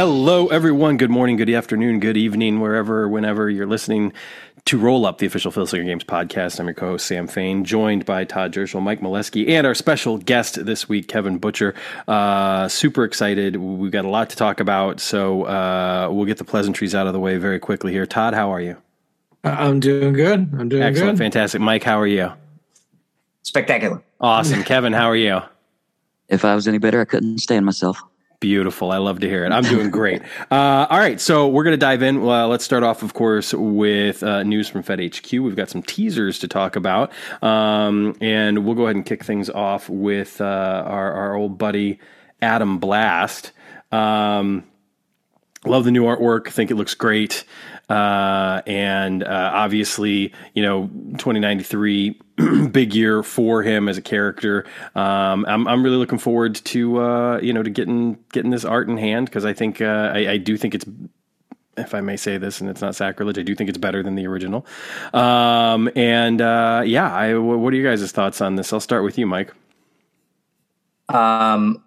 Hello, everyone. Good morning, good afternoon, good evening, wherever, whenever you're listening to Roll Up, the official Fil Singer Games podcast. I'm your co host, Sam Fain, joined by Todd Jerschel, Mike Molesky, and our special guest this week, Kevin Butcher. Uh, super excited. We've got a lot to talk about, so uh, we'll get the pleasantries out of the way very quickly here. Todd, how are you? I'm doing good. I'm doing Excellent. good. Fantastic. Mike, how are you? Spectacular. Awesome. Kevin, how are you? If I was any better, I couldn't stand myself. Beautiful. I love to hear it. I'm doing great. Uh, all right. So we're going to dive in. Well, let's start off, of course, with uh, news from Fed HQ. We've got some teasers to talk about. Um, and we'll go ahead and kick things off with uh, our, our old buddy, Adam Blast. Um, love the new artwork. think it looks great. Uh, and uh, obviously, you know, 2093, big year for him as a character. Um, I'm, I'm really looking forward to uh, you know to getting getting this art in hand because I think uh, I, I do think it's if I may say this, and it's not sacrilege, I do think it's better than the original. Um, and uh, yeah, I, what are you guys' thoughts on this? I'll start with you, Mike. Um,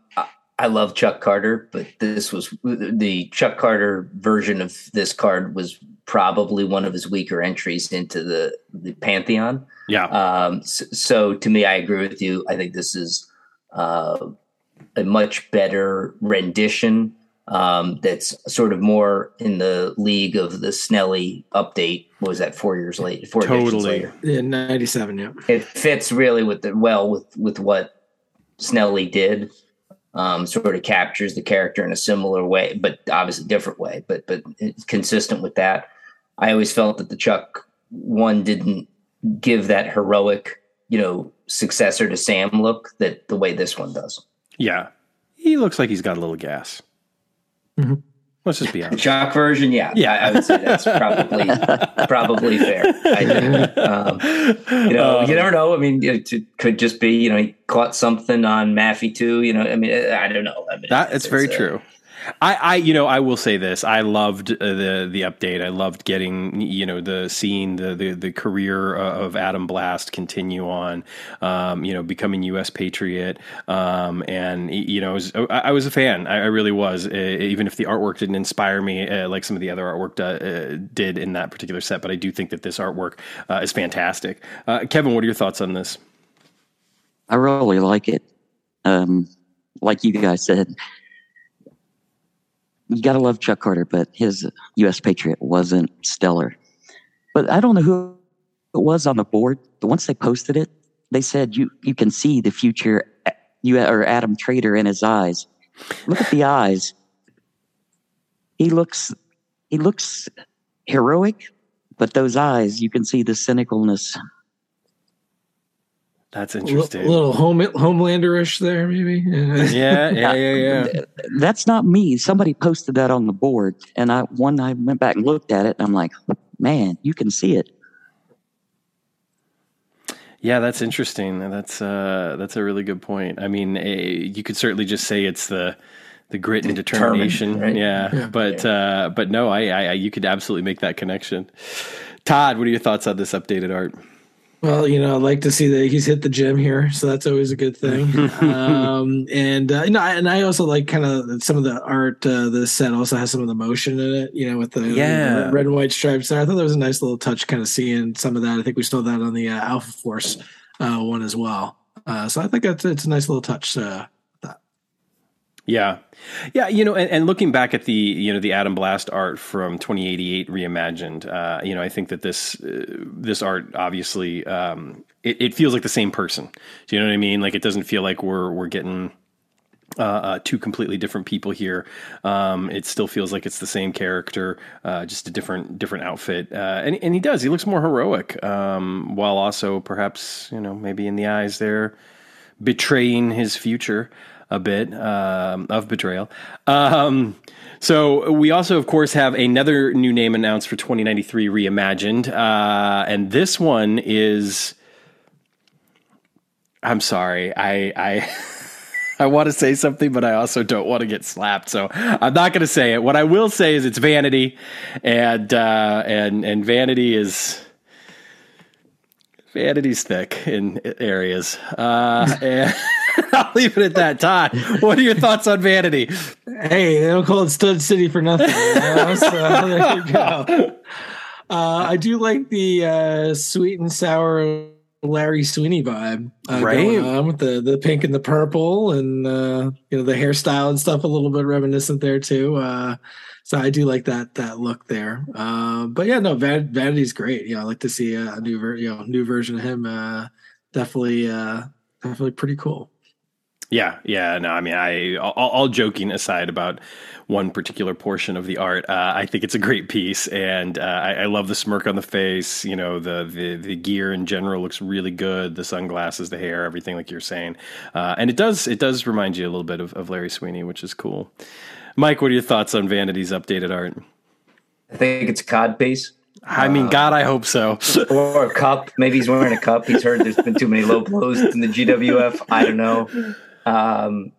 I love Chuck Carter, but this was the Chuck Carter version of this card was probably one of his weaker entries into the the pantheon. Yeah. Um, so, so, to me, I agree with you. I think this is uh, a much better rendition. Um, that's sort of more in the league of the Snelly update. What was that four years late? Four totally. later. Yeah, ninety seven. Yeah, it fits really with the well with with what Snelly did um, sort of captures the character in a similar way, but obviously different way, but but it's consistent with that. I always felt that the Chuck one didn't give that heroic, you know, successor to Sam look that the way this one does. Yeah, he looks like he's got a little gas. Mm-hmm. Let's just be honest. The Chuck version, yeah, yeah, I, I would say that's probably probably fair. I um, you know, um, you never know. I mean, it, it, could just be you know he caught something on Maffey too. You know, I mean, I don't know. I mean, that it's, it's very true. I, I, you know, I will say this. I loved uh, the the update. I loved getting, you know, the seeing the the, the career of Adam Blast continue on, um, you know, becoming U.S. Patriot, um, and you know, I was, I was a fan. I, I really was, uh, even if the artwork didn't inspire me uh, like some of the other artwork uh, did in that particular set. But I do think that this artwork uh, is fantastic. Uh, Kevin, what are your thoughts on this? I really like it. Um, like you guys said, you got to love Chuck Carter, but his U.S. Patriot wasn't stellar. But I don't know who it was on the board. But once they posted it, they said you you can see the future uh, you or Adam Trader in his eyes. Look at the eyes. He looks he looks heroic, but those eyes you can see the cynicalness that's interesting. A little home homelanderish there, maybe. yeah, yeah, yeah, yeah. That's not me. Somebody posted that on the board, and I one I went back and looked at it, and I'm like, man, you can see it. Yeah, that's interesting. That's uh, that's a really good point. I mean, a, eh, you could certainly just say it's the the grit and determination. Right? Yeah. yeah. but yeah. Uh, but no, I, I you could absolutely make that connection. Todd, what are your thoughts on this updated art? Well, you know, I like to see that he's hit the gym here, so that's always a good thing. um, and uh, you know, and I also like kind of some of the art. Uh, the set also has some of the motion in it, you know, with the, yeah. red and white stripes. There, I thought that was a nice little touch, kind of seeing some of that. I think we saw that on the uh, Alpha Force uh, one as well. Uh, so I think that's it's a nice little touch. Uh, yeah, yeah, you know, and, and, looking back at the you know the Adam Blast art from 2088 reimagined, uh, you know, I think that this uh, this art obviously um, it, it, feels like the same person. Do you know what I mean? Like it doesn't feel like we're we're getting. Uh, uh, two completely different people here. Um, it still feels like it's the same character, uh, just a different different outfit. Uh, and and he does. He looks more heroic, um, while also perhaps you know maybe in the eyes there betraying his future a bit um, of betrayal. Um, so we also, of course, have another new name announced for 2093 reimagined, uh, and this one is. I'm sorry, I I. I want to say something, but I also don't want to get slapped, so I'm not going to say it. What I will say is it's vanity, and uh, and and vanity is vanity's thick in areas. Uh, and I'll leave it at that. Todd, what are your thoughts on Vanity? Hey, they don't call it Stud City for nothing. You know? so there you go. Uh, I do like the uh, sweet and sour Larry Sweeney vibe, uh, Right. going on with the the pink and the purple, and uh, you know the hairstyle and stuff. A little bit reminiscent there too. Uh, so I do like that that look there. Uh, but yeah, no, Van- Vanity's great. You know, I like to see a, a new ver- you know new version of him. Uh, definitely, uh, definitely pretty cool. Yeah, yeah. No, I mean, I all, all joking aside about one particular portion of the art, uh, I think it's a great piece, and uh, I, I love the smirk on the face. You know, the, the the gear in general looks really good. The sunglasses, the hair, everything like you're saying, uh, and it does it does remind you a little bit of, of Larry Sweeney, which is cool. Mike, what are your thoughts on Vanity's updated art? I think it's a cod piece I mean, God, I hope so. or a cup. Maybe he's wearing a cup. He's heard there's been too many low blows in the GWF. I don't know. Um,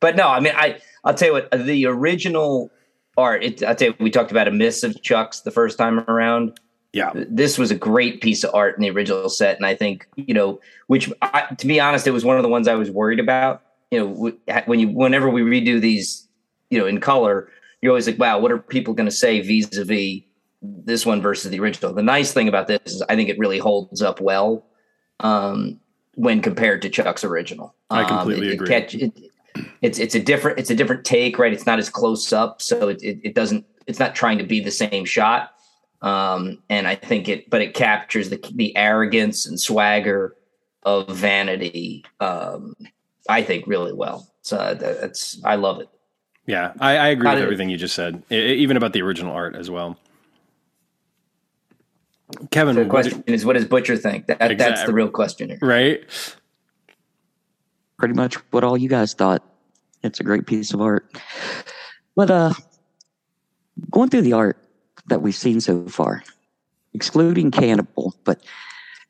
but no, I mean, I I'll tell you what the original art. It, I'll tell you, we talked about a miss of Chuck's the first time around. Yeah, this was a great piece of art in the original set, and I think you know, which I, to be honest, it was one of the ones I was worried about. You know, when you whenever we redo these, you know, in color, you're always like, wow, what are people going to say vis-a-vis this one versus the original? The nice thing about this is I think it really holds up well um, when compared to Chuck's original. I Um, completely it- it agree. catch- it- it's it's a different it's a different take, right? It's not as close up, so it, it, it doesn't it's not trying to be the same shot um, and I think it, but it captures the the arrogance and swagger of vanity. Um, I think really well. So that's I love it. yeah, I, I agree How with everything you just said, even about the original art as well. Kevin, The what question is, what does Butcher think? That, That's the real question here. right? pretty much what all you guys thought. It's a great piece of art. But uh going through the art that we've seen so far, excluding Cannibal, but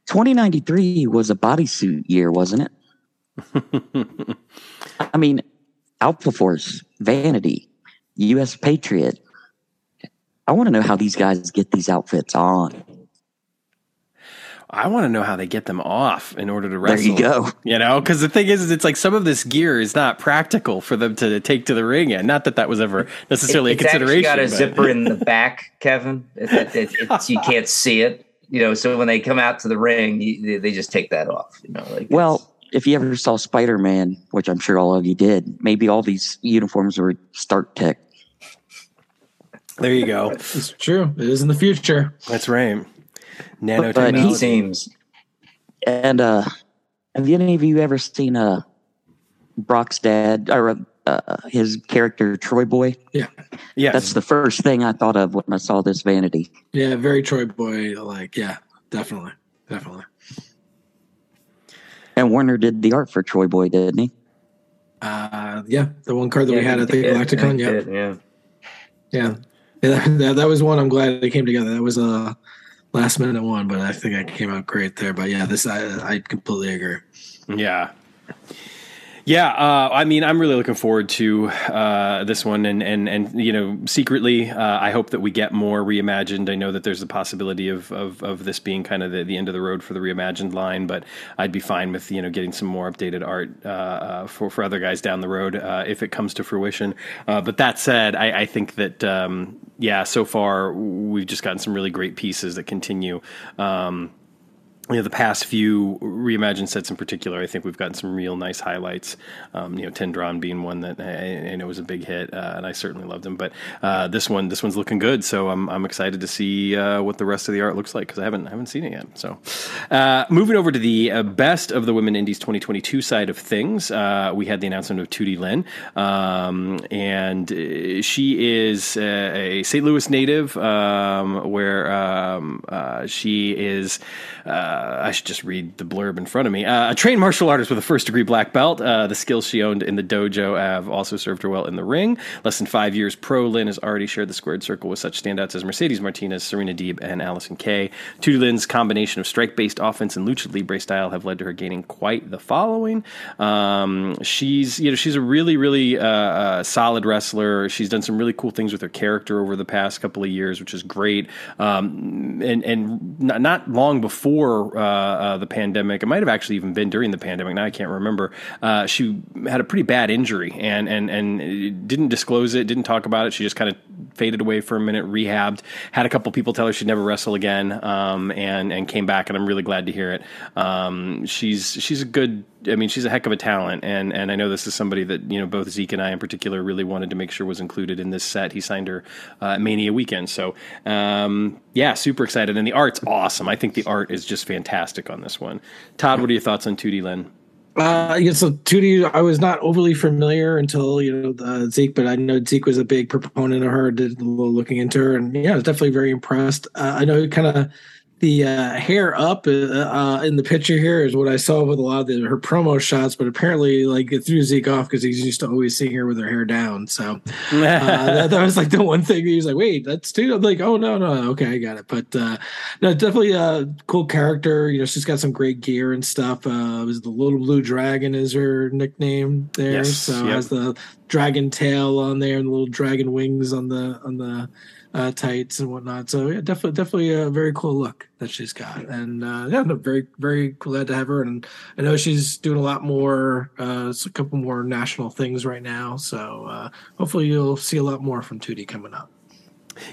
2093 was a bodysuit year, wasn't it? I mean, Alpha Force, Vanity, US Patriot. I want to know how these guys get these outfits on. I want to know how they get them off in order to wrestle. There you go. You know, because the thing is, is, it's like some of this gear is not practical for them to take to the ring, and not that that was ever necessarily it's a consideration. actually got a but- zipper in the back, Kevin. It, it, it, it's, you can't see it. You know, so when they come out to the ring, you, they, they just take that off. You know, like Well, if you ever saw Spider Man, which I'm sure all of you did, maybe all these uniforms were Stark Tech. there you go. It's true. It is in the future. That's right. But it Nanotechnology. seems And uh, have any of you ever seen uh, Brock's dad or uh, his character Troy Boy? Yeah, yeah. That's the first thing I thought of when I saw this vanity. Yeah, very Troy Boy. Like, yeah, definitely, definitely. And Warner did the art for Troy Boy, didn't he? Uh, yeah, the one card that we had at the yeah, Galacticon. yeah, Yeah, yeah. yeah, yeah. That, that was one. I'm glad they came together. That was a last minute one, but I think I came out great there. But yeah, this I I completely agree. Yeah. Yeah, uh, I mean, I'm really looking forward to uh, this one, and and and you know, secretly, uh, I hope that we get more reimagined. I know that there's a possibility of of, of this being kind of the, the end of the road for the reimagined line, but I'd be fine with you know getting some more updated art uh, uh, for for other guys down the road uh, if it comes to fruition. But that said, I, I think that um, yeah, so far we've just gotten some really great pieces that continue. Um, you know the past few reimagined sets in particular, I think we've gotten some real nice highlights. Um, you know, Tendron being one that I, I know was a big hit, uh, and I certainly loved him. But uh, this one, this one's looking good, so I'm I'm excited to see uh, what the rest of the art looks like because I haven't I haven't seen it yet. So, uh, moving over to the uh, best of the Women Indies 2022 side of things, uh, we had the announcement of Tootie Lynn, um, and she is uh, a St. Louis native, um, where um, she is. Uh, I should just read the blurb in front of me. Uh, a trained martial artist with a first degree black belt. Uh, the skills she owned in the dojo have also served her well in the ring. Less than five years pro, Lynn has already shared the squared circle with such standouts as Mercedes Martinez, Serena Deeb, and Allison Kay. Tootie Lynn's combination of strike based offense and lucha libre style have led to her gaining quite the following. Um, she's you know she's a really really uh, uh, solid wrestler. She's done some really cool things with her character over the past couple of years, which is great. Um, and and not, not long before uh, uh, the pandemic. It might have actually even been during the pandemic. Now I can't remember. Uh, she had a pretty bad injury and and and didn't disclose it, didn't talk about it. She just kind of faded away for a minute, rehabbed, had a couple people tell her she'd never wrestle again, um, and and came back. And I'm really glad to hear it. Um, she's she's a good. I mean, she's a heck of a talent, and and I know this is somebody that you know both Zeke and I in particular really wanted to make sure was included in this set. He signed her uh, Mania weekend, so um, yeah, super excited, and the art's awesome. I think the art is just fantastic on this one. Todd, what are your thoughts on Tootie Lynn? Uh, yeah, so Tootie, I was not overly familiar until you know the Zeke, but I know Zeke was a big proponent of her. Did a little looking into her, and yeah, I was definitely very impressed. Uh, I know kind of the uh, hair up uh, uh, in the picture here is what I saw with a lot of the, her promo shots, but apparently, like it threw Zeke off because he's used to always seeing her with her hair down. So uh, that, that, was like the one thing he was like, "Wait, that's too." I'm like, "Oh no, no, okay, I got it." But uh, no, definitely a cool character. You know, she's got some great gear and stuff. Uh, was the little blue dragon is her nickname there? Yes, so yep. has the dragon tail on there and the little dragon wings on the on the uh, tights and whatnot. So yeah, definitely, definitely a very cool look that she's got, and uh, yeah, no, very, very glad to have her. And I know she's doing a lot more, uh, a couple more national things right now. So uh, hopefully, you'll see a lot more from Tootie coming up.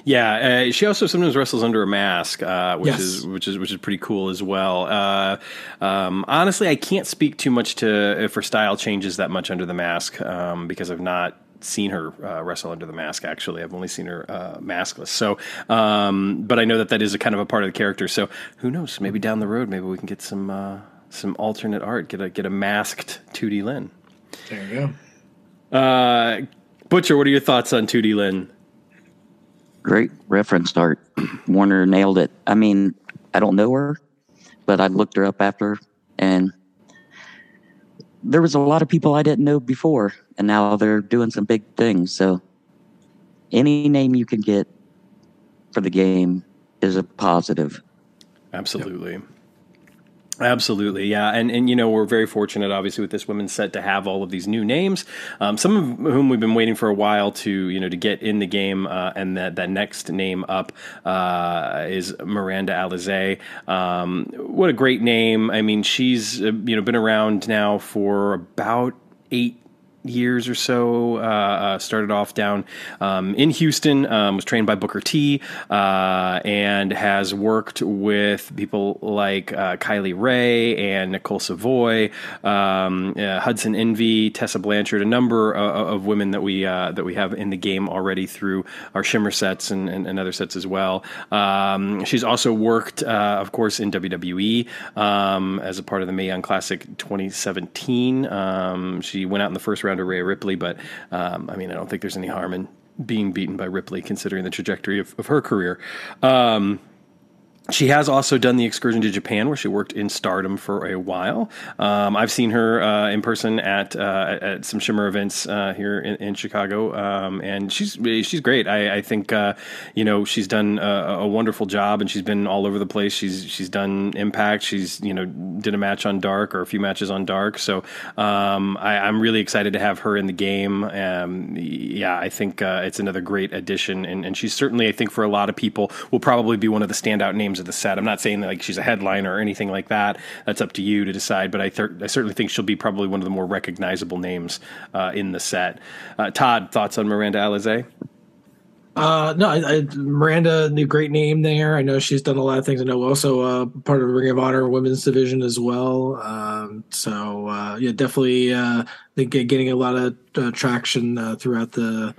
Yeah, uh, she also sometimes wrestles under a mask, uh, which yes. is which is which is pretty cool as well. Uh, um, honestly, I can't speak too much to if her style changes that much under the mask um, because I've not seen her uh, wrestle under the mask. Actually, I've only seen her uh, maskless. So, um, but I know that that is a kind of a part of the character. So, who knows? Maybe down the road, maybe we can get some uh, some alternate art. Get a get a masked Tootie Lynn. There you go. Uh, Butcher, what are your thoughts on Tootie Lynn? Great reference art. Warner nailed it. I mean, I don't know her, but I looked her up after, and there was a lot of people I didn't know before, and now they're doing some big things. So any name you can get for the game is a positive. Absolutely. Absolutely, yeah, and and you know we're very fortunate, obviously, with this women's set to have all of these new names. Um, some of whom we've been waiting for a while to you know to get in the game, uh, and that that next name up uh, is Miranda Alizé. Um, what a great name! I mean, she's uh, you know been around now for about eight years or so. Uh, uh, started off down um, in Houston, um, was trained by Booker T, uh, and has worked with people like uh, Kylie Rae and Nicole Savoy, um, uh, Hudson Envy, Tessa Blanchard, a number of, of women that we uh, that we have in the game already through our Shimmer sets and, and, and other sets as well. Um, she's also worked, of course, in WWE um, as a part of the Mae Young Classic 2017. Um, she went out in the first round to Rhea Ripley, but um, I mean, I don't think there's any harm in being beaten by Ripley considering the trajectory of, of her career. Um, she has also done the excursion to Japan, where she worked in Stardom for a while. Um, I've seen her uh, in person at uh, at some Shimmer events uh, here in, in Chicago, um, and she's she's great. I, I think uh, you know she's done a, a, wonderful job, and she's been all over the place. She's she's done Impact. She's you know did a match on Dark or a few matches on Dark. So um, I, am really excited to have her in the game. Um, yeah, I think uh, it's another great addition, and, and she's certainly I think for a lot of people will probably be one of the standout names of the set. I'm not saying that like she's a headliner or anything like that. That's up to you to decide. But I, th- I certainly think she'll be probably one of the more recognizable names uh, in the set. Uh, Todd, thoughts on Miranda Alizé? Uh, no, I, I, Miranda, new great name there. I know she's done a lot of things. I know also uh, part of the Ring of Honor women's division as well. Um, so uh, yeah, definitely. Uh, getting a lot of uh, traction uh, throughout the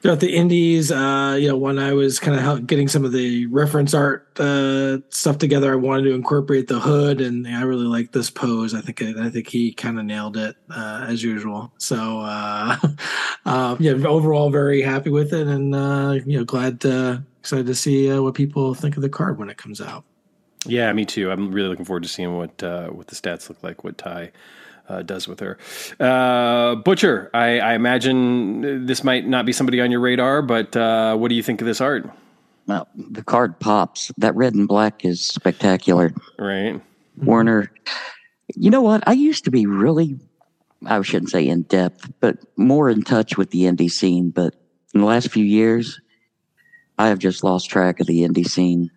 throughout the indies uh you know when i was kind of getting some of the reference art uh stuff together i wanted to incorporate the hood and i really like this pose. I think i think he kind of nailed it uh as usual. So uh, uh yeah overall very happy with it and uh you know glad excited to see uh, what people think of the card when it comes out. Yeah me too. I'm really looking forward to seeing what uh what the stats look like what ty uh, does with her. Uh, Butcher, I, I, imagine this might not be somebody on your radar, but uh, what do you think of this art? Well, the card pops. That red and black is spectacular. Right. Warner, you know what? I used to be really, I shouldn't say in depth, but more in touch with the indie scene. But in the last few years, I have just lost track of the indie scene.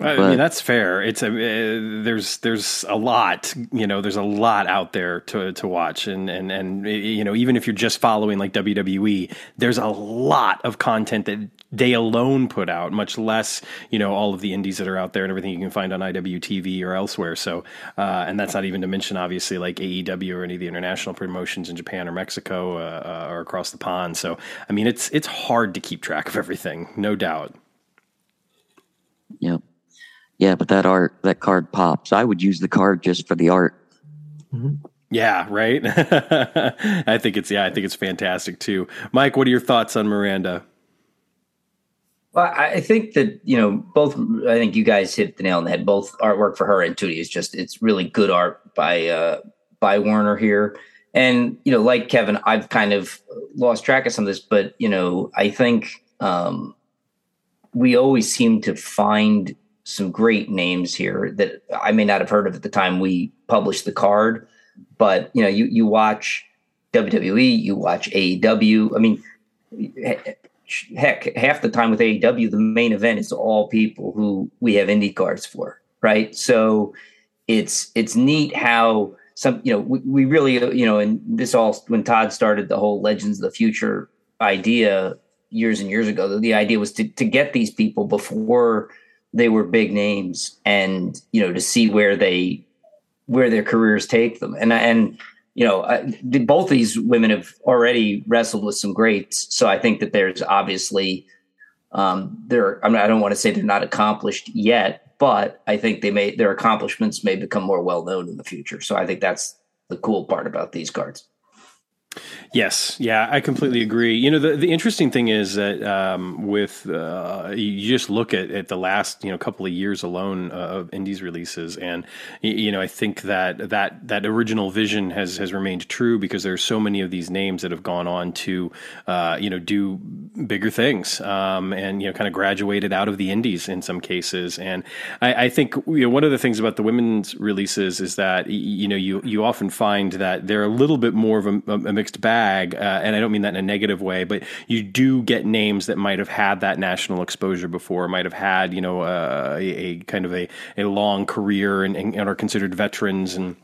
I mean that's fair. It's a uh, there's there's a lot you know there's a lot out there to to watch and and and you know even if you're just following like WWE there's a lot of content that they alone put out much less you know all of the indies that are out there and everything you can find on IWTV or elsewhere. So uh, and that's not even to mention obviously like AEW or any of the international promotions in Japan or Mexico uh, uh, or across the pond. So I mean it's it's hard to keep track of everything, no doubt. Yep. Yeah, but that art, that card pops. I would use the card just for the art. Mm-hmm. Yeah, right. I think it's yeah, I think it's fantastic too. Mike, what are your thoughts on Miranda? Well, I think that you know both. I think you guys hit the nail on the head. Both artwork for her and Tootie is just it's really good art by uh, by Warner here. And you know, like Kevin, I've kind of lost track of some of this, but you know, I think um, we always seem to find some great names here that I may not have heard of at the time we published the card. But you know, you you watch WWE, you watch AEW. I mean, heck, half the time with AEW, the main event is all people who we have indie cards for, right? So it's it's neat how some you know we, we really you know and this all when Todd started the whole Legends of the Future idea years and years ago. The idea was to to get these people before they were big names and you know to see where they where their careers take them. And and you know I, both these women have already wrestled with some greats. So i think that there's obviously um they're I, mean, I don't want to say they're not accomplished yet but i think they may their accomplishments may become more well known in the future. So i think that's the cool part about these cards Yes, yeah, I completely agree. You know, the, the interesting thing is that um, with uh, you just look at, at the last you know couple of years alone uh, of indies releases, and you know I think that that that original vision has has remained true because there are so many of these names that have gone on to uh, you know do bigger things um, and you know kind of graduated out of the indies in some cases. And I, I think you know one of the things about the women's releases is that you know you you often find that they're a little bit more of a, a mixed bag, uh, and I don't mean that in a negative way, but you do get names that might have had that national exposure before, might have had you know uh, a, a, kind of a, a long career and, and are considered veterans and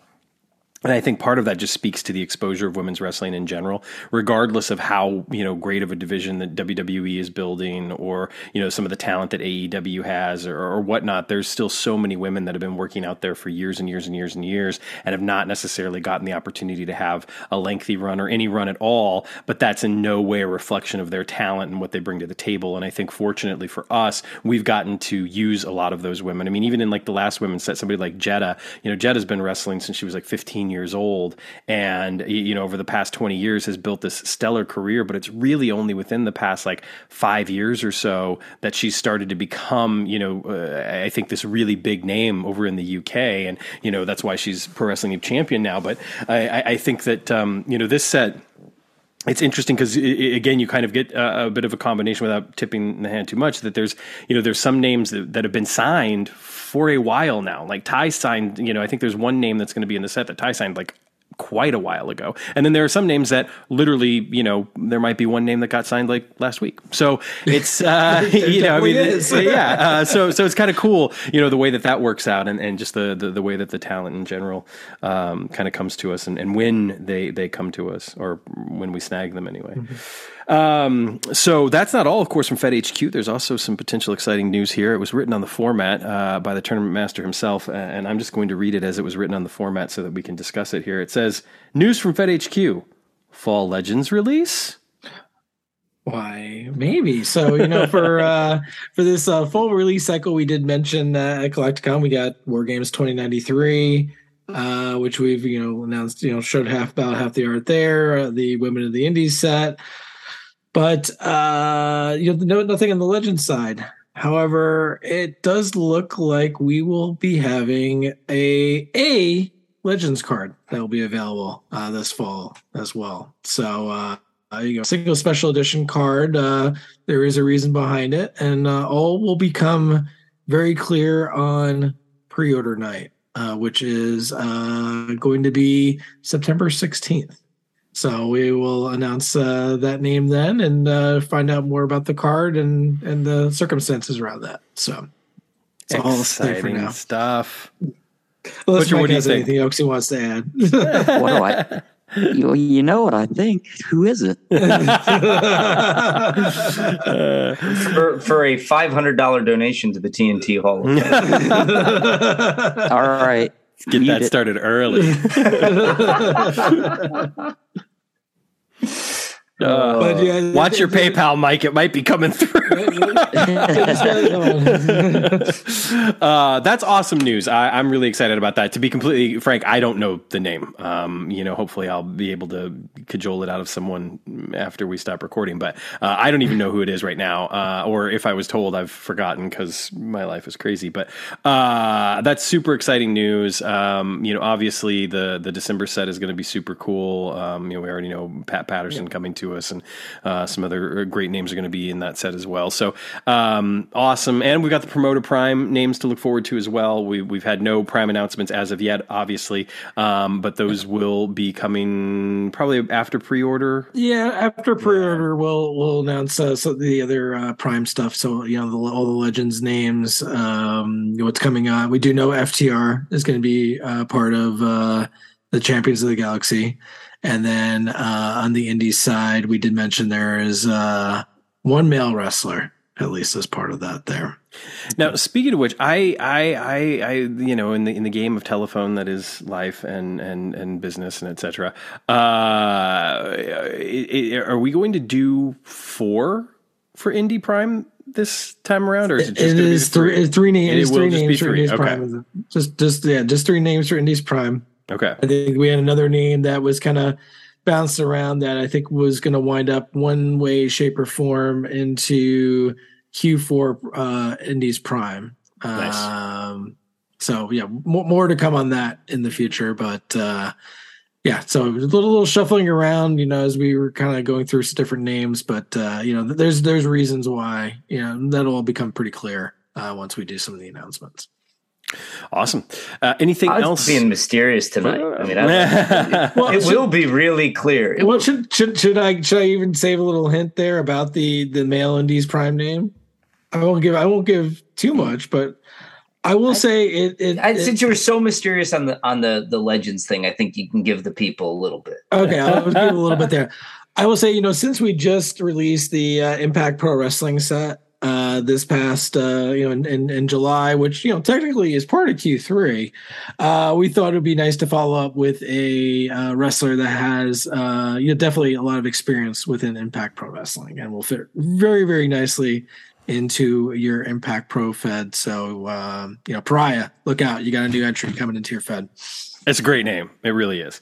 and I think part of that just speaks to the exposure of women's wrestling in general, regardless of how you know great of a division that WWE is building, or you know some of the talent that AEW has, or, or whatnot. There's still so many women that have been working out there for years and years and years and years, and have not necessarily gotten the opportunity to have a lengthy run or any run at all. But that's in no way a reflection of their talent and what they bring to the table. And I think fortunately for us, we've gotten to use a lot of those women. I mean, even in like the last women's set, somebody like Jetta, you know, Jetta's been wrestling since she was like 15 years old and you know over the past 20 years has built this stellar career but it's really only within the past like 5 years or so that she's started to become you know uh, I think this really big name over in the UK and you know that's why she's pro wrestling champion now but I, I think that um, you know this set it's interesting because again, you kind of get a, a, bit of a combination without tipping the hand too much. That there's, you know, there's some names that, that have been signed for a while now. Like Ty signed, you know, I think there's one name that's going to be in the set that Ty signed like quite a while ago. And then there are some names that literally, you know, there might be one name that got signed like last week. So it's, uh, you know, I mean, yeah. Uh, so, so it's kind of cool, you know, the way that that works out and, and just the, the, the way that the talent in general, um, kind of comes to us and, and when they, they come to us or when we snag them anyway. Mm-hmm. Um, so that's not all, of course, from Fed HQ. There's also some potential exciting news here. It was written on the format uh, by the tournament master himself, and I'm just going to read it as it was written on the format so that we can discuss it here. It says, "News from Fed HQ: Fall Legends release." Why, maybe. So you know, for uh, for this uh, full release cycle, we did mention uh, at Collecticon we got War Games 2093. Uh, which we've you know announced you know showed half about half the art there uh, the women of the indies set but uh, you know, nothing on the legend side. However, it does look like we will be having a a legends card that will be available uh, this fall as well. So uh, you go single special edition card. Uh, there is a reason behind it, and uh, all will become very clear on pre-order night, uh, which is uh, going to be September sixteenth. So we will announce uh, that name then and uh, find out more about the card and and the circumstances around that. So That's all I'll say for Exciting now. stuff. Unless Butcher, what Mike do you has think? anything else he wants to add. What do I? You, you know what I think? Who is it? for, for a five hundred dollar donation to the TNT Hall of Fame. All right. Get Mute that it. started early. Uh, But yeah, watch your PayPal, Mike. It might be coming through. uh, that's awesome news. I, I'm really excited about that. To be completely frank, I don't know the name. Um, you know, hopefully I'll be able to cajole it out of someone after we stop recording. But uh, I don't even know who it is right now, uh, or if I was told, I've forgotten because my life is crazy. But uh, that's super exciting news. Um, you know, obviously the the December set is going to be super cool. Um, you know, we already know Pat Patterson coming to us, and uh, some other great names are going to be in that set as well. So um, awesome, and we've got the promoter prime names to look forward to as well. We, we've had no prime announcements as of yet, obviously, um, but those will be coming probably after pre-order. Yeah, after pre-order, we'll we'll announce uh, so the other uh, Prime stuff. So you know the, all the legends names, um, what's coming on. We do know FTR is going to be uh, part of uh, the Champions of the Galaxy, and then uh, on the indie side, we did mention there is uh, one male wrestler at least as part of that. There, Now, speaking of which, I, I, I, I, you know, in the in the game of telephone that is life and and and business and etc. Uh, are we going to do four for Indie Prime this time around, or is it just it gonna be is three? three, three names. It will three just be three, okay. Prime. Just just yeah, just three names for Indies Prime. Okay. I think we had another name that was kind of bounced around that I think was going to wind up one way, shape, or form into Q4 uh, Indies Prime. Nice. Um, so yeah, more, more to come on that in the future, but uh, yeah, so a little, little shuffling around, you know, as we were kind of going through different names, but uh, you know, there's there's reasons why, you know, that'll all become pretty clear uh, once we do some of the announcements. Awesome. Uh, anything I was else? being mysterious tonight. I mean, I, Well, it will be really clear. It What will, should should should I should I even save a little hint there about the the male indies prime name? I won't give I won't give too much, but I will say it. it, I, it- since you were so mysterious on the on the the legends thing, I think you can give the people a little bit. okay, I'll give a little bit there. I will say, you know, since we just released the uh, Impact Pro Wrestling set uh, this past, uh, you know, in, in, in July, which you know technically is part of Q3, uh, we thought it would be nice to follow up with a uh, wrestler that has, uh, you know, definitely a lot of experience within Impact Pro Wrestling, and will fit very, very nicely into your Impact Pro Fed. So, um, you know, Pariah, look out! You got a new entry coming into your Fed. It's a great name. It really is.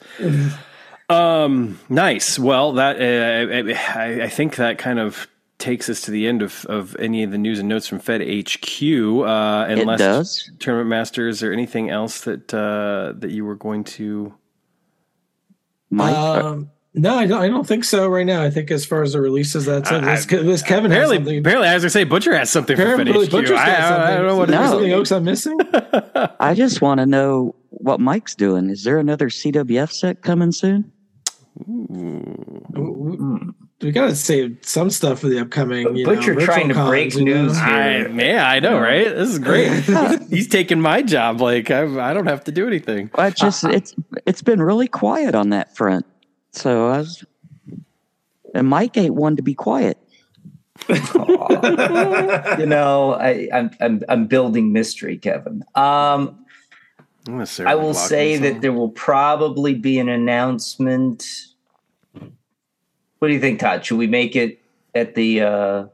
Um, nice. Well, that uh, I, I think that kind of takes us to the end of, of any of the news and notes from Fed HQ. Uh, It unless does. tournament masters or anything else that uh, that you were going to. Mike, uh, Um, no, I don't. I don't think so right now. I think as far as the releases, that's it. This, this Kevin has Apparently, something. apparently, as I say, Butcher has something for Fed Apparently, HQ. Butcher's got I, I, I don't know what something. it is. No. Something else I'm missing. I just want to know what Mike's doing. Is there another CWF set coming soon? We got to save some stuff for the upcoming. You Butcher know, trying to virtual break cons, you know? news I, here. yeah, I know, right? This is great. He's taking my job. Like I, I don't have to do anything. I just it's it's been really quiet on that front. So I was, and Mike ain't one to be quiet. you know, I, I'm I'm I'm building mystery, Kevin. Um, I'm gonna I Sarah will say that there will probably be an announcement. What do you think, Todd? Should we make it at the uh,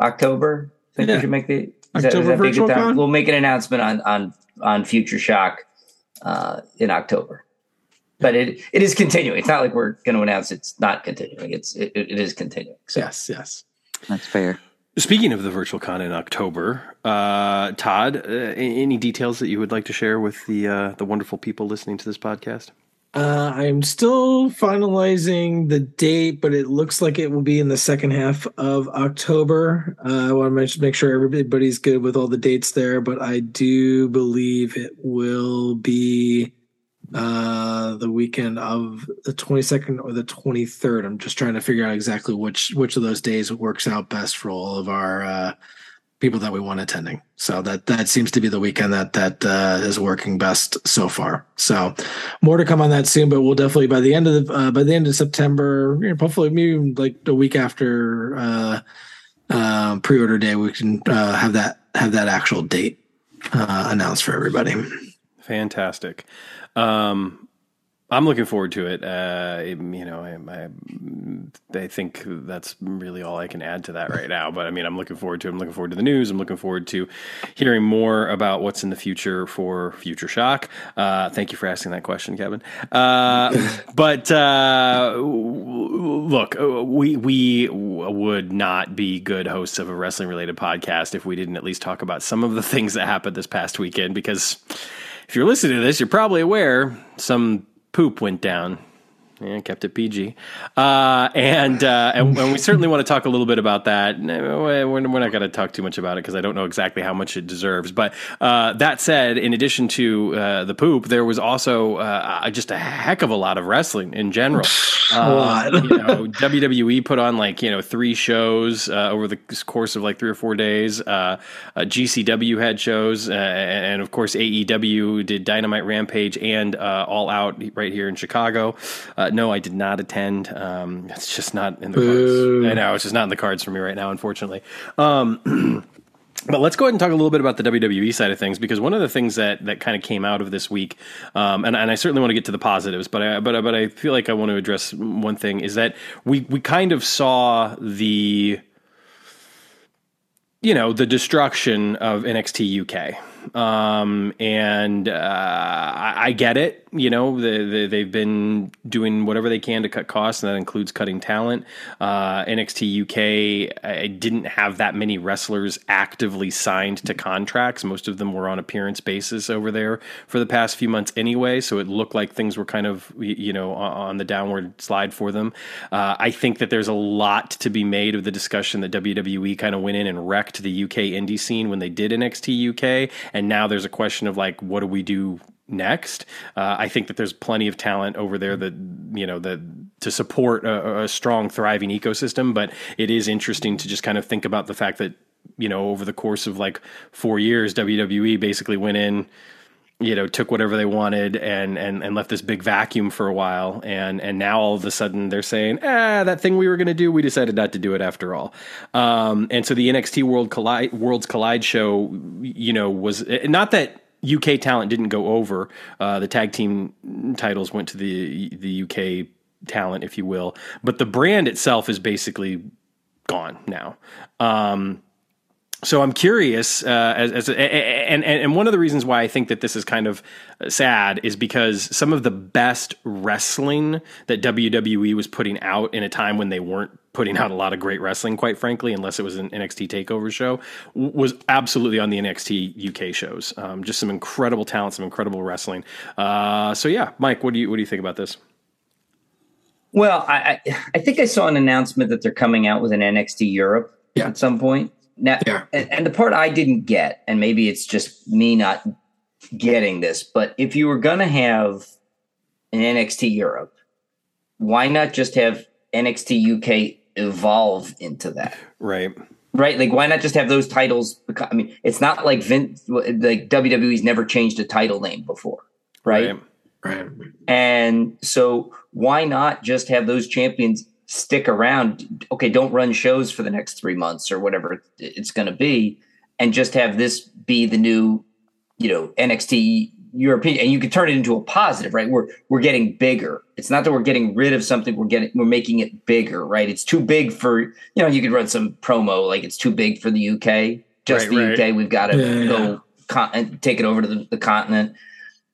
October? Think Yeah. we should make the is October be a virtual con? We'll make an announcement on on on Future Shock uh, in October. But it it is continuing. It's not like we're going to announce it's not continuing. It's it, it is continuing. So Yes, yes. That's fair. Speaking of the virtual con in October, uh, Todd, uh, any details that you would like to share with the uh, the wonderful people listening to this podcast? Uh, I'm still finalizing the date, but it looks like it will be in the second half of October. Uh, I want to make- sure everybody's good with all the dates there, but I do believe it will be uh, the weekend of the 22nd or the 23rd. I'm just trying to figure out exactly which which of those days works out best for all of our uh, people that we want attending. So that that seems to be the weekend that that uh, is working best so far. So more to come on that soon, but we'll definitely by the end of the uh, by the end of September, you know, hopefully maybe like a week after uh, uh, pre-order day, we can uh, have that have that actual date uh, announced for everybody. Fantastic. Um, I'm looking forward to it. Uh, you know, I, I, I, think that's really all I can add to that right now. But I mean, I'm looking forward to. It. I'm looking forward to the news. I'm looking forward to hearing more about what's in the future for Future Shock. Uh, thank you for asking that question, Kevin. Uh, but uh, look, we we would not be good hosts of a wrestling related podcast if we didn't at least talk about some of the things that happened this past weekend. Because if you're listening to this, you're probably aware some poop went down. Yeah, kept it PG, uh, and, uh, and, and we certainly want to talk a little bit about that. We're, not going to talk too much about it because I don't know exactly how much it deserves. But uh, that said, in addition to uh, the poop, there was also uh, just a heck of a lot of wrestling in general. Uh, you know, WWE put on like you know three shows over the course of like three or four days. GCW had shows, and of course AEW did Dynamite Rampage and All Out right here in Chicago. No, I did not attend. Um, it's just not in the Boo. cards. I know it's just not in the cards for me right now, unfortunately. Um, But let's go ahead and talk a little bit about the WWE side of things because one of the things that, that kind of came out of this week, um, and, and I certainly want to get to the positives, but I, but but I feel like I want to address one thing is that we we kind of saw the you know the destruction of NXT UK, um, and uh, I, I, get it you know, the, the, they've been doing whatever they can to cut costs, and that includes cutting talent. Uh, NXT UK I didn't have that many wrestlers actively signed to contracts. Most of them were on appearance basis over there for the past few months anyway, so it looked like things were kind of, you know, on the downward slide for them. Uh, I think that there's a lot to be made of the discussion that WWE kind of went in and wrecked the UK indie scene when they did NXT UK, and now there's a question of like, what do we do next. Uh, I think that there's plenty of talent over there that you know that to support a, a, strong, thriving ecosystem. But it is interesting to just kind of think about the fact that you know over the course of like four years, WWE basically went in. You know, took whatever they wanted and, and and left this big vacuum for a while, and and now all of a sudden they're saying, ah, that thing we were going to do, we decided not to do it after all. Um, and so the NXT World Collide Worlds Collide show, you know, was not that UK talent didn't go over. Uh, the tag team titles went to the the UK talent, if you will, but the brand itself is basically gone now. Um, so I'm curious, uh, as, as and, and and one of the reasons why I think that this is kind of sad is because some of the best wrestling that WWE was putting out in a time when they weren't putting out a lot of great wrestling, quite frankly, unless it was an NXT Takeover show, was absolutely on the NXT UK shows. Um, just some incredible talent, some incredible wrestling. Uh, so yeah, Mike, what do you what do you think about this? Well, I I think I saw an announcement that they're coming out with an NXT Europe yeah. at some point. Now, yeah. and, and the part I didn't get, and maybe it's just me not getting this, but if you were going to have an NXT Europe, why not just have NXT UK evolve into that? Right. Right. Like, why not just have those titles? I mean, it's not like Vince, like WWE's never changed a title name before. Right. Right. right. And so, why not just have those champions stick around. Okay, don't run shows for the next three months or whatever it's going to be, and just have this be the new, you know, NXT European, and you can turn it into a positive, right? We're we're getting bigger. It's not that we're getting rid of something; we're getting we're making it bigger, right? It's too big for you know. You could run some promo like it's too big for the UK. Just right, the right. UK, we've got to yeah, go yeah. Con- take it over to the, the continent,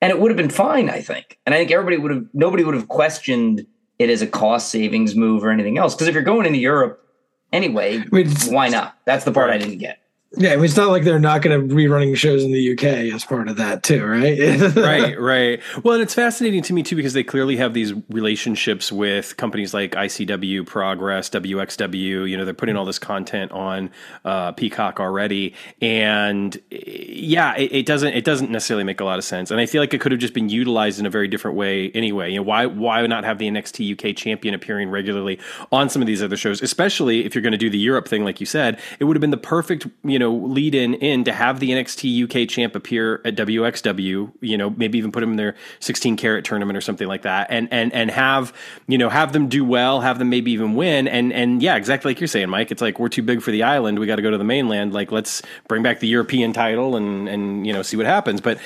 and it would have been fine, I think. And I think everybody would have nobody would have questioned it as a cost savings move or anything else. Because if you're going into Europe anyway, I mean, why not? That's the part I didn't get. Yeah, I mean, it's not like they're not going to be running shows in the UK as part of that too, right? right, right. Well, and it's fascinating to me too because they clearly have these relationships with companies like ICW, Progress, WXW. You know, they're putting all this content on uh, Peacock already, and yeah, it, it, doesn't it doesn't necessarily make a lot of sense. And I feel like it could have just been utilized in a very different way anyway. You know, why why not have the NXT UK champion appearing regularly on some of these other shows, especially if you're going to do the Europe thing, like you said? It would have been the perfect you know, lead in in to have the NXT UK champ appear at WXW, you know, maybe even put him in their 16 carat tournament or something like that, and and and have you know have them do well, have them maybe even win, and and yeah, exactly like you're saying, Mike. It's like we're too big for the island, we got to go to the mainland. Like let's bring back the European title and and you know see what happens. But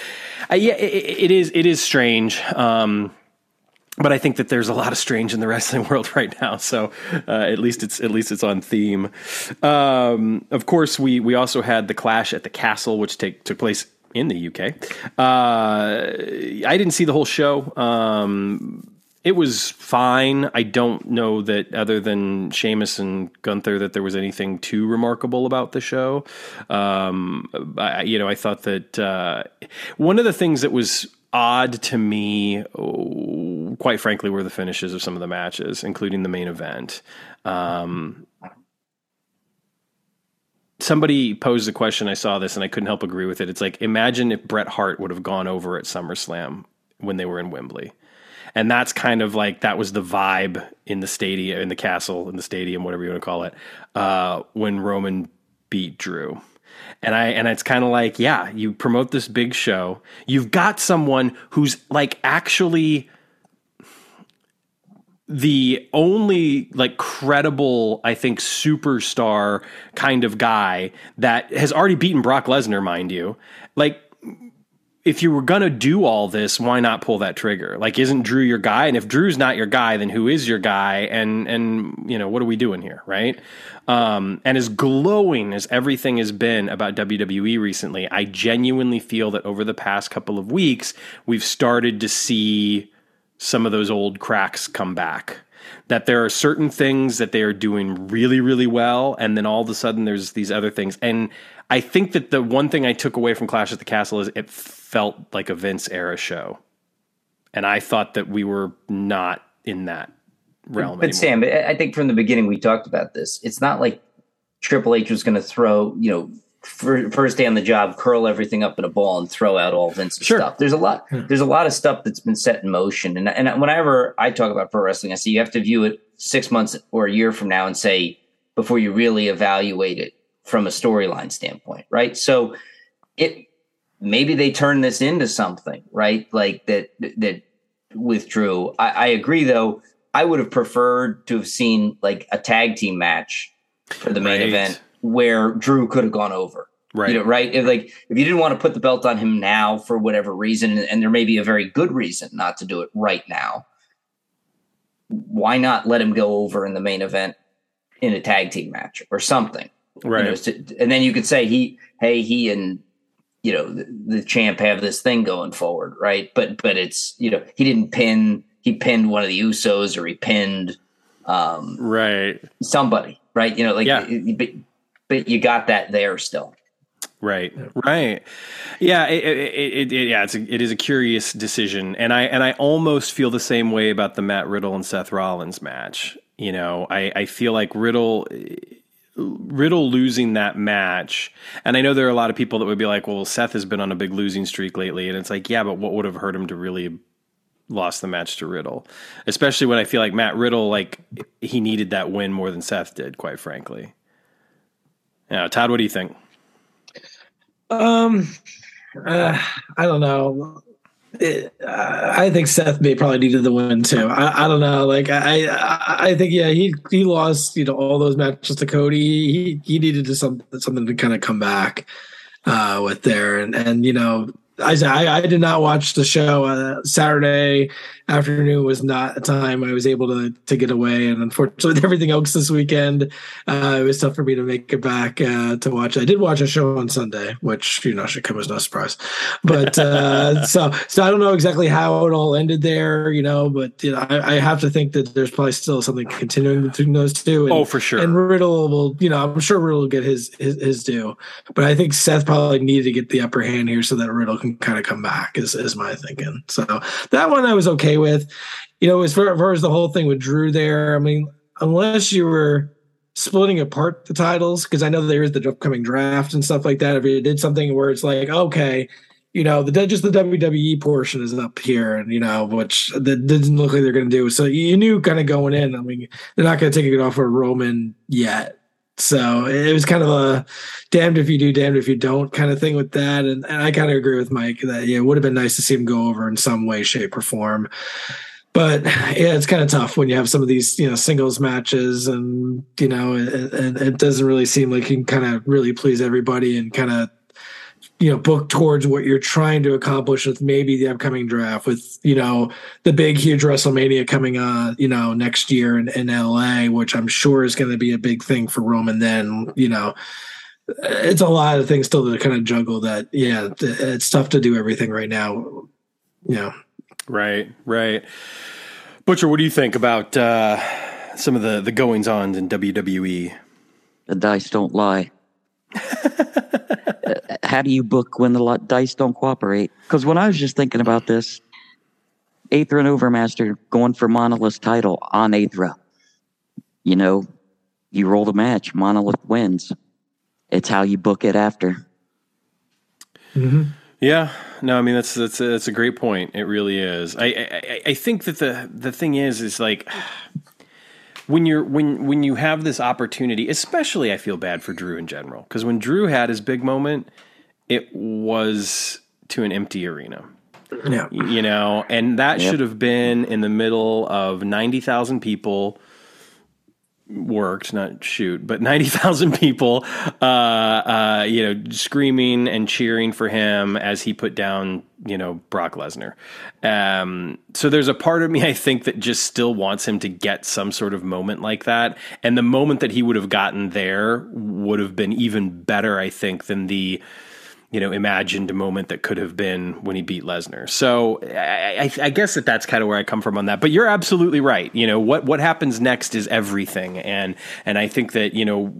uh, yeah, it, it is it is strange. Um, but I think that there's a lot of strange in the wrestling world right now. So uh, at least it's at least it's on theme. Um, of course, we we also had the clash at the castle, which take, took place in the UK. Uh, I didn't see the whole show. Um, it was fine. I don't know that other than Sheamus and Gunther that there was anything too remarkable about the show. Um, I, you know, I thought that uh, one of the things that was odd to me, oh, quite frankly, were the finishes of some of the matches, including the main event. Um, somebody posed a question. I saw this and I couldn't help agree with it. It's like imagine if Bret Hart would have gone over at SummerSlam when they were in Wembley. And that's kind of like that was the vibe in the stadium, in the castle, in the stadium, whatever you want to call it, uh, when Roman beat Drew. And I and it's kind of like, yeah, you promote this big show. You've got someone who's like actually the only like credible, I think, superstar kind of guy that has already beaten Brock Lesnar, mind you. Like if you were gonna do all this, why not pull that trigger? Like, isn't Drew your guy? And if Drew's not your guy, then who is your guy? And and you know what are we doing here, right? Um, and as glowing as everything has been about WWE recently, I genuinely feel that over the past couple of weeks, we've started to see some of those old cracks come back. That there are certain things that they are doing really, really well, and then all of a sudden there's these other things. And I think that the one thing I took away from Clash at the Castle is it felt like a Vince era show. And I thought that we were not in that realm. But, Sam, I think from the beginning we talked about this. It's not like Triple H was going to throw, you know, first day on the job, curl everything up in a ball and throw out all Vince's sure. stuff. There's a lot. Hmm. There's a lot of stuff that's been set in motion. And and whenever I talk about pro wrestling, I say you have to view it six months or a year from now and say before you really evaluate it from a storyline standpoint, right? So it maybe they turn this into something, right? Like that that with Drew. I, I agree though. I would have preferred to have seen like a tag team match for the main right. event where Drew could have gone over. Right. You know, right. If like if you didn't want to put the belt on him now for whatever reason, and there may be a very good reason not to do it right now, why not let him go over in the main event in a tag team match or something? Right. You know, to, and then you could say he, hey, he and you know the, the, champ have this thing going forward, right? But but it's you know he didn't pin he pinned one of the Usos or he pinned um, right somebody, right? You know, like yeah. but, but you got that there still. Right, right, yeah, it, it, it, yeah, it's a, it is a curious decision, and I and I almost feel the same way about the Matt Riddle and Seth Rollins match. You know, I I feel like Riddle Riddle losing that match, and I know there are a lot of people that would be like, "Well, Seth has been on a big losing streak lately," and it's like, yeah, but what would have hurt him to really lost the match to Riddle, especially when I feel like Matt Riddle, like he needed that win more than Seth did, quite frankly. Yeah, Todd, what do you think? Um, uh, I don't know I think Seth may probably needed the win too. I, I don't know. Like I, I, I think yeah, he he lost you know all those matches to Cody. He he needed to some something to kind of come back uh, with there, and and you know I, I, I did not watch the show. Uh, Saturday afternoon was not a time I was able to to get away, and unfortunately, with everything else this weekend, uh, it was tough for me to make it back uh, to watch. I did watch a show on Sunday, which you know should come as no surprise. But uh, so so I don't know exactly how it all ended there, you know. But you know, I, I, have to think that there's probably still something continuing between those two. And, oh, for sure. And Riddle will, you know, I'm sure Riddle will get his, his his due, but I think Seth probably needed to get the upper hand here so that Riddle can kind of come back is, is my thinking. So that one I was okay with. You know, as far, as far as the whole thing with Drew there, I mean, unless you were splitting apart the titles, because I know there is the upcoming draft and stuff like that. If you did something where it's like, okay, you know, the just the WWE portion is up here, and you know, which that doesn't look like they're going to do. So you knew kind of going in. I mean, they're not going to take it off of Roman yet So it was kind of a damned if you do, damned if you don't kind of thing with that. And, and I kind of agree with Mike that yeah, it would have been nice to see him go over in some way, shape, or form. But yeah, it's kind of tough when you have some of these you know singles matches, and you know, and it, it doesn't really seem like you can kind of really please everybody and kind of you know book towards what you're trying to accomplish with maybe the upcoming draft with you know the big huge wrestlemania coming uh you know next year in, in la which i'm sure is going to be a big thing for roman then you know. It's a lot of things still to kind of juggle that yeah it's tough to do everything right now yeah right right. Butcher what do you think about uh some of the the goings on in wwe the dice don't lie how do you book when the dice don't cooperate? Because when I was just thinking about this, Aethra and Overmaster going for Monolith's title on Aethra. You know, you roll the match, Monolith wins. It's how you book it after. Mm-hmm. Yeah, no, I mean that's that's a, that's a great point. It really is. I, I I think that the the thing is is like when you're when when you have this opportunity, especially I feel bad for Drew in general because when Drew had his big moment, it was to an empty arena. Yeah. You know, and that yep. should have been in the middle of 90,000 people worked, not shoot, but 90,000 people, uh, uh, you know, screaming and cheering for him as he put down, you know, Brock Lesnar. Um, so there's a part of me, I think, that just still wants him to get some sort of moment like that. And the moment that he would have gotten there would have been even better, I think, than the, you know, imagined a moment that could have been when he beat Lesnar. So I, I, I, guess that that's kind of where I come from on that. But you're absolutely right. You know what what happens next is everything, and and I think that you know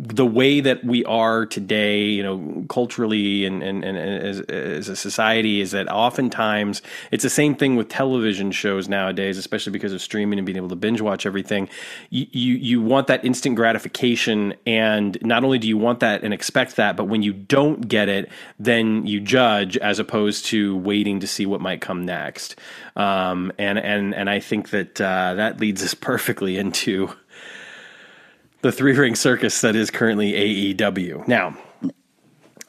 the way that we are today, you know, culturally and, and, and as, as, a society is that oftentimes it's the same thing with television shows nowadays, especially because of streaming and being able to binge watch everything. You, you, you want that instant gratification. And not only do you want that and expect that, but when you don't get it, then you judge as opposed to waiting to see what might come next. Um, and, and, and I think that, uh, that leads us perfectly into, the three ring circus that is currently AEW. Now,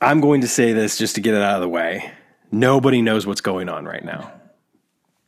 I'm going to say this just to get it out of the way. Nobody knows what's going on right now.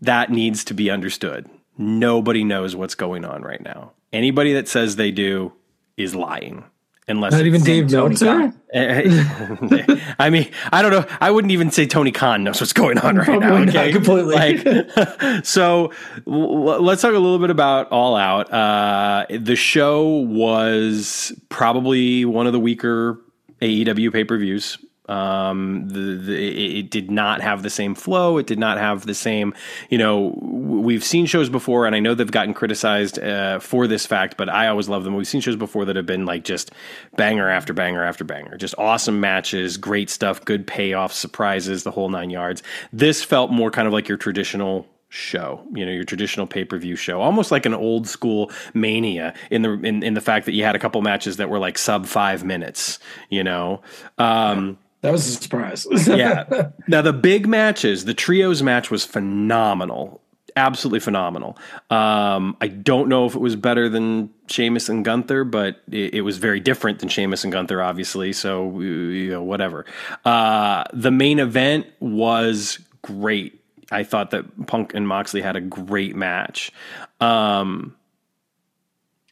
That needs to be understood. Nobody knows what's going on right now. Anybody that says they do is lying. Unless not even Dave Meltzer. I mean, I don't know. I wouldn't even say Tony Khan knows what's going on right Probably now. Okay, completely. Like, so l- let's talk a little bit about All Out. Uh, the show was probably one of the weaker AEW pay per views. Um, the, the, it did not have the same flow. It did not have the same, you know, we've seen shows before and I know they've gotten criticized, uh, for this fact, but I always love them. We've seen shows before that have been like just banger after banger after banger, just awesome matches, great stuff, good payoffs, surprises, the whole nine yards. This felt more kind of like your traditional show, you know, your traditional pay per view show, almost like an old school mania in the in, in the fact that you had a couple matches that were like sub five minutes, you know. Um, that was a surprise. yeah. Now the big matches, the trios match was phenomenal. Absolutely phenomenal. Um, I don't know if it was better than Sheamus and Gunther, but it, it was very different than Sheamus and Gunther, obviously. So you know, whatever. Uh, the main event was great. I thought that Punk and Moxley had a great match. Um,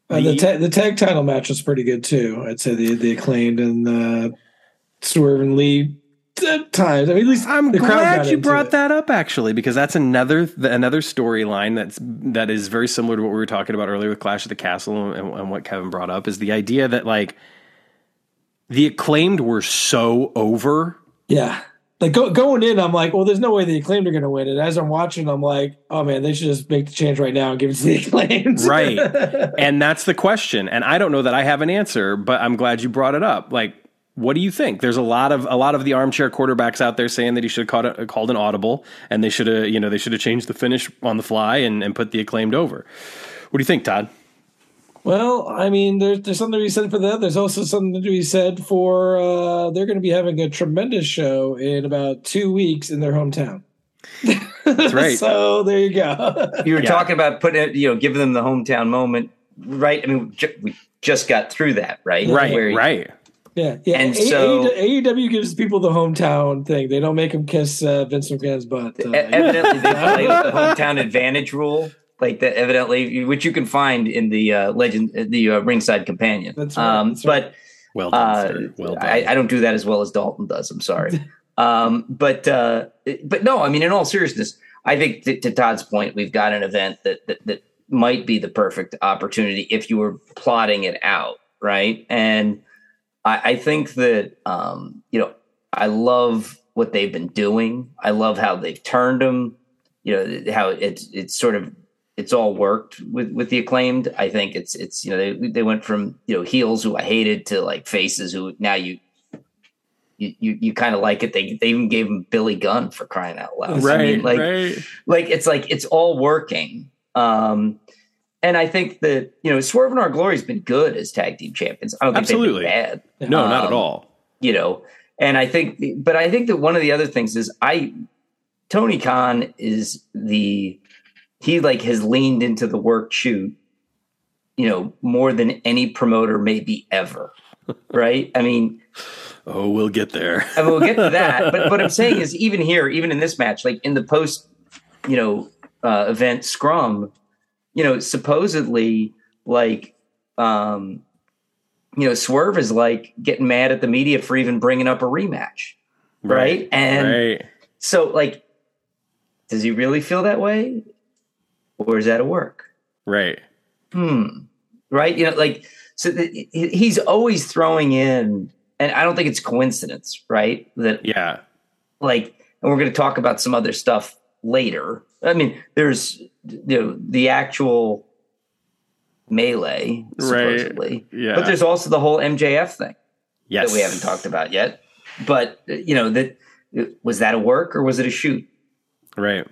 uh, the, ta- the tag title match was pretty good too. I'd say the the acclaimed and the Lee times. I mean, at least I'm glad you brought it. that up actually, because that's another another storyline that's that is very similar to what we were talking about earlier with Clash of the Castle and, and what Kevin brought up is the idea that like the acclaimed were so over. Yeah. Like go, going in, I'm like, well, there's no way the acclaimed are going to win. And as I'm watching, I'm like, oh man, they should just make the change right now and give it to the acclaimed. right. And that's the question. And I don't know that I have an answer, but I'm glad you brought it up. Like, what do you think? There's a lot of a lot of the armchair quarterbacks out there saying that he should have called, a, called an audible and they should have you know they should have changed the finish on the fly and, and put the acclaimed over. What do you think, Todd? Well, I mean, there's there's something to be said for that. There's also something to be said for uh, they're going to be having a tremendous show in about two weeks in their hometown. That's right. so there you go. you were yeah. talking about putting it, you know, giving them the hometown moment right? I mean, we just got through that, right? Right, Where, right. Yeah, yeah. And a- so AEW gives people the hometown thing. They don't make them kiss uh, Vince McMahon's butt. Uh, evidently, they play the hometown advantage rule, like that. Evidently, which you can find in the uh, legend, the uh, ringside companion. That's right. Um, that's right. But well done, uh, well done. I, I, don't do that as well as Dalton does. I'm sorry. um, but uh, but no, I mean, in all seriousness, I think to, to Todd's point, we've got an event that, that that might be the perfect opportunity if you were plotting it out, right? And I, I think that um, you know I love what they've been doing. I love how they've turned them. You know how it's it's sort of it's all worked with with the acclaimed. I think it's it's you know they they went from you know heels who I hated to like faces who now you you you, you kind of like it. They they even gave him Billy Gunn for crying out loud. Right, I mean, like right. like it's like it's all working. Um, and I think that you know Swerve In Our Glory has been good as tag team champions. I don't think Absolutely. bad. No, um, not at um, all. You know, and I think, but I think that one of the other things is I Tony Khan is the he like has leaned into the work shoot, you know, more than any promoter maybe ever. right? I mean, oh, we'll get there. I mean, we'll get to that. But what I'm saying is, even here, even in this match, like in the post, you know, uh, event scrum, you know, supposedly like, um, you know, Swerve is like getting mad at the media for even bringing up a rematch, right? right? And right. so, like, does he really feel that way, or is that a work? Right. Hmm. Right. You know, like, so he's always throwing in, and I don't think it's coincidence, right? That yeah, like, and we're going to talk about some other stuff later. I mean, there's you know the actual melee supposedly, right. yeah. but there's also the whole MJF thing yes. that we haven't talked about yet. But you know that was that a work or was it a shoot? Right.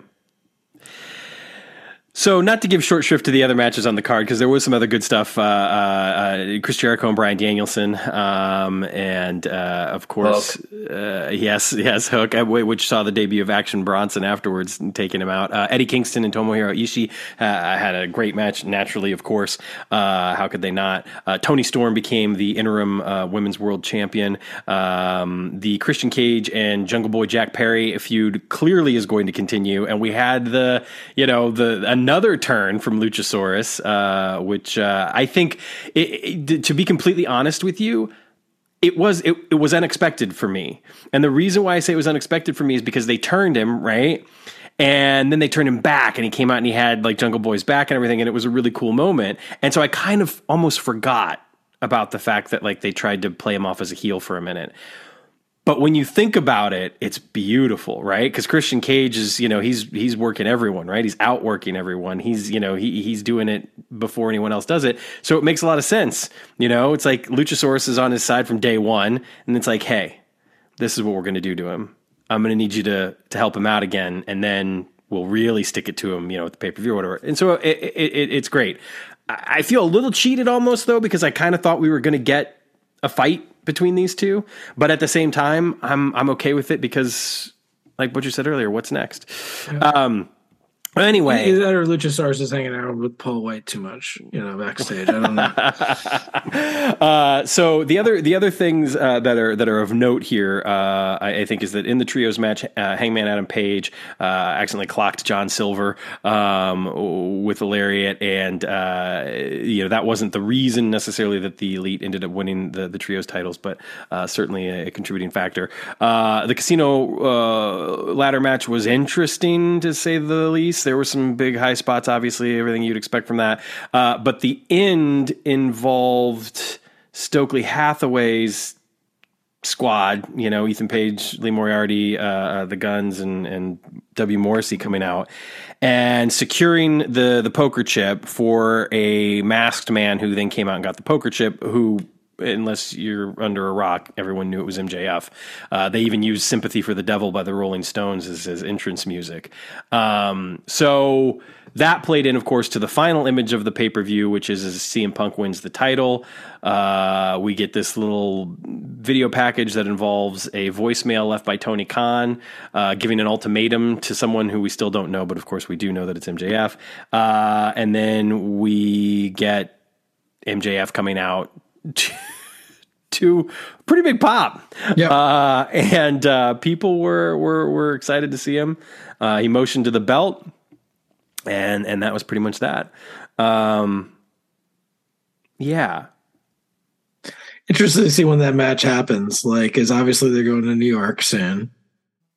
So, not to give short shrift to the other matches on the card, because there was some other good stuff. Uh, uh, uh, Chris Jericho and Bryan Danielson, um, and uh, of course, uh, yes, yes, Hook, uh, which saw the debut of Action Bronson afterwards, taking him out. Eddie Kingston and Tomohiro Ishii had a great match. Naturally, of course, how could they not? Toni Storm became the interim Women's World Champion. Um, the Christian Cage and Jungle Boy Jack Perry feud clearly is going to continue, and we had the, you know, the another turn from Luchasaurus, uh, which uh, I think, it, it, to be completely honest with you, it was it, it was unexpected for me. And the reason why I say it was unexpected for me is because they turned him right. And then they turned him back and he came out and he had like Jungle Boy's back and everything. And it was a really cool moment. And so I kind of almost forgot about the fact that like they tried to play him off as a heel for a minute. But when you think about it, it's beautiful, right? Because Christian Cage is, you know, he's he's working everyone, right? He's outworking everyone. He's, you know, he he's doing it before anyone else does it. So it makes a lot of sense. You know, it's like Luchasaurus is on his side from day one, and it's like, hey, this is what we're going to do to him. I'm going to need you to to help him out again, and then we'll really stick it to him, you know, with the pay per view or whatever. And so it, it, it, it's great. I feel a little cheated almost though because I kind of thought we were going to get a fight between these two, but at the same time, I'm I'm okay with it because, like what you said earlier, what's next? Yeah. Um, Anyway, either that or Luchasaurus is hanging out with Paul White too much, you know, backstage. I don't know. uh, so the other the other things uh, that are that are of note here, uh, I, I, think, is that in the trios match, uh, Hangman Adam Page uh, accidentally clocked John Silver um, with a lariat, and uh, you know that wasn't the reason necessarily that the Elite ended up winning the the trios titles, but certainly a, a, contributing factor. the casino ladder match was interesting to say the least there were some big high spots, obviously, everything you'd expect from that. Uh, but the end involved Stokely Hathaway's squad, you know, Ethan Page, Lee Moriarty, uh, uh, the Gunns, and, and W. Morrissey coming out and securing the, the poker chip for a masked man who then came out and got the poker chip, who unless you're under a rock, everyone knew it was MJF. Uh, they even used "Sympathy for the Devil" by the Rolling Stones as, entrance music. Um, so that played in, of course, to the final image of the pay per view, which is as CM Punk wins the title. Uh, we get this little video package that involves a voicemail left by Tony Khan, uh, giving an ultimatum to someone who we still don't know, but of course we do know that it's MJF. Uh, and then we get MJF coming out to, pretty big pop. Yeah. Uh, and uh, people were, were were excited to see him. Uh, he motioned to the belt, and and that was pretty much that. Um, yeah, Interested to see when that match happens. Like, is obviously they're going to New York soon.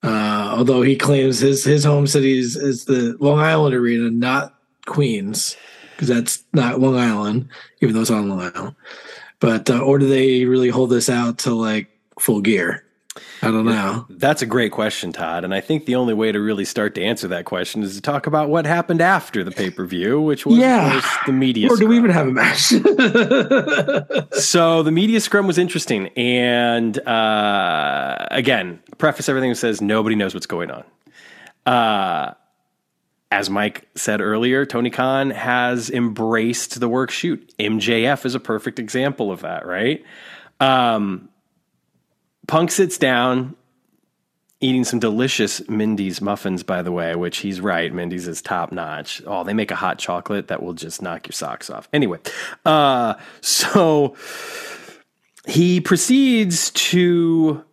Uh, although he claims his his home city is, is the Long Island Arena, not Queens, because that's not Long Island, even though it's on Long Island. But uh, or do they really hold this out to like full gear? I don't know. That's a great question, Todd. And I think the only way to really start to answer that question is to talk about what happened after the pay per view, which was, Yeah. the media. Or do we scrum. even have a match? so the media scrum was interesting, and uh, again, preface everything that says nobody knows what's going on. Uh, as Mike said earlier, Tony Khan has embraced the work shoot. MJF is a perfect example of that, right? Um, Punk sits down, eating some delicious Mindy's muffins, by the way, which he's right. Mindy's is top notch. Oh, they make a hot chocolate that will just knock your socks off. Anyway, uh, so he proceeds to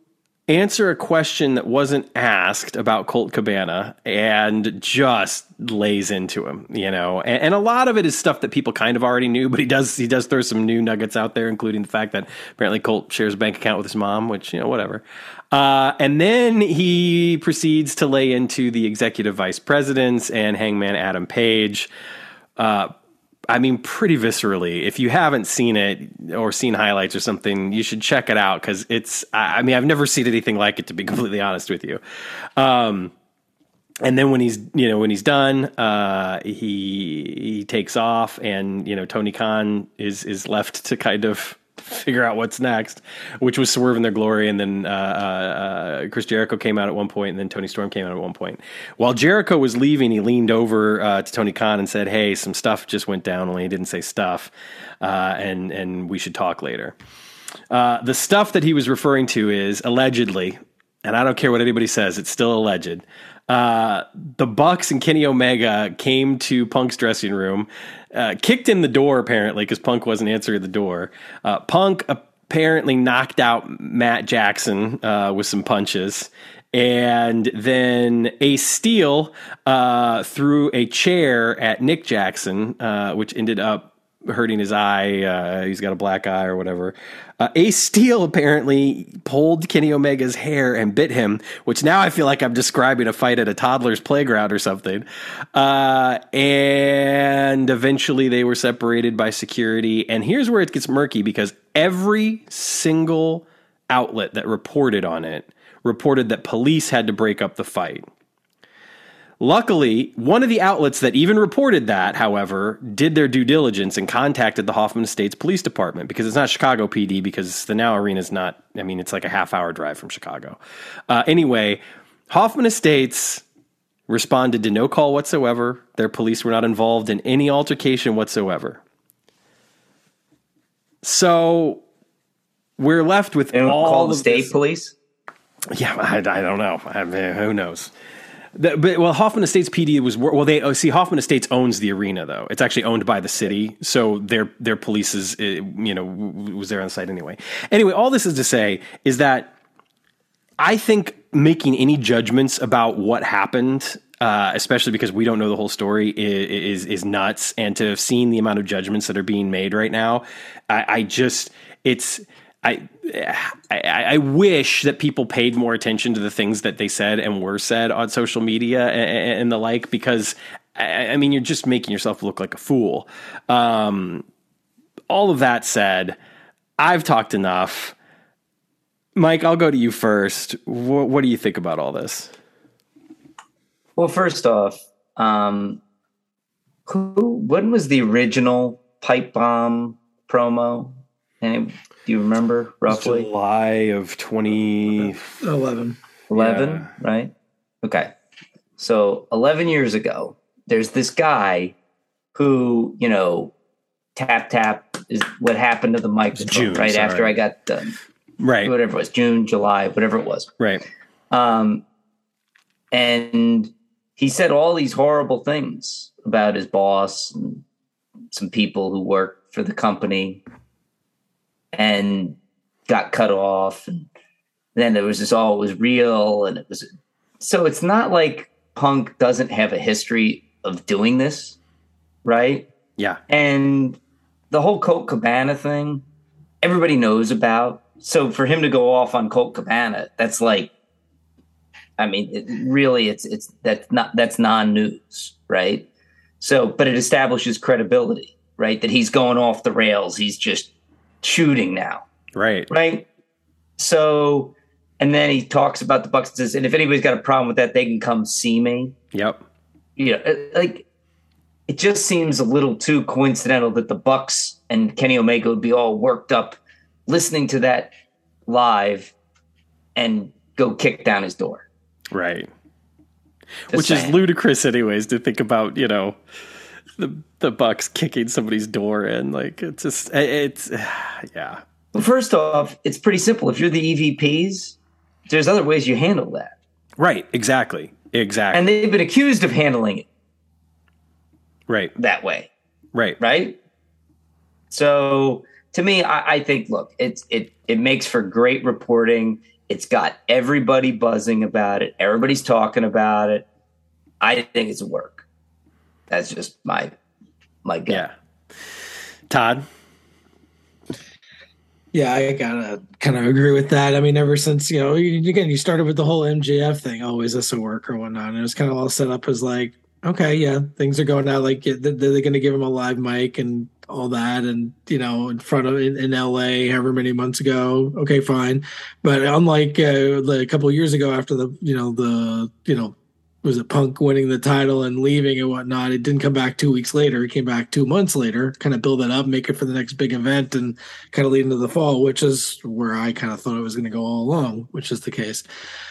answer a question that wasn't asked about Colt Cabana and just lays into him, you know. And, and a lot of it is stuff that people kind of already knew, but he does he does throw some new nuggets out there, including the fact that apparently Colt shares a bank account with his mom, which you know whatever. Uh, and then he proceeds to lay into the executive vice presidents and Hangman Adam Page. Uh, I mean, pretty viscerally. If you haven't seen it or seen highlights or something, you should check it out because it's. I mean, I've never seen anything like it. To be completely honest with you, um, and then when he's you know when he's done, uh, he he takes off, and you know Tony Khan is is left to kind of figure out what's next, which was Swerve in their glory, and then uh, uh, uh, Chris Jericho came out at one point, and then Toni Storm came out at one point. While Jericho was leaving, he leaned over uh, to Tony Khan and said, "Hey, some stuff just went down. Only he didn't say stuff, uh, and and we should talk later." Uh, the stuff that he was referring to is allegedly, and I don't care what anybody says, it's still alleged. Uh, the Bucks and Kenny Omega came to Punk's dressing room, uh, kicked in the door apparently because Punk wasn't answering the door. Uh, Punk apparently knocked out Matt Jackson uh, with some punches. And then Ace Steel uh, threw a chair at Nick Jackson, uh, which ended up hurting his eye. Uh, he's got a black eye or whatever. Uh, Ace Steel apparently pulled Kenny Omega's hair and bit him, which now I feel like I'm describing a fight at a toddler's playground or something. Uh, and eventually they were separated by security. And here's where it gets murky because every single outlet that reported on it reported that police had to break up the fight. Luckily, one of the outlets that even reported that, however, did their due diligence and contacted the Hoffman Estates Police Department because it's not Chicago PD because the Now Arena is not, I mean, it's like a half hour drive from Chicago. Uh, anyway, Hoffman Estates responded to no call whatsoever. Their police were not involved in any altercation whatsoever. So we're left with They all call the state this- police. yeah, I, I don't know. I mean, who knows? The, but well, Hoffman Estates PD was well. They oh, see Hoffman Estates owns the arena though. It's actually owned by the city, so their their police is uh, you know was there on the site anyway. Anyway, all this is to say is that I think making any judgments about what happened, uh, especially because we don't know the whole story, is, is is nuts. And to have seen the amount of judgments that are being made right now, I, I just it's. I, I I wish that people paid more attention to the things that they said and were said on social media and, and the like because I, I mean you're just making yourself look like a fool. Um, all of that said, I've talked enough. Mike, I'll go to you first. What, what do you think about all this? Well, first off, um, who? When was the original pipe bomb promo? And do you remember roughly? July of 2011. 11. 11, Yeah. right? Okay. So 11 years ago, there's this guy who, you know, tap tap is what happened to the microphone June, right sorry. after I got done. Right, Whatever it was, June, July, whatever it was. right. Um, and he said all these horrible things about his boss and some people who work for the company and got cut off and then there was this oh, all it was real and it was so it's not like punk doesn't have a history of doing this right Yeah. and the whole Colt Cabana thing, everybody knows about. So for him to go off on Colt Cabana, that's like, I mean, it, really, it's it's that's not that's non-news, right? So, but it establishes credibility, right? That he's going off the rails. He's just shooting now, Right. right? So, and then he talks about the Bucks and says, and if anybody's got a problem with that, they can come see me Yep. you know, like it just seems a little too coincidental that the Bucks and Kenny Omega would be all worked up listening to that live and go kick down his door. Right. Just Which is ludicrous, anyways, to think about. You know, the the Bucks kicking somebody's door in. Like it's just it's yeah. Well, first off, it's pretty simple. If you're the EVPs, there's other ways you handle that, Right. Exactly. Exactly. and they've been accused of handling it right. that way. Right. right? So to me, I, I think look, it's it it makes for great reporting. It's got everybody buzzing about it. Everybody's talking about it. I think it's a work. That's just my my gut. Yeah. Todd. Yeah, I gotta kind of agree with that. I mean, ever since you know, you- again, you started with the whole MJF thing, oh, is this a work or whatnot? And it was kind of all set up as like, okay, yeah, things are going out. Like, they're, they're going to give him a live mic and all that, and you know, in front of in, in LA, however many months ago. Okay, fine. But unlike uh, like a couple of years ago, after the you know the you know was it Punk winning the title and leaving and whatnot? It didn't come back two weeks later. It came back two months later, kind of build it up, make it for the next big event, and kind of lead into the fall, which is where I kind of thought it was going to go all along, which is the case.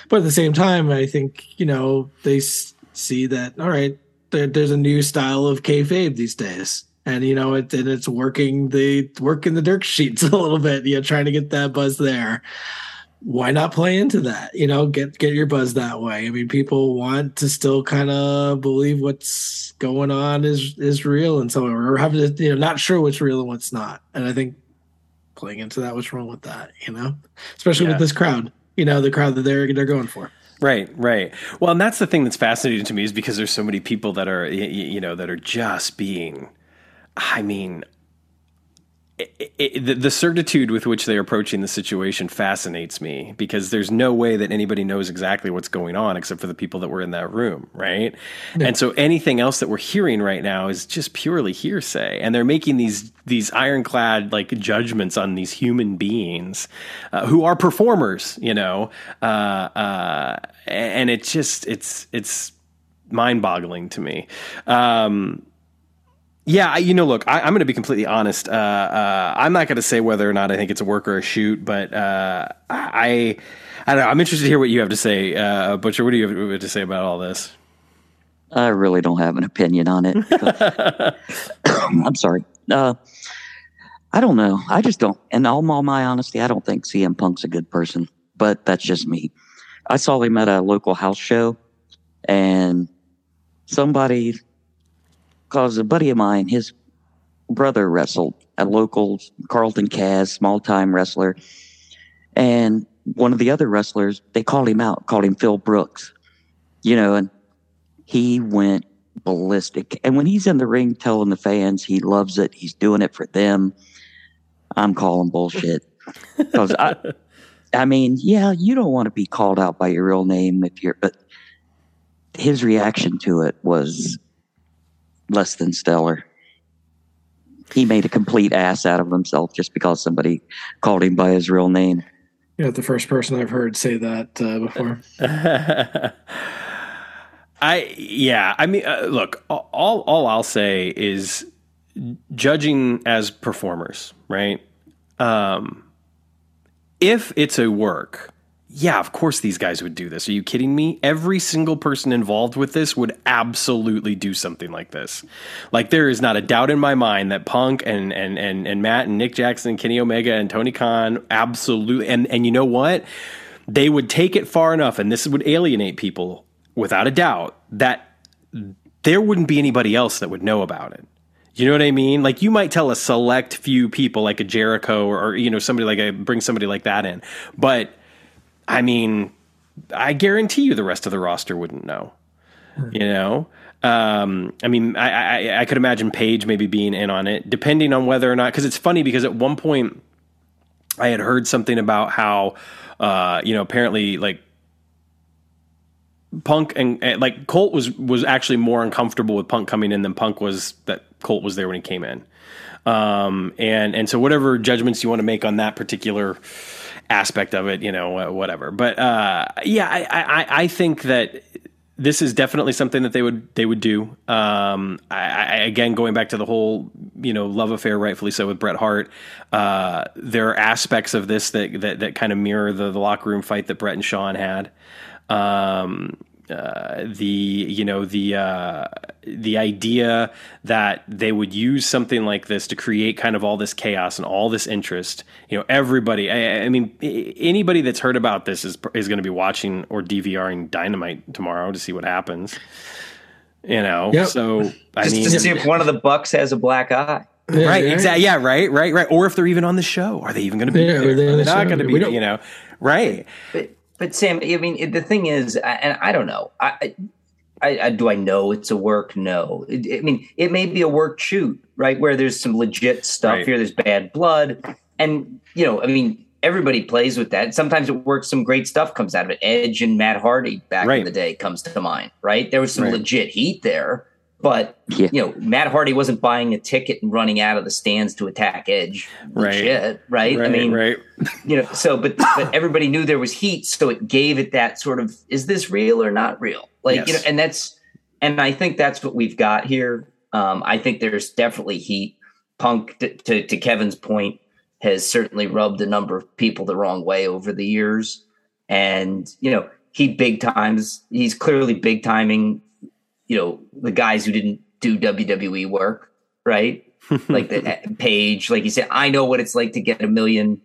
But at the same time, I think you know they see that all right, there, there's a new style of kayfabe these days. And you know it, and it's working the working the dirt sheets a little bit. You know, trying to get that buzz there why not play into that? You know, get get your buzz that way. I mean, people want to still kind of believe what's going on is is real, and so we're have to, you know not sure what's real and what's not. And I think playing into that, what's wrong with that? You know, especially Yeah. with this crowd. You know, the crowd that they're they're going for. Right, right. Well, and that's the thing that's fascinating to me is because there's so many people that are, you know, that are just being, I mean, it, it, the, the certitude with which they're approaching the situation fascinates me because there's no way that anybody knows exactly what's going on except for the people that were in that room, right? And so anything else that we're hearing right now is just purely hearsay, and they're making these these ironclad like judgments on these human beings uh, who are performers, you know, uh, uh, and it's just it's it's mind boggling to me. Um, yeah, I- you know, look, I, I'm going to be completely honest. Uh, uh, I'm not going to say whether or not I think it's a work or a shoot, but uh, I, I don't know. I'm interested to hear what you have to say, uh, Butcher. What do you have to say about all this? I really don't have an opinion on it. I'm sorry. Uh, I don't know. I just don't. In all my, my honesty, I don't think CM Punk's a good person, but that's just me. I saw him at a local house show, and somebody, cause a buddy of mine, his brother wrestled a local Carlton Kaz, small time wrestler, and one of the other wrestlers, they called him out, called him Phil Brooks, you know, and he went ballistic. And when he's in the ring telling the fans he loves it, he's doing it for them. I'm calling bullshit. Because I, I mean, yeah, you don't want to be called out by your real name if you're, but his reaction to it was less than stellar. He made a complete ass out of himself just because somebody called him by his real name. You're not the first person I've heard say that uh, before. I yeah, I mean, uh, look, all all I'll say is judging as performers, right? Um, if it's a work, yeah, of course these guys would do this. Are you kidding me? Every single person involved with this would absolutely do something like this. Like there is not a doubt in my mind that Punk and and and and Matt and Nick Jackson, and Kenny Omega and Tony Khan absolutely and and you know what? They would take it far enough and this would alienate people without a doubt that there wouldn't be anybody else that would know about it. You know what I mean? Like you might tell a select few people, like a Jericho or, or you know somebody like a bring somebody like that in, but I mean, I guarantee you the rest of the roster wouldn't know. You know, um, I mean, I, I, I could imagine Paige maybe being in on it, depending on whether or not. Because it's funny because at one point I had heard something about how, uh, you know, apparently like Punk and, and, like Colt was was actually more uncomfortable with Punk coming in than Punk was that Colt was there when he came in. Um, and and so whatever judgments you want to make on that particular aspect of it, you know, whatever. But uh, yeah, I, I I think that this is definitely something that they would they would do. Um, I, I, again, going back to the whole you know love affair, rightfully so, with Bret Hart. Uh, there are aspects of this that that, that kind of mirror the, the locker room fight that Bret and Shawn had. Um, uh, the you know the uh, the idea that they would use something like this to create kind of all this chaos and all this interest. You know, everybody. I, I mean, anybody that's heard about this is is going to be watching or DVRing Dynamite tomorrow to see what happens. You know, yep. so I Just mean, to see if one of the Bucks has a black eye. Yeah, right, exactly. Yeah, right, right, right. Or if they're even on the show, are they even going to be yeah, there? They are not going to be? You know, right? But, but Sam, I mean, the thing is, and I don't know, I, I, I do I know it's a work? No, it, I mean, it may be a work shoot, right? Where there's some legit stuff right. here. There's bad blood, and you know, I mean, everybody plays with that. Sometimes it works. Some great stuff comes out of it. Edge and Matt Hardy back right. in the day comes to mind, right? There was some right. legit heat there, but yeah. you know, Matt Hardy wasn't buying a ticket and running out of the stands to attack Edge. Right. right? I mean, right. you know, so but but everybody knew there was heat, so it gave it that sort of is this real or not real? Like, yes. you know, and that's and I think that's what we've got here. Um, I think there's definitely heat. Punk to, to, to Kevin's point has certainly rubbed a number of people the wrong way over the years. And, you know, he big times, he's clearly big timing you know the guys who didn't do WWE work, right? like the eh, page, like you said, I know what it's like to get a million,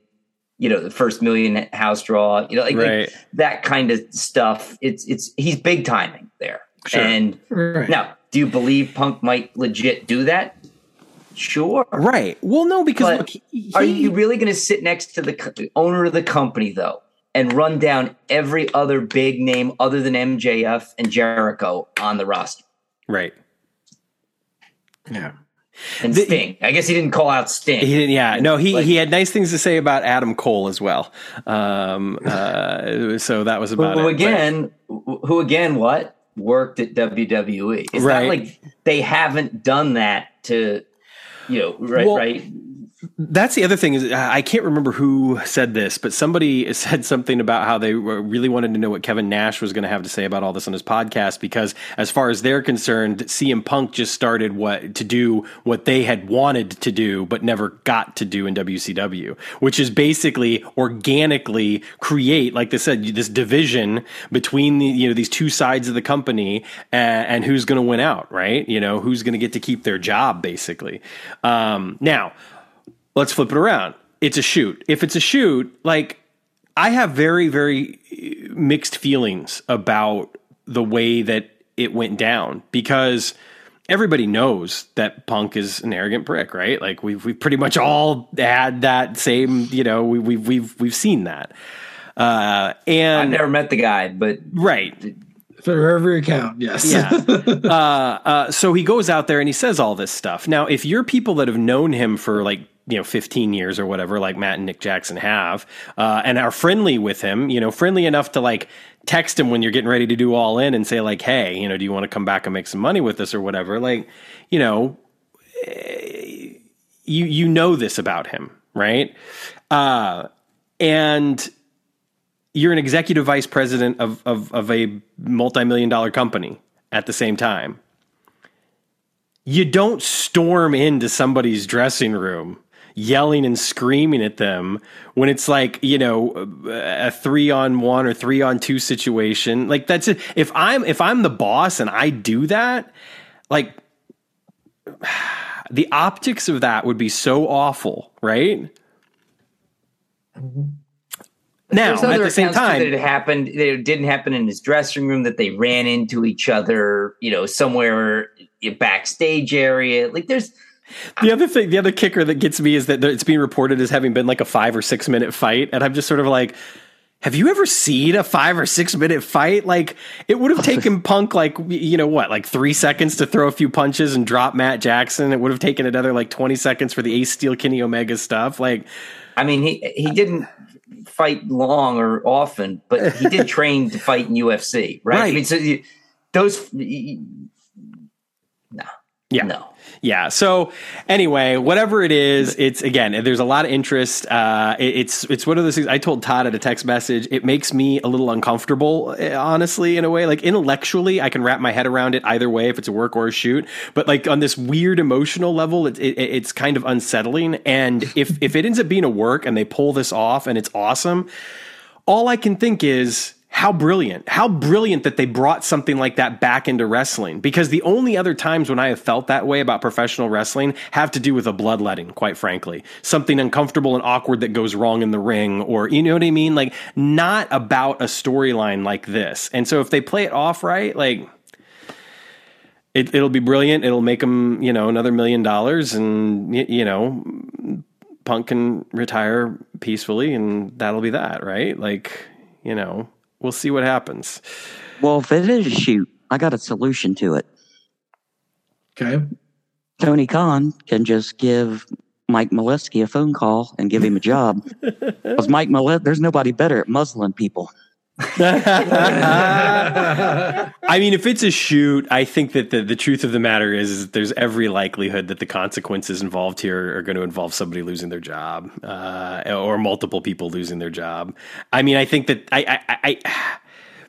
you know, the first million house draw, you know, like, right. like that kind of stuff. It's it's he's big timing there. Sure. And right. now, do you believe Punk might legit do that? Sure. Right. Well, no, because look, he, are you really going to sit next to the owner of the company though? And run down every other big name other than MJF and Jericho on the roster. Right. Yeah. And the, Sting. I guess he didn't call out Sting. He didn't. Yeah. No. He like, he had nice things to say about Adam Cole as well. Um. Uh. So that was about who, it. Again, but, who again? What worked at WWE? It's right. not like they haven't done that to, you know, right, well, right that's the other thing is I can't remember who said this, but somebody said something about how they really wanted to know what Kevin Nash was going to have to say about all this on his podcast because, as far as they're concerned, CM Punk just started what to do what they had wanted to do but never got to do in WCW, which is basically organically create, like they said, this division between the you know these two sides of the company and, and who's going to win out, right? You know who's going to get to keep their job, basically. Um, now let's flip it around. It's a shoot. If it's a shoot, like I have very, very mixed feelings about the way that it went down because everybody knows that Punk is an arrogant prick, right? Like we've we've pretty much all had that same, you know, we, we've we've we've seen that. Uh, and I've never met the guy, but right. For every account, yes. yeah. Uh, uh, so he goes out there and he says all this stuff. Now, if you're people that have known him for like you know 15 years or whatever like matt and nick jackson have uh, and are friendly with him you know friendly enough to like text him when you're getting ready to do all in and say like hey you know do you want to come back and make some money with us or whatever? Like you know eh, you you know this about him right? Uh, and you're an executive vice president of, of, of a multi-million dollar company at the same time. You don't storm into somebody's dressing room yelling and screaming at them when it's like you know a three on one or three on two situation. Like that's it. If i'm if i'm the boss and i do that like the optics of that would be so awful right? Now at the same time that it happened that it didn't happen in his dressing room that they ran into each other you know somewhere backstage area. Like there's The other thing, the other kicker that gets me is that it's being reported as having been like a five or six minute fight, and I'm just sort of like, have you ever seen a five or six minute fight? Like it would have taken Punk like you know what, like three seconds to throw a few punches and drop Matt Jackson. It would have taken another like twenty seconds for the Ace Steel Kenny Omega stuff. Like, I mean, he he didn't fight long or often, but he did train to fight in UFC, right? Right. I mean, so you, those, no, Yeah. no. Yeah. So anyway, whatever it is, it's again. There's a lot of interest. Uh, it- it's it's one of those things. I told Todd at a text message. It makes me a little uncomfortable, eh, honestly, in a way. Like intellectually, I can wrap my head around it either way if it's a work or a shoot. But like on this weird emotional level, it, it, it's kind of unsettling. And if if it ends up being a work and they pull this off and it's awesome, all I can think is how brilliant, how brilliant that they brought something like that back into wrestling. Because the only other times when I have felt that way about professional wrestling have to do with a bloodletting, quite frankly. Something uncomfortable and awkward that goes wrong in the ring, or you know what I mean? Like, not about a storyline like this. And so if they play it off right, like, it, it'll be brilliant. It'll make them, you know, another million dollars, and you know, Punk can retire peacefully, and that'll be that, right? Like, you know, we'll see what happens. Well, if it is a shoot, I got a solution to it. Okay. Tony Khan can just give Mike Molesky a phone call and give him a job. Because Mike Molesky, there's nobody better at muzzling people. I mean, if it's a shoot, I think that the, the truth of the matter is, is that there's every likelihood that the consequences involved here are going to involve somebody losing their job uh, or multiple people losing their job. I mean, I think that I, I, I, I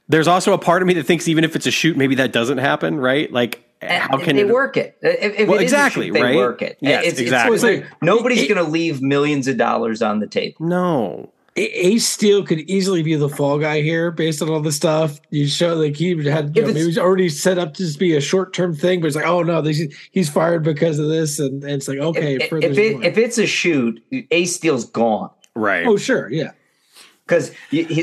there's also a part of me that thinks even if it's a shoot, maybe that doesn't happen, right? Like, how can they it work it? If, if Well, it is a exactly, shoot, they right? work it. Yes, it's, exactly. It's like nobody's going to leave millions of dollars on the table. No. A- Ace Steel could easily be the fall guy here based on all the stuff you show. Like he had, you know, it's- he was already set up to just be a short term thing, but it's like, oh no, this, he's fired because of this, and, and it's like, okay, if, if, it, if it's a shoot, Ace Steel's gone Right. oh sure, yeah, because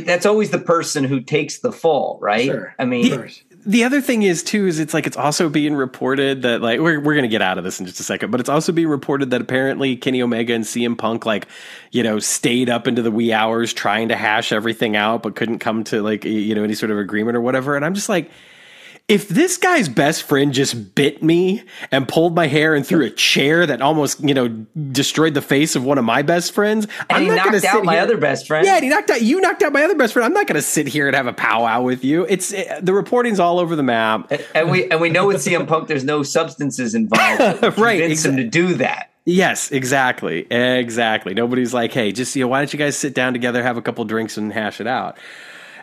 that's always the person who takes the fall, right? Sure. I mean, Sure. The other thing is too is it's like it's also being reported that like we're we're gonna get out of this in just a second, but it's also being reported that apparently Kenny Omega and CM Punk like you know stayed up into the wee hours trying to hash everything out, but couldn't come to like you know any sort of agreement or whatever. And I'm just like. If this guy's best friend just bit me and pulled my hair and threw a chair that almost, you know, destroyed the face of one of my best friends, and I'm he not going to knocked sit out my here- other best friend. yeah, and he knocked out you knocked out my other best friend. I'm not going to sit here and have a powwow with you. It's it, the reporting's all over the map. and we and we know with CM Punk, there's no substances involved. Right, convince him to do that. Yes, exactly, exactly. Nobody's like, hey, just you know, why don't you guys sit down together, have a couple drinks, and hash it out.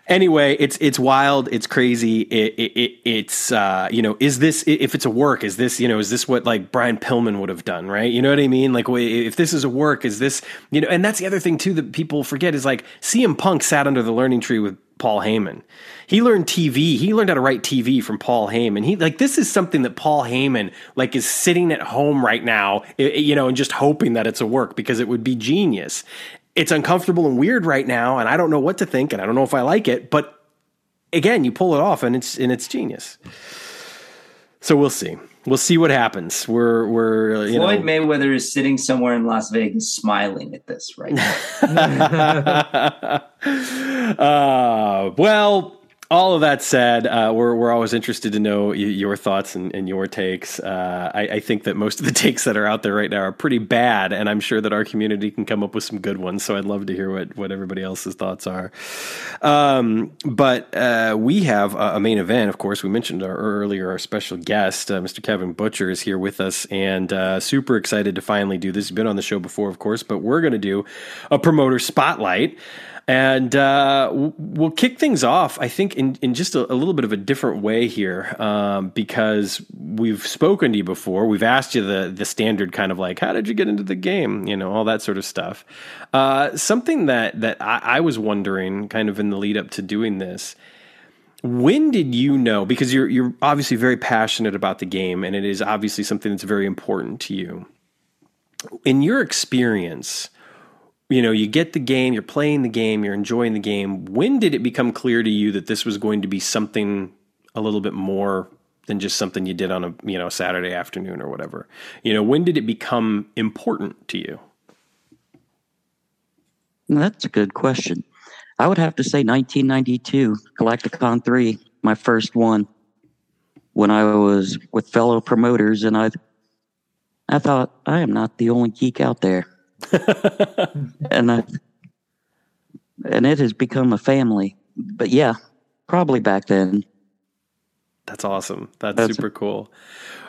Anyway, it's it's wild, it's crazy. It, it, it it's uh, you know, is this if it's a work? Is this you know, is this what like Brian Pillman would have done? Right? You know what I mean? Like, if this is a work, is this you know? And that's the other thing too that people forget is like CM Punk sat under the learning tree with Paul Heyman. He learned TV. He learned how to write TV from Paul Heyman. He like this is something that Paul Heyman like is sitting at home right now, you know, and just hoping that it's a work because it would be genius. It's uncomfortable and weird right now, and I don't know what to think, and I don't know if I like it. But again, you pull it off, and it's and it's genius. So we'll see. We'll see what happens. We're we're you Floyd know. Mayweather is sitting somewhere in Las Vegas, smiling at this right now. uh, well, all of that said, uh, we're we're always interested to know y- your thoughts and, and your takes. Uh, I, I think that most of the takes that are out there right now are pretty bad, and I'm sure that our community can come up with some good ones. So I'd love to hear what what everybody else's thoughts are. Um, but uh, we have a, a main event, of course. We mentioned our, earlier our special guest, uh, Mr. Kevin Butcher, is here with us, and uh, super excited to finally do this. He's been on the show before, of course, but we're going to do a promoter spotlight. And uh, we'll kick things off, I think, in, in just a, a little bit of a different way here, um, because we've spoken to you before. We've asked you the the standard kind of like, how did you get into the game? You know, all that sort of stuff. Uh, something that that I, I was wondering, kind of in the lead up to doing this, when did you know? Because you're you're obviously very passionate about the game, and it is obviously something that's very important to you. In your experience, you know, you get the game, you're playing the game, you're enjoying the game. When did it become clear to you that this was going to be something a little bit more than just something you did on a you know Saturday afternoon or whatever. You know, when did it become important to you? That's a good question. I would have to say 1992, Galacticon 3, my first one, when I was with fellow promoters, and I, I thought I am not the only geek out there, and I, and it has become a family. But yeah, probably back then. That's awesome. That's, That's super cool.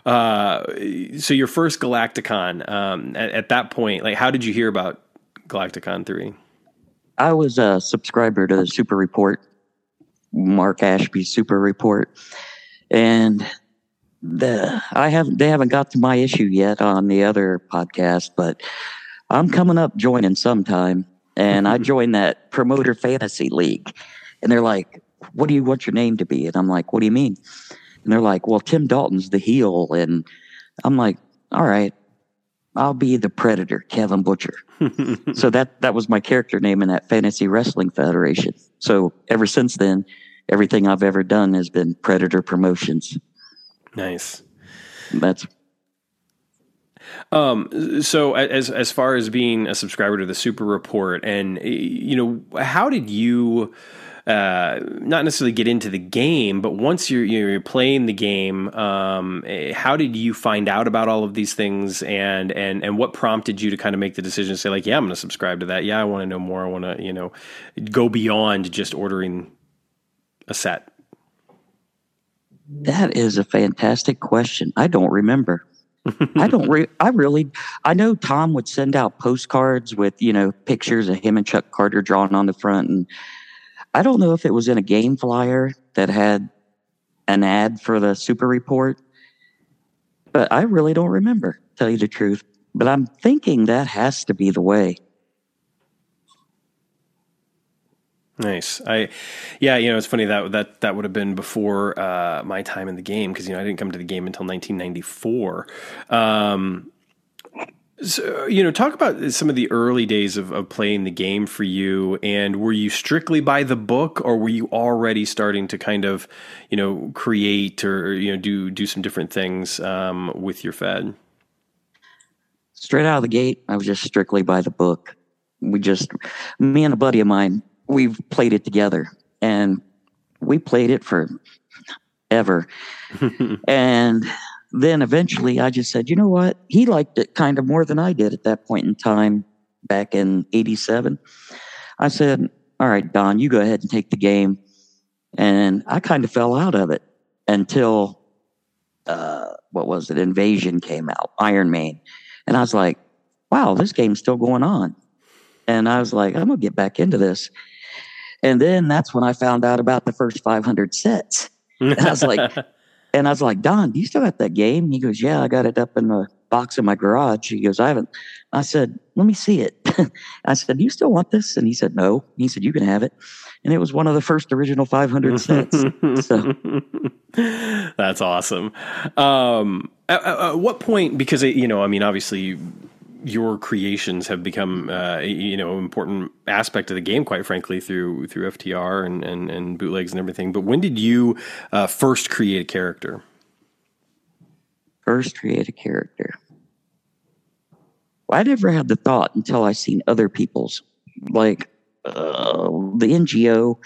Uh, so your first Galacticon, um, at, at that point, like, how did you hear about Galacticon 3? I was a subscriber to the Super Report, Mark Ashby Super Report, and the I haven't they haven't got to my issue yet on the other podcast, but I'm coming up joining sometime, and I joined that promoter fantasy league, and they're like, "What do you want your name to be?" And I'm like, "What do you mean?" And they're like, "Well, Tim Dalton's the heel," and I'm like, "All right, I'll be the Predator, Kevin Butcher." so that that was my character name in that fantasy wrestling federation. So ever since then, everything I've ever done has been Predator Promotions. Nice. That's um, so as as far as being a subscriber to the Super Report, and you know, how did you uh, not necessarily get into the game, but once you're you're playing the game, um, eh, how did you find out about all of these things, and and and what prompted you to kind of make the decision to say like, yeah, I'm going to subscribe to that. Yeah, I want to know more. I want to you know go beyond just ordering a set. That is a fantastic question. I don't remember. I don't re- I really I know Tom would send out postcards with, you know, pictures of him and Chuck Carter drawn on the front and I don't know if it was in a game flyer that had an ad for the super report, but I really don't remember, tell you the truth. But I'm thinking that has to be the way. Nice. I, yeah, you know, it's funny that that that would have been before uh, my time in the game because you know I didn't come to the game until 1994. Um, so, you know, talk about some of the early days of, of playing the game for you. And were you strictly by the book, or were you already starting to kind of, you know, create or you know do do some different things um, with your Fed? Straight out of the gate, I was just strictly by the book. We just, me and a buddy of mine, we've played it together, and we played it for ever. and then eventually I just said, you know what? He liked it kind of more than I did at that point in time back in 87. I said, all right, Don, you go ahead and take the game. And I kind of fell out of it until, uh, what was it? Invasion came out, Iron Man. And I was like, wow, this game's still going on. And I was like, I'm going to get back into this. And then that's when I found out about the first 500 sets. And I was like, and I was like, Don, do you still have that game? He goes, Yeah, I got it up in the box in my garage. He goes, I haven't. I said, Let me see it. I said, Do you still want this? And he said, No. He said, You can have it. And it was one of the first original 500 sets. so that's awesome. Um, at, at, what point, because, you know, I mean, obviously, your creations have become uh, you know important aspect of the game quite frankly through through FTR and and, and bootlegs and everything. But when did you uh, first create a character? First create a character. Well, I never had the thought until I seen other people's like uh, the NGO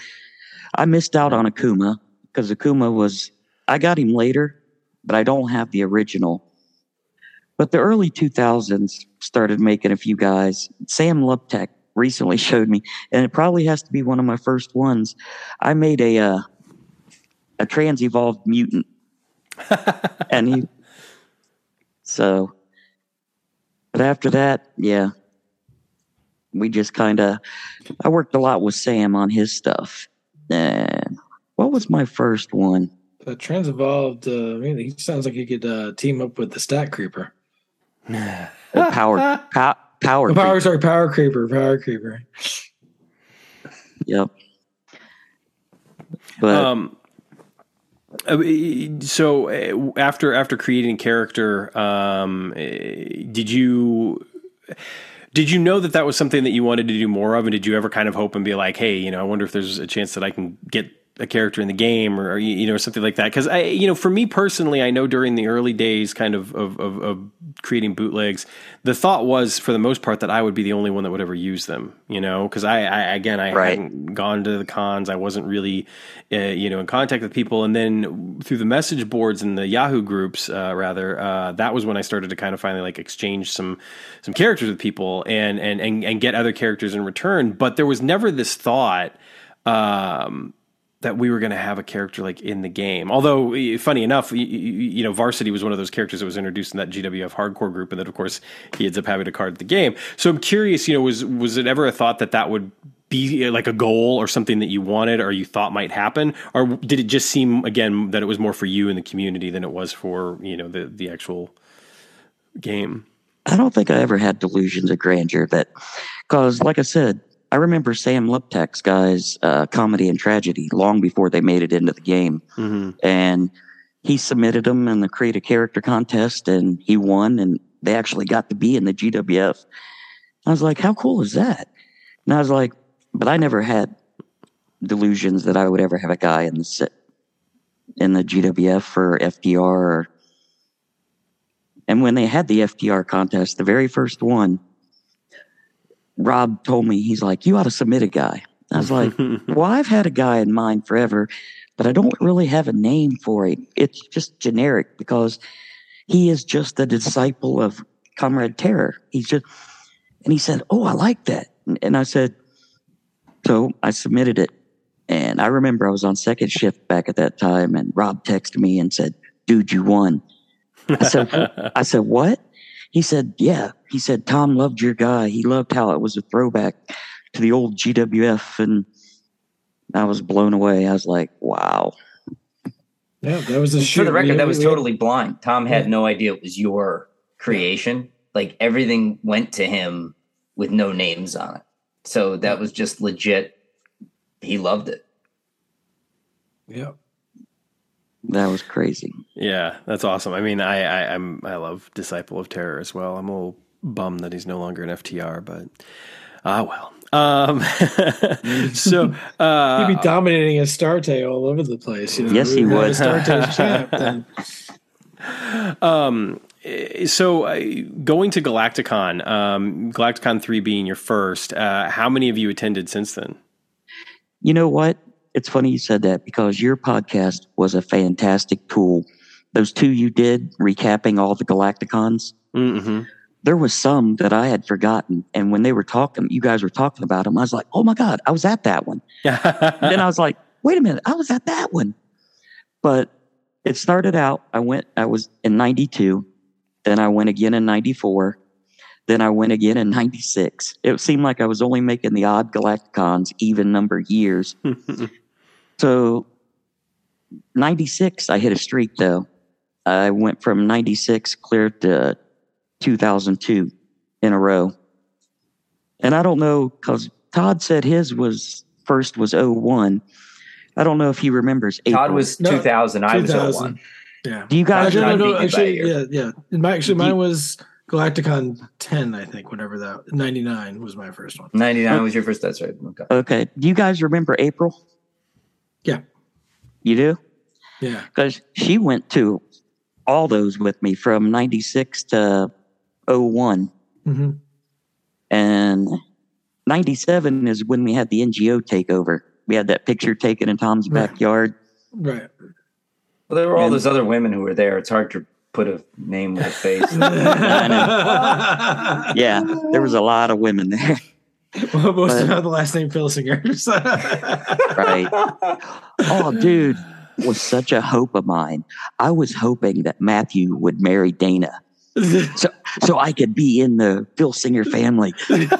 I missed out on Akuma because Akuma was I got him later but I don't have the original but the early 2000s started making a few guys. Sam Luptek recently showed me, and it probably has to be one of my first ones. I made a uh, a trans evolved mutant, and he. So, but after that, yeah, we just kind of. I worked a lot with Sam on his stuff. And what was my first one? Uh, trans evolved. Uh, I mean, he sounds like he could uh, team up with the Stat Creeper power, pow, power, oh, power. Sorry, power creeper, power creeper. Yep. But, um, uh, so uh, after after creating character, um, uh, did you did you know that that was something that you wanted to do more of, and did you ever kind of hope and be like, hey, you know, I wonder if there's a chance that I can get a character in the game or, or you know something like that. Because I you know for me personally I know during the early days kind of of, of of, creating bootlegs the thought was for the most part that I would be the only one that would ever use them you know? Because I, I, again I right. hadn't gone to the cons. I wasn't really uh, you know in contact with people. And then through the message boards and the Yahoo groups uh, rather uh, that was when I started to kind of finally like exchange some some characters with people and and and, and get other characters in return. But there was never this thought um, that we were going to have a character like in the game. Although, funny enough, you, you, know, Varsity was one of those characters that was introduced in that GWF hardcore group, and then of course he ends up having a card the game. So I'm curious, you know, was was it ever a thought that that would be like a goal or something that you wanted or you thought might happen, or did it just seem again that it was more for you and the community than it was for you know the the actual game? I don't think I ever had delusions of grandeur that, because like I said, I remember Sam Luptak's guys, uh, comedy and tragedy, long before they made it into the game, mm-hmm. and he submitted them in the create a character contest, and he won, and they actually got to be in the GWF. I was like, how cool is that? And I was like, but I never had delusions that I would ever have a guy in the in the GWF or FTR. Or, and when they had the FTR contest, the very first one Rob told me, he's like, you ought to submit a guy. I was like, well, I've had a guy in mind forever, but I don't really have a name for him. It's just generic because he is just a disciple of Comrade Terror. He's just, and he said, oh, I like that. And I said, so I submitted it. And I remember I was on second shift back at that time, and Rob texted me and said, dude, you won. I said, I said, what? He said, yeah. He said, Tom loved your guy. He loved how it was a throwback to the old GWF. And I was blown away. I was like, wow. Yeah, that was a For the record, that was totally blind. Tom had yeah. no idea it was your creation. Like everything went to him with no names on it. So that was just legit. He loved it. Yeah. That was crazy. Yeah, that's awesome. I mean, I, I am I love Disciple of Terror as well. I'm a little bummed that he's no longer an FTR, but ah well. Um, so uh, he'd be dominating Astarte all over the place. You know? Yes, he would. Astarte's champ. Then. Um, so uh, going to Galacticon, um, Galacticon three being your first. Uh, how many of you attended since then? You know what? It's funny you said that because your podcast was a fantastic tool. Those two you did recapping all the Galacticons. Mm-hmm. There was some that I had forgotten, and when they were talking, you guys were talking about them. I was like, "Oh my god, I was at that one." then I was like, "Wait a minute, I was at that one." But it started out. I went. I was in '92. Then I went again in '94. Then I went again in 96. It seemed like I was only making the odd Galacticons even number years. So 96, I hit a streak though. I went from 96 clear to 2002 in a row. And I don't know because Todd said his was first was 01. I don't know if he remembers. April. Todd was 2000. No, I 2000. was 01. Yeah. Do you guys? No, no, no, actually, yeah, yeah. My, actually, mine was Galacticon 10, I think, whatever that 99 was my first one. 99 okay. was your first. That's right. Okay. Okay. Do you guys remember April? Yeah. You do? Yeah. Because she went to all those with me from 96 to 1 mm-hmm. And 97 is when we had the NGO takeover. We had that picture taken in Tom's right. backyard. Right. Well, there were all and, those other women who were there. It's hard to put a name with a face. yeah, there was a lot of women there. Well, most but, of the last name Filsingers. right. Oh, dude, was such a hope of mine. I was hoping that Matthew would marry Dana. so so I could be in the Phil Singer family. but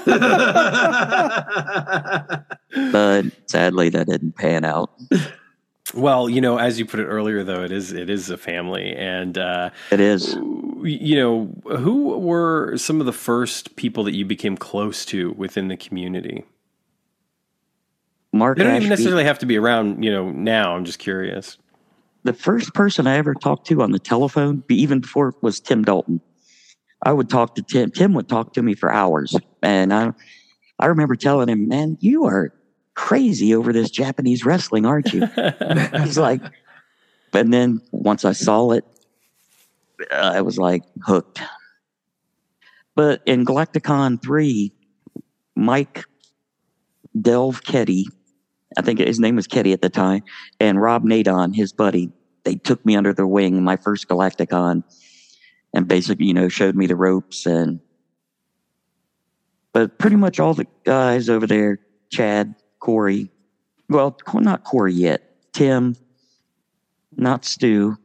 sadly that didn't pan out. Well, you know, as you put it earlier, though, it is it is a family, and uh, it is. You know, who were some of the first people that you became close to within the community? Mark. They don't Ashby, even necessarily have to be around. You know, now I'm just curious. The first person I ever talked to on the telephone, even before, was Tim Dalton. I would talk to Tim. Tim would talk to me for hours, and I, I remember telling him, "Man, you are crazy over this Japanese wrestling, aren't you? He's like, and then once I saw it, Uh, I was like hooked. But in Galacticon 3, Mike Delve Ketty, I think his name was Ketty at the time, and Rob Nadon, his buddy, they took me under their wing my first Galacticon and basically, you know, showed me the ropes and but pretty much all the guys over there, Chad, Corey, well, not Corey yet, Tim, not Stu,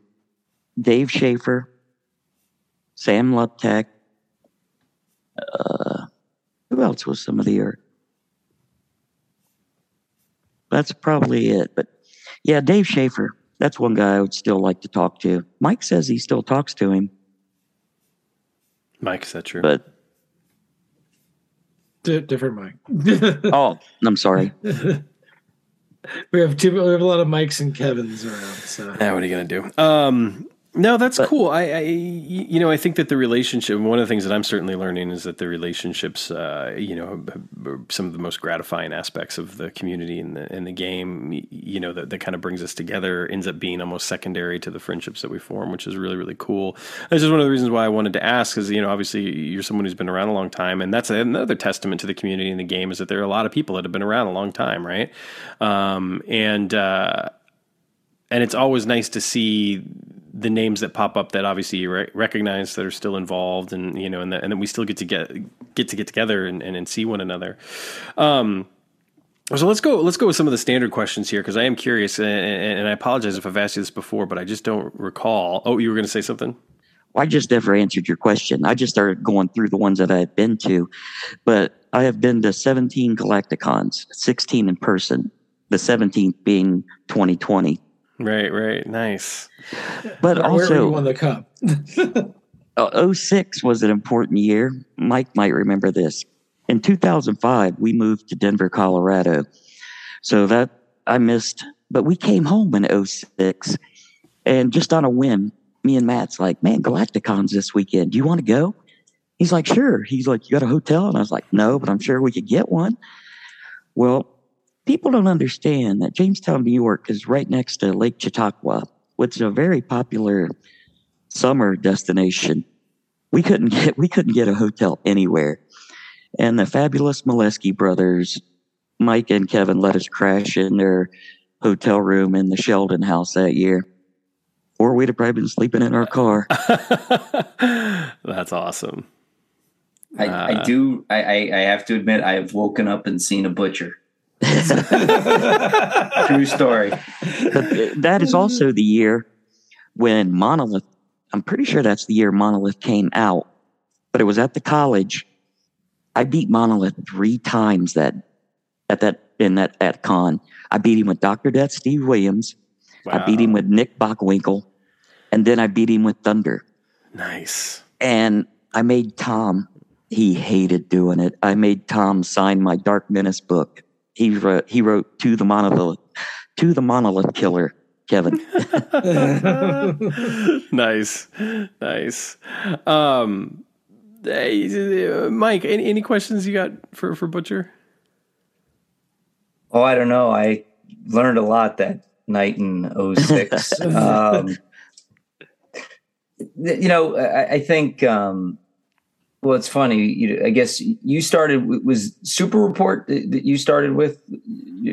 Dave Schaefer, Sam Luptek, uh, who else was some of the year? That's probably it. But yeah, Dave Schaefer, that's one guy I would still like to talk to. Mike says he still talks to him. Mike, is that true? But D- different Mike. oh, I'm sorry. we have two. We have a lot of Mikes and Kevin's around. So yeah, what are you gonna do? Um, no, that's But- cool. I, I, you know, I think that the relationship. One of the things that I'm certainly learning is that the relationships, uh, you know, some of the most gratifying aspects of the community in the in the game. You know, that, that kind of brings us together ends up being almost secondary to the friendships that we form, which is really really cool. This is one of the reasons why I wanted to ask, because you know, obviously you're someone who's been around a long time, and that's another testament to the community in the game is that there are a lot of people that have been around a long time, right? Um, and uh, and it's always nice to see the names that pop up that obviously you re- recognize that are still involved and you know and, that, and then we still get to get get to get together and, and, and see one another um so let's go let's go with some of the standard questions here because i am curious and, and i apologize if i've asked you this before but i just don't recall oh you were going to say something I just never answered your question. I just started going through the ones that I had been to, but I have been to 17 Galacticons, 16 in person, the 17th being 2020. Right right nice But where were you also, won the cup? uh, 06 was an important year. Mike might remember this. In 2005, we moved to Denver, Colorado. So that I missed, but we came home in 06. And just on a whim, me and Matt's like, man, Galacticon's this weekend. Do you want to go? He's like, sure. He's like, you got a hotel? And I was like, no, but I'm sure we could get one. Well, people don't understand that Jamestown, New York is right next to Lake Chautauqua, which is a very popular summer destination. We couldn't get we couldn't get a hotel anywhere. And the fabulous Molesky brothers, Mike and Kevin, let us crash in their hotel room in the Sheldon house that year. Or we'd have probably been sleeping in our car. that's awesome I, Uh, I do. I, I, I have to admit, I have woken up and seen a butcher. True story. But that is also the year when Monolith, I'm pretty sure that's the year Monolith came out, but it was at the college. I beat Monolith three times that at that in that at con. I beat him with Dr. Death Steve Williams. I beat him with Nick Bockwinkel, and then I beat him with Thunder. nice And I made Tom. He hated doing it. I made Tom sign my Dark Menace book. He wrote. He wrote to the monolith, to the monolith killer, Kevin. nice, nice. Um, hey, uh, Mike, any, any questions you got for for Butcher? Oh, I don't know. I learned a lot that night in 06. um, you know, I, I think, um, well, it's funny. You, I guess you started, was Super Report that you started with?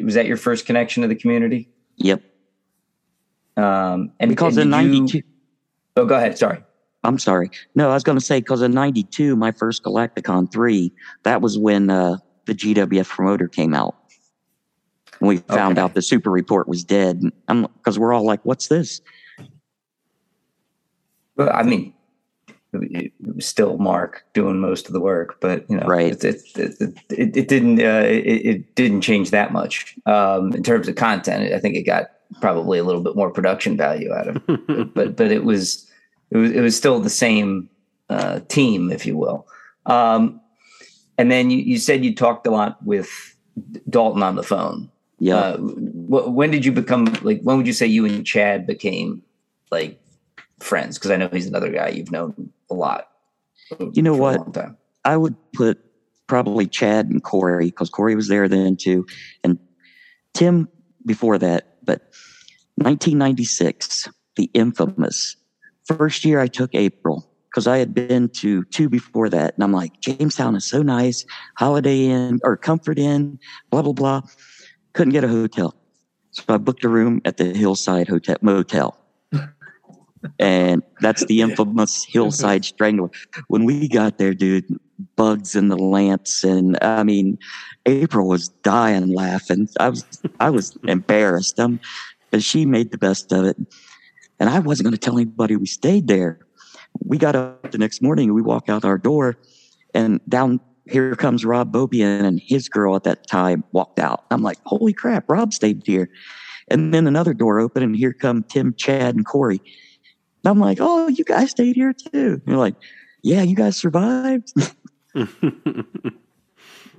Was that your first connection to the community? Yep. Um, and Because and in did you- '92, oh, go ahead. Sorry. I'm sorry. No, I was going to say because in '92, my first Galacticon three, that was when uh, the GWF promoter came out. And we found Okay. out the Super Report was dead. Because we're all like, "What's this?" Well, I mean, it it was still Mark doing most of the work, but you know, Right. It it, it, it, didn't uh, it, it didn't change that much um, in terms of content. I think it got probably a little bit more production value out of it, but but it was it was it was still the same uh, team, if you will. Um, and then you, you said you talked a lot with Dalton on the phone. Yeah. Uh, wh- when did you become like? When would you say you and Chad became like friends? Because I know he's another guy you've known a lot. You know what? I would put probably Chad and Corey because Corey was there then too, and Tim before that, but 1996, the infamous first year I took April because I had been to two before that. And I'm like, Jamestown is so nice. Holiday Inn or Comfort Inn, blah, blah, blah. Couldn't get a hotel. So I booked a room at the Hillside Hotel Motel. And that's the infamous Hillside Strangler. When we got there, dude, bugs in the lamps. And I mean, April was dying laughing. I was, I was embarrassed. Um, but she made the best of it. And I wasn't going to tell anybody we stayed there we got up the next morning we walk out our door and down here comes Rob Bobian and his girl at that time walked out. I'm like, holy crap, Rob stayed here. And then another door opened and here come Tim, Chad, and Corey. And I'm like, oh, you guys stayed here too. And you're like, yeah, you guys survived.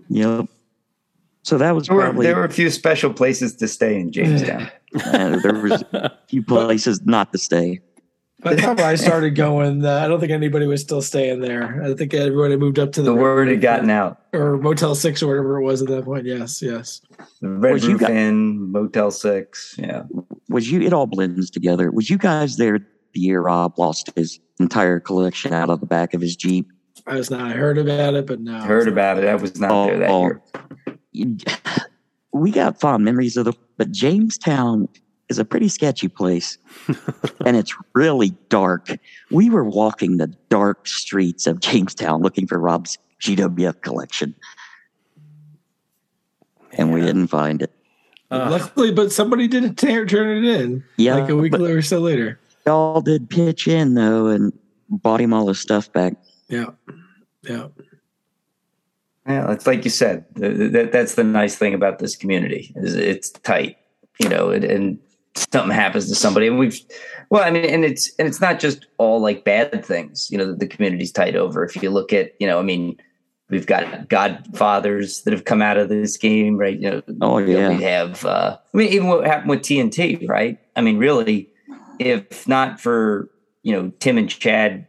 yep. So that was there were, probably there were a few special places to stay in Jamestown. uh, there was a few places not to stay. By the time I started going, uh, I don't think anybody was still staying there. I think everybody moved up to the, The word had gotten out. or Motel Six or whatever it was at that point. Yes, yes. The Red Was you Roof got- Inn, Motel Six. Yeah. was you it all blends together was you guys there the year rob lost his entire collection out of the back of his jeep I was not. I heard about it, but no. Heard about it. I was not there that Oh, year. We got fond memories of the but jamestown is a pretty sketchy place and it's really dark we were walking the dark streets of jamestown looking for rob's gwf collection and we didn't find it Uh, Luckily, but somebody did tear, turn it in. yeah like a week but or so later. Y'all did pitch in though and bought him all his stuff back Yeah, yeah. Yeah, it's like you said. th- th- That, that's the nice thing about this community is it's tight, you know, and, and something happens to somebody, and we've, well, I mean, and it's and it's not just all like bad things, you know, that the community's tight over. If you look at, you know, I mean, we've got godfathers that have come out of this game, right? You know, Oh, you know, yeah. we have. Uh, I mean, even what happened with TNT, right? I mean, really, if not for you know Tim and Chad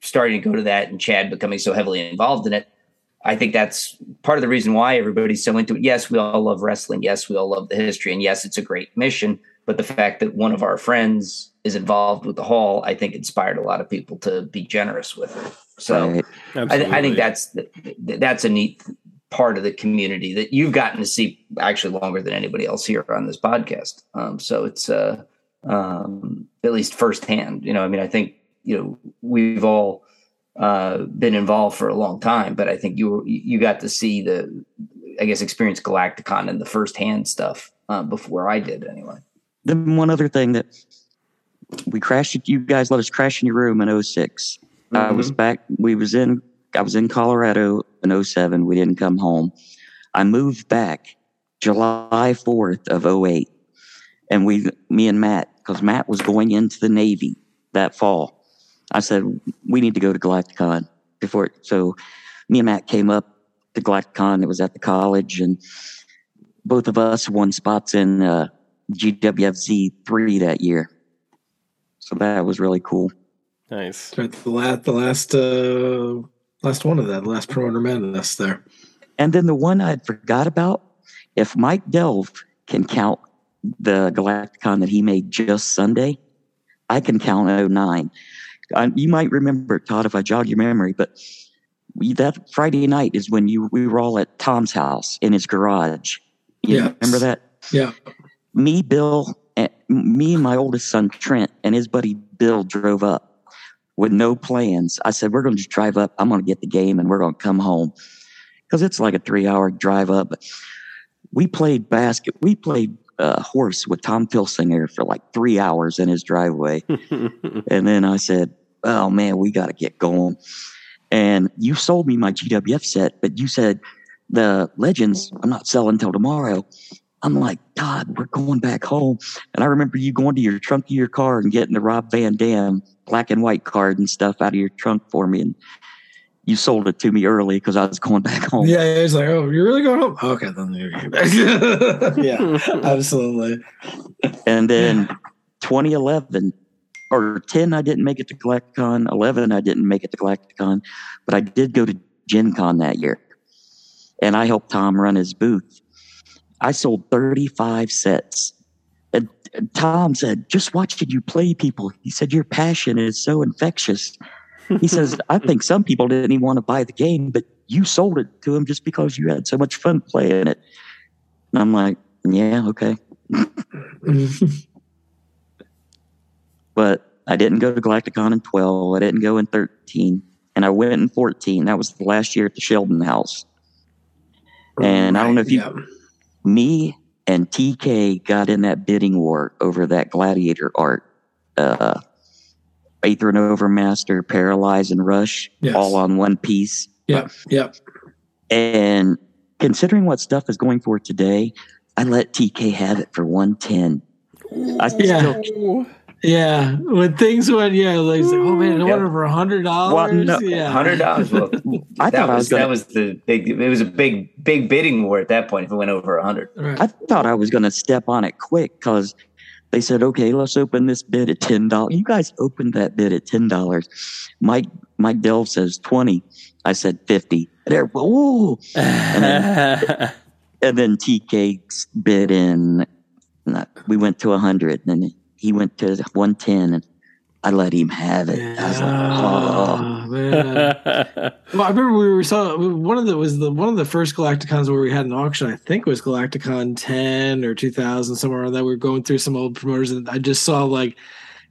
starting to go to that and Chad becoming so heavily involved in it, I think that's part of the reason why everybody's so into it. Yes, we all love wrestling. Yes, we all love the history, and yes, it's a great mission. But the fact that one of our friends is involved with the hall, I think, inspired a lot of people to be generous with it. So Right. I, I think that's that's a neat part of the community that you've gotten to see actually longer than anybody else here on this podcast. Um, so it's uh, um, at least firsthand. You know, I mean, I think you know we've all uh, been involved for a long time, but I think you you got to see the, I guess, experience Galacticon and the firsthand stuff uh, before I did, anyway. Then one other thing that we crashed, you guys let us crash in your room in 6 I was back, we was in, I was in Colorado in 07. We didn't come home. I moved back July 4th of 08. And we, me and Matt, because Matt was going into the Navy that fall. I said, we need to go to Galacticon before. It, So me and Matt came up to Galacticon. It was at the college and both of us won spots in, uh, GWFZ three that year. So that was really cool. nice. The last, the last, uh, last one of that, the last promoter madness there. And then the one I forgot about, if Mike Delve can count the Galacticon that he made just Sunday, I can count 09. Uh, you might remember, Todd, if I jog your memory, but we, that Friday night is when you we were all at Tom's house in his garage. You Yes. remember that? Yeah, me, Bill, and me and my oldest son Trent and his buddy Bill drove up with no plans. I said, "We're going to just drive up. I'm going to get the game, and we're going to come home because it's like a three-hour drive up." We played basket. We played uh, horse with Tom Filsinger for like three hours in his driveway, and then I said, "Oh man, we got to get going." And you sold me my GWF set, but you said the Legends I'm not selling until tomorrow. I'm like, God, we're going back home. And I remember you going to your trunk of your car and getting the Rob Van Dam black and white card and stuff out of your trunk for me. And you sold it to me early because I was going back home. yeah. yeah, It's like, oh, you're really going home? Okay, then you get back. yeah, absolutely. And then 2011 or 10, I didn't make it to Galacticon. 11, I didn't make it to Galacticon, but I did go to Gen Con that year. And I helped Tom run his booth. I sold 35 sets. And, and Tom said, just watching you play people. He said, your passion is so infectious. He says, I think some people didn't even want to buy the game, but you sold it to them just because you had so much fun playing it. And I'm like, yeah, okay. but I didn't go to Galacticon in 12. I didn't go in 13. And I went in 14. That was the last year at the Sheldon House. And I don't know if you, Yeah. me and TK got in that bidding war over that gladiator art. Uh, Aether and Overmaster, Paralyze and Rush, Yes. all on one piece. Yep. Yep. And considering what stuff is going for today, I let TK have it for 110. I Yeah. still, Yeah. When things went, yeah, like, like, oh man, it Yep. over a hundred Well, dollars. no, yeah. Hundred dollars. Well, I that thought I was, was gonna- that was the big. It was a big big bidding war at that point. If it went over a hundred, Right. I thought I was going to step on it quick because they said, okay, let's open this bid at ten dollars. You guys opened that bid at ten dollars. Mike Mike Delve says twenty. I said fifty. And they're whoa. And then TK bid in. Uh, we went to hundred, and then he went to one ten, and I let him have it. I was like, oh. Oh, man. Well, I remember we were saw one of the was the one of the first Galacticons where we had an auction. I think was Galacticon ten or two thousand somewhere around that. We were going through some old promoters, and I just saw like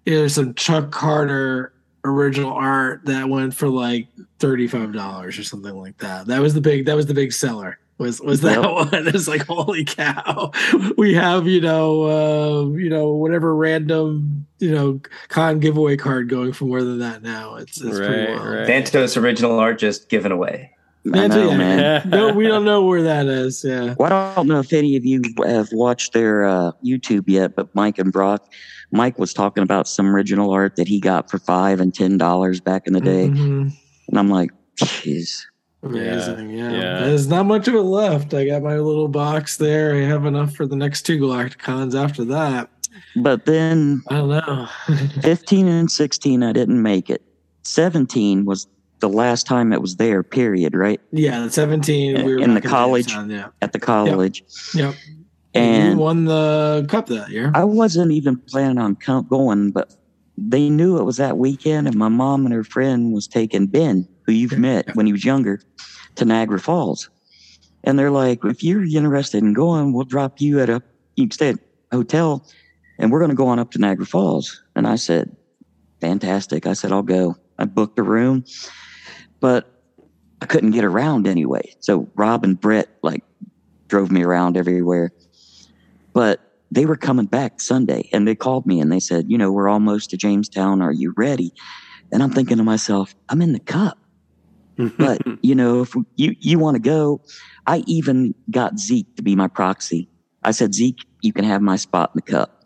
you know some Chuck Carter original art that went for like thirty five dollars or something like that. That was the big that was the big seller. Was was that Yep. one? It's like holy cow! We have you know uh, you know whatever random you know con giveaway card going for more than that now. It's it's pretty Right, wild. right. Santos original art just given away. I know, yeah. man. no, we don't know where that is. Yeah. Well, I don't know if any of you have watched their uh, YouTube yet, but Mike and Brock, Mike was talking about some original art that he got for five and ten dollars back in the day, Mhm. and I'm like, jeez. Amazing. Yeah. yeah. There's not much of it left. I got my little box there. I have enough for the next two Galacticons after that. But then I know. 15 and 16, I didn't make it. 17 was the last time it was there. Period. Right yeah, 17. We were In the college? Yeah. at the college, Yep. and you won the cup that year. I wasn't even planning on going, but they knew it was that weekend, and my mom and her friend was taking Ben, who you've met when he was younger, to Niagara Falls. And they're like, if you're interested in going, we'll drop you at a you can stay at a hotel, and we're going to go on up to Niagara Falls. And I said, fantastic. I said, I'll go. I booked a room, but I couldn't get around anyway. So Rob and Brett like drove me around everywhere. But they were coming back Sunday and they called me and they said, you know, we're almost to Jamestown. Are you ready? And I'm thinking to myself, I'm in the cup. But you know, if you you want to go, I even got Zeke to be my proxy. I said, Zeke, you can have my spot in the cup.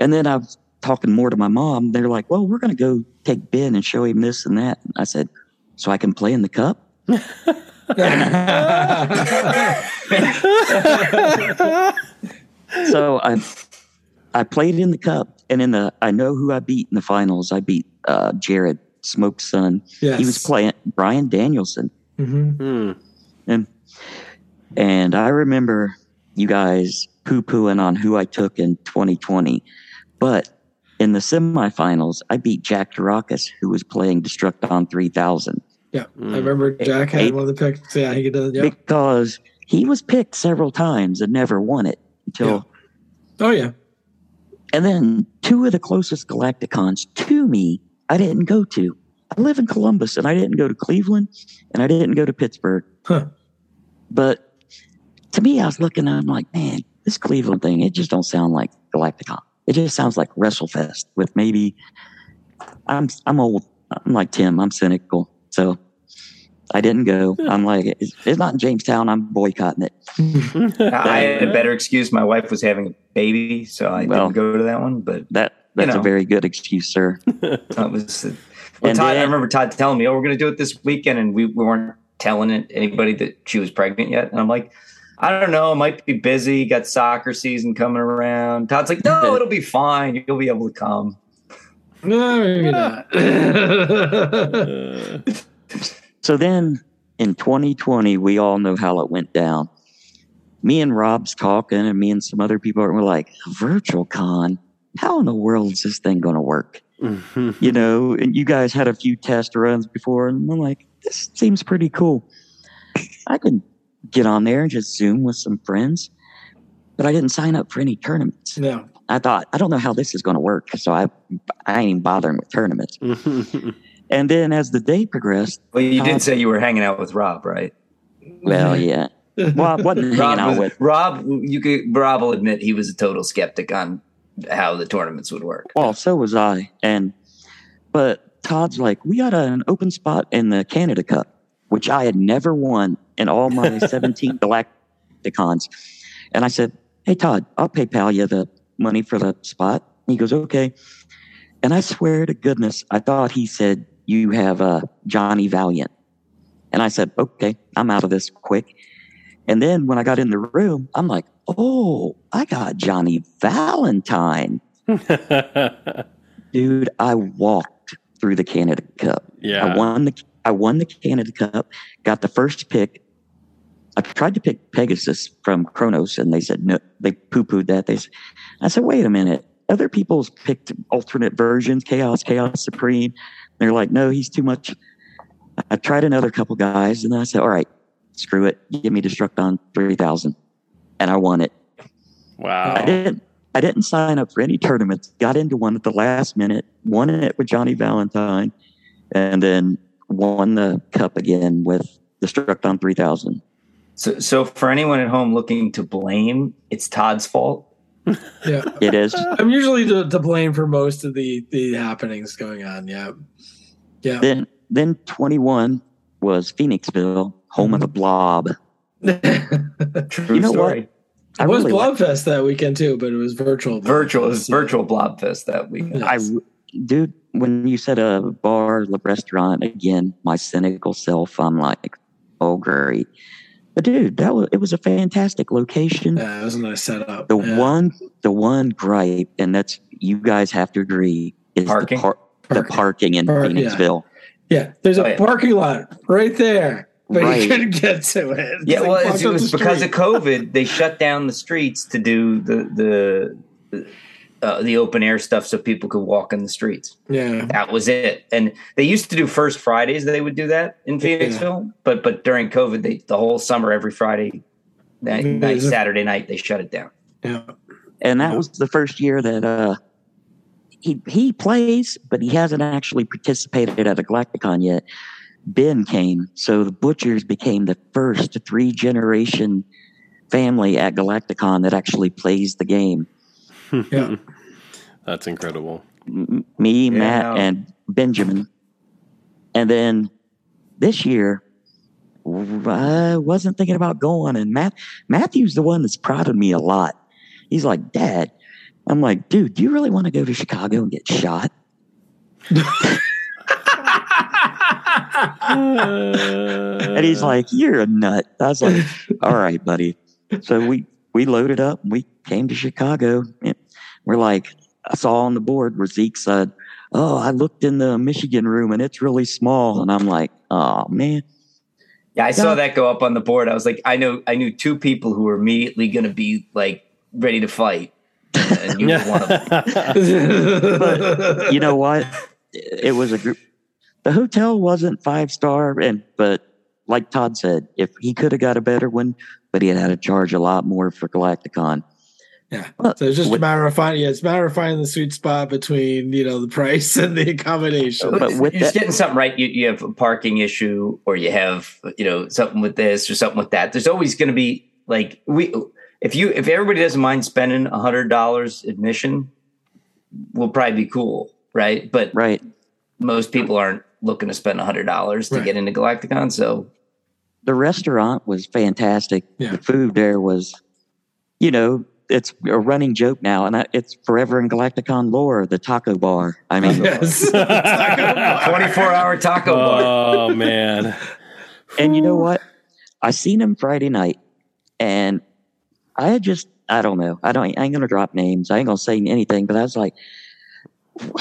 And then I was talking more to my mom. They're like, well, we're going to go take Ben and show him this and that. And I said, so I can play in the cup? so I I played in the cup and in the I know who I beat in the finals. I beat uh, Jared Smoke's son. yes. He was playing Bryan Danielson. hmm Hmm. And and I remember you guys poo pooing on who I took in 2020. But in the semifinals, I beat Jack Caracas, who was playing Destructicon 3000. Yeah. I mm. remember Jack had Eight. one of the picks. Yeah, he did. Yeah. Because he was picked several times and never won it until Yeah. Oh, yeah. And then two of the closest Galacticons to me, I didn't go to. I live in Columbus and I didn't go to Cleveland and I didn't go to Pittsburgh. Huh. But to me, I was looking and I'm like, man, this Cleveland thing, it just don't sound like Galacticon. It just sounds like WrestleFest with maybe, I'm, I'm old. I'm like Tim. I'm cynical. So I didn't go. I'm like, it's, it's not in Jamestown. I'm boycotting it. I had a better excuse. My wife was having a baby, so I Well. didn't go to that one. But That, that's know. a very good excuse, sir. that was. Uh, well, And Todd, I remember Todd telling me, "Oh, we're going to do it this weekend," and we, we weren't telling it, anybody that she was pregnant yet. And I'm like, I don't know. I might be busy. Got soccer season coming around. Todd's like, no, it'll be fine. You'll be able to come. No, maybe not. So then in 2020, we all know how it went down. me and Rob's talking, and me and some other people were like, virtual con? How in the world is this thing going to work? you know, and you guys had a few test runs before, and I'm like, this seems pretty cool. I can get on there and just Zoom with some friends, but I didn't sign up for any tournaments. No. I thought, I don't know how this is going to work. So I, I ain't even bothering with tournaments. and then as the day progressed, Well, you Uh, did say you were hanging out with Rob, right? well, yeah. Well, I wasn't hanging out was, with. Rob, you could Rob will admit he was a total skeptic on how the tournaments would work. Well, so was I. And, but Todd's like, we got an open spot in the Canada Cup, which I had never won in all my 17 Galacticons. And I said, Hey, Todd, I'll pay PayPal you the money for the spot. And he goes, Okay. And I swear to goodness, I thought he said, You have uh, Johnny Valiant. And I said, Okay, I'm out of this quick. And then when I got in the room, I'm like, Oh, I got Johnny Valentine dude i walked through the canada cup yeah. i won the i won the canada cup got the first pick i tried to pick pegasus from kronos and they said no they poo-pooed that they s- i said wait a minute other people's picked alternate versions chaos chaos supreme they're like no he's too much i tried another couple guys and then i said all right screw it give me destructon 3000 and i won it wow. I didn't. I didn't sign up for any tournaments. Got into one at the last minute. Won it with Johnny Valentine, and then won the cup again with Destructon 3000. So, so for anyone at home looking to blame, it's Todd's fault. Yeah. It is. I'm usually to, to blame for most of the the happenings going on. Yeah. Yeah. then then 21 was Phoenixville, home of the Blob. True You know story. I it was really like- Blobfest that weekend too, but it was virtual. Virtual is Yeah. virtual Blobfest that weekend. Yeah. I, dude, when you said a bar, a restaurant, again, my cynical self, I'm like, oh great. But dude, that was it was a fantastic location. Yeah, it was a nice setup. The yeah. one, the one gripe, and that's you guys have to agree, is Parking? the, par- the Parking. parking in Park- yeah. Phoenixville. Yeah, there's a Oh, yeah. parking lot right there, but Right. you couldn't get to it. It's Yeah, like well, walk it's, up it was because of. COVID. They shut down the streets to do the the uh, the open air stuff, so people could walk in the streets. Yeah, That was it. And they used to do first Fridays. They would do that in Phoenixville, but but during COVID, they the whole summer every Friday night, night Saturday night they shut it down. yeah. And that Yeah. was the first year that uh he he plays, but he hasn't actually participated at a Galacticon yet. Ben came, so the Butchers became the first three generation family at Galacticon that actually plays the game. Yeah. That's incredible. Me, Yeah. Matt, and Benjamin. And then this year, I wasn't thinking about going. And Matt, Matthew's the one that's prodded me a lot. He's like, Dad, I'm like, dude, do you really want to go to Chicago and get shot? And he's like, you're a nut. I was like, all right, buddy. So we, we loaded up. We came to Chicago. And we're like, I saw on the board where Zeke said, oh, I looked in the Michigan room and it's really small. And I'm like, oh, man. Yeah, I saw that go up on the board. I was like, I know, I knew two people who were immediately going to be like ready to fight, and you were one of them. but you know what? It was a group. The hotel wasn't five star, and but like Todd said, if he could have got a better one, but he had had to charge a lot more for Galacticon. Yeah. Well, So it's just a matter of finding. Yeah, it's a matter of finding the sweet spot between you know the price and the accommodation. But with You're just that- getting something right. You, you have a parking issue, or you have you know something with this or something with that. There's always going to be like we if you if everybody doesn't mind spending a hundred dollars admission, will probably be cool, right? But Right. most people aren't looking to spend a hundred dollars to Right. get into Galacticon. So The restaurant was fantastic. Yeah. The food there was, you know, it's a running joke now, and I, it's forever in Galacticon lore. The taco bar. I mean, yes. twenty four hour taco bar. oh man. And you know what? I seen him Friday night, and I had just I don't know. I don't. I ain't gonna drop names. I ain't gonna say anything. But I was like,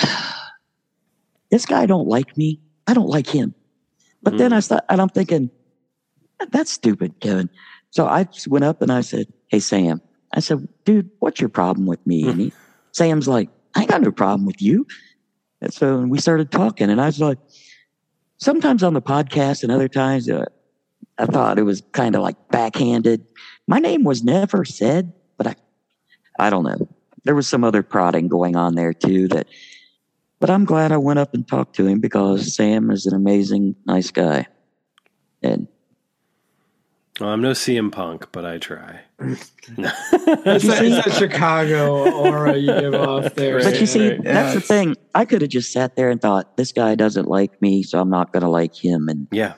this guy don't like me. I don't like him. But then I thought, and I'm thinking, that's stupid, Kevin. So I just went up and I said, Hey, Sam. I said, dude, what's your problem with me? And he, Sam's like, I got no problem with you. And so we started talking and I was like, sometimes on the podcast and other times, uh, I thought it was kind of like backhanded. My name was never said, but I, I don't know. There was some other prodding going on there too that, but I'm glad I went up and talked to him because Sam is an amazing, nice guy. And Well, I'm no CM Punk, but I try. It's that, it's that Chicago aura you give off there. But you see, right. that's the thing. I could have just sat there and thought, this guy doesn't like me, so I'm not going to like him. And Yeah.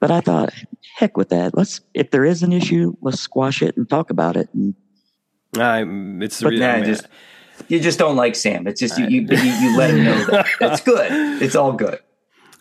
but I thought, heck with that. Let's if there is an issue, let's squash it and talk about it. And I, it's the But reason. nah, I mean, just- You just don't like Sam. It's just you. You, you, you let him know that. It's good. It's all good.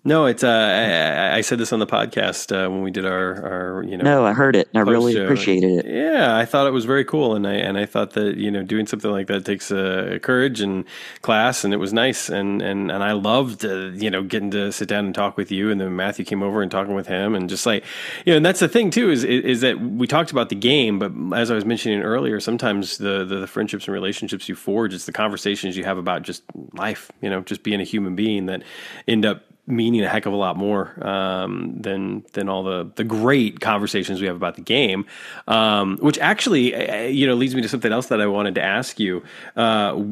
No, it's. Uh, I, I- said this on the podcast uh, when we did our, our you know, no, I heard it and I really Post-show. appreciated it. Yeah, I thought it was very cool, and I and I thought that you know doing something like that takes uh, courage and class, and it was nice, and and and I loved uh, you know getting to sit down and talk with you, and then Matthew came over and talking with him, and just like you know, and that's the thing too is is, is that we talked about the game, but as I was mentioning earlier, sometimes the, the the friendships and relationships you forge, it's the conversations you have about just life, you know, just being a human being that end up meaning a heck of a lot more um, than than all the the great conversations we have about the game. Um, which actually, uh, you know, leads me to something else that I wanted to ask you. Uh,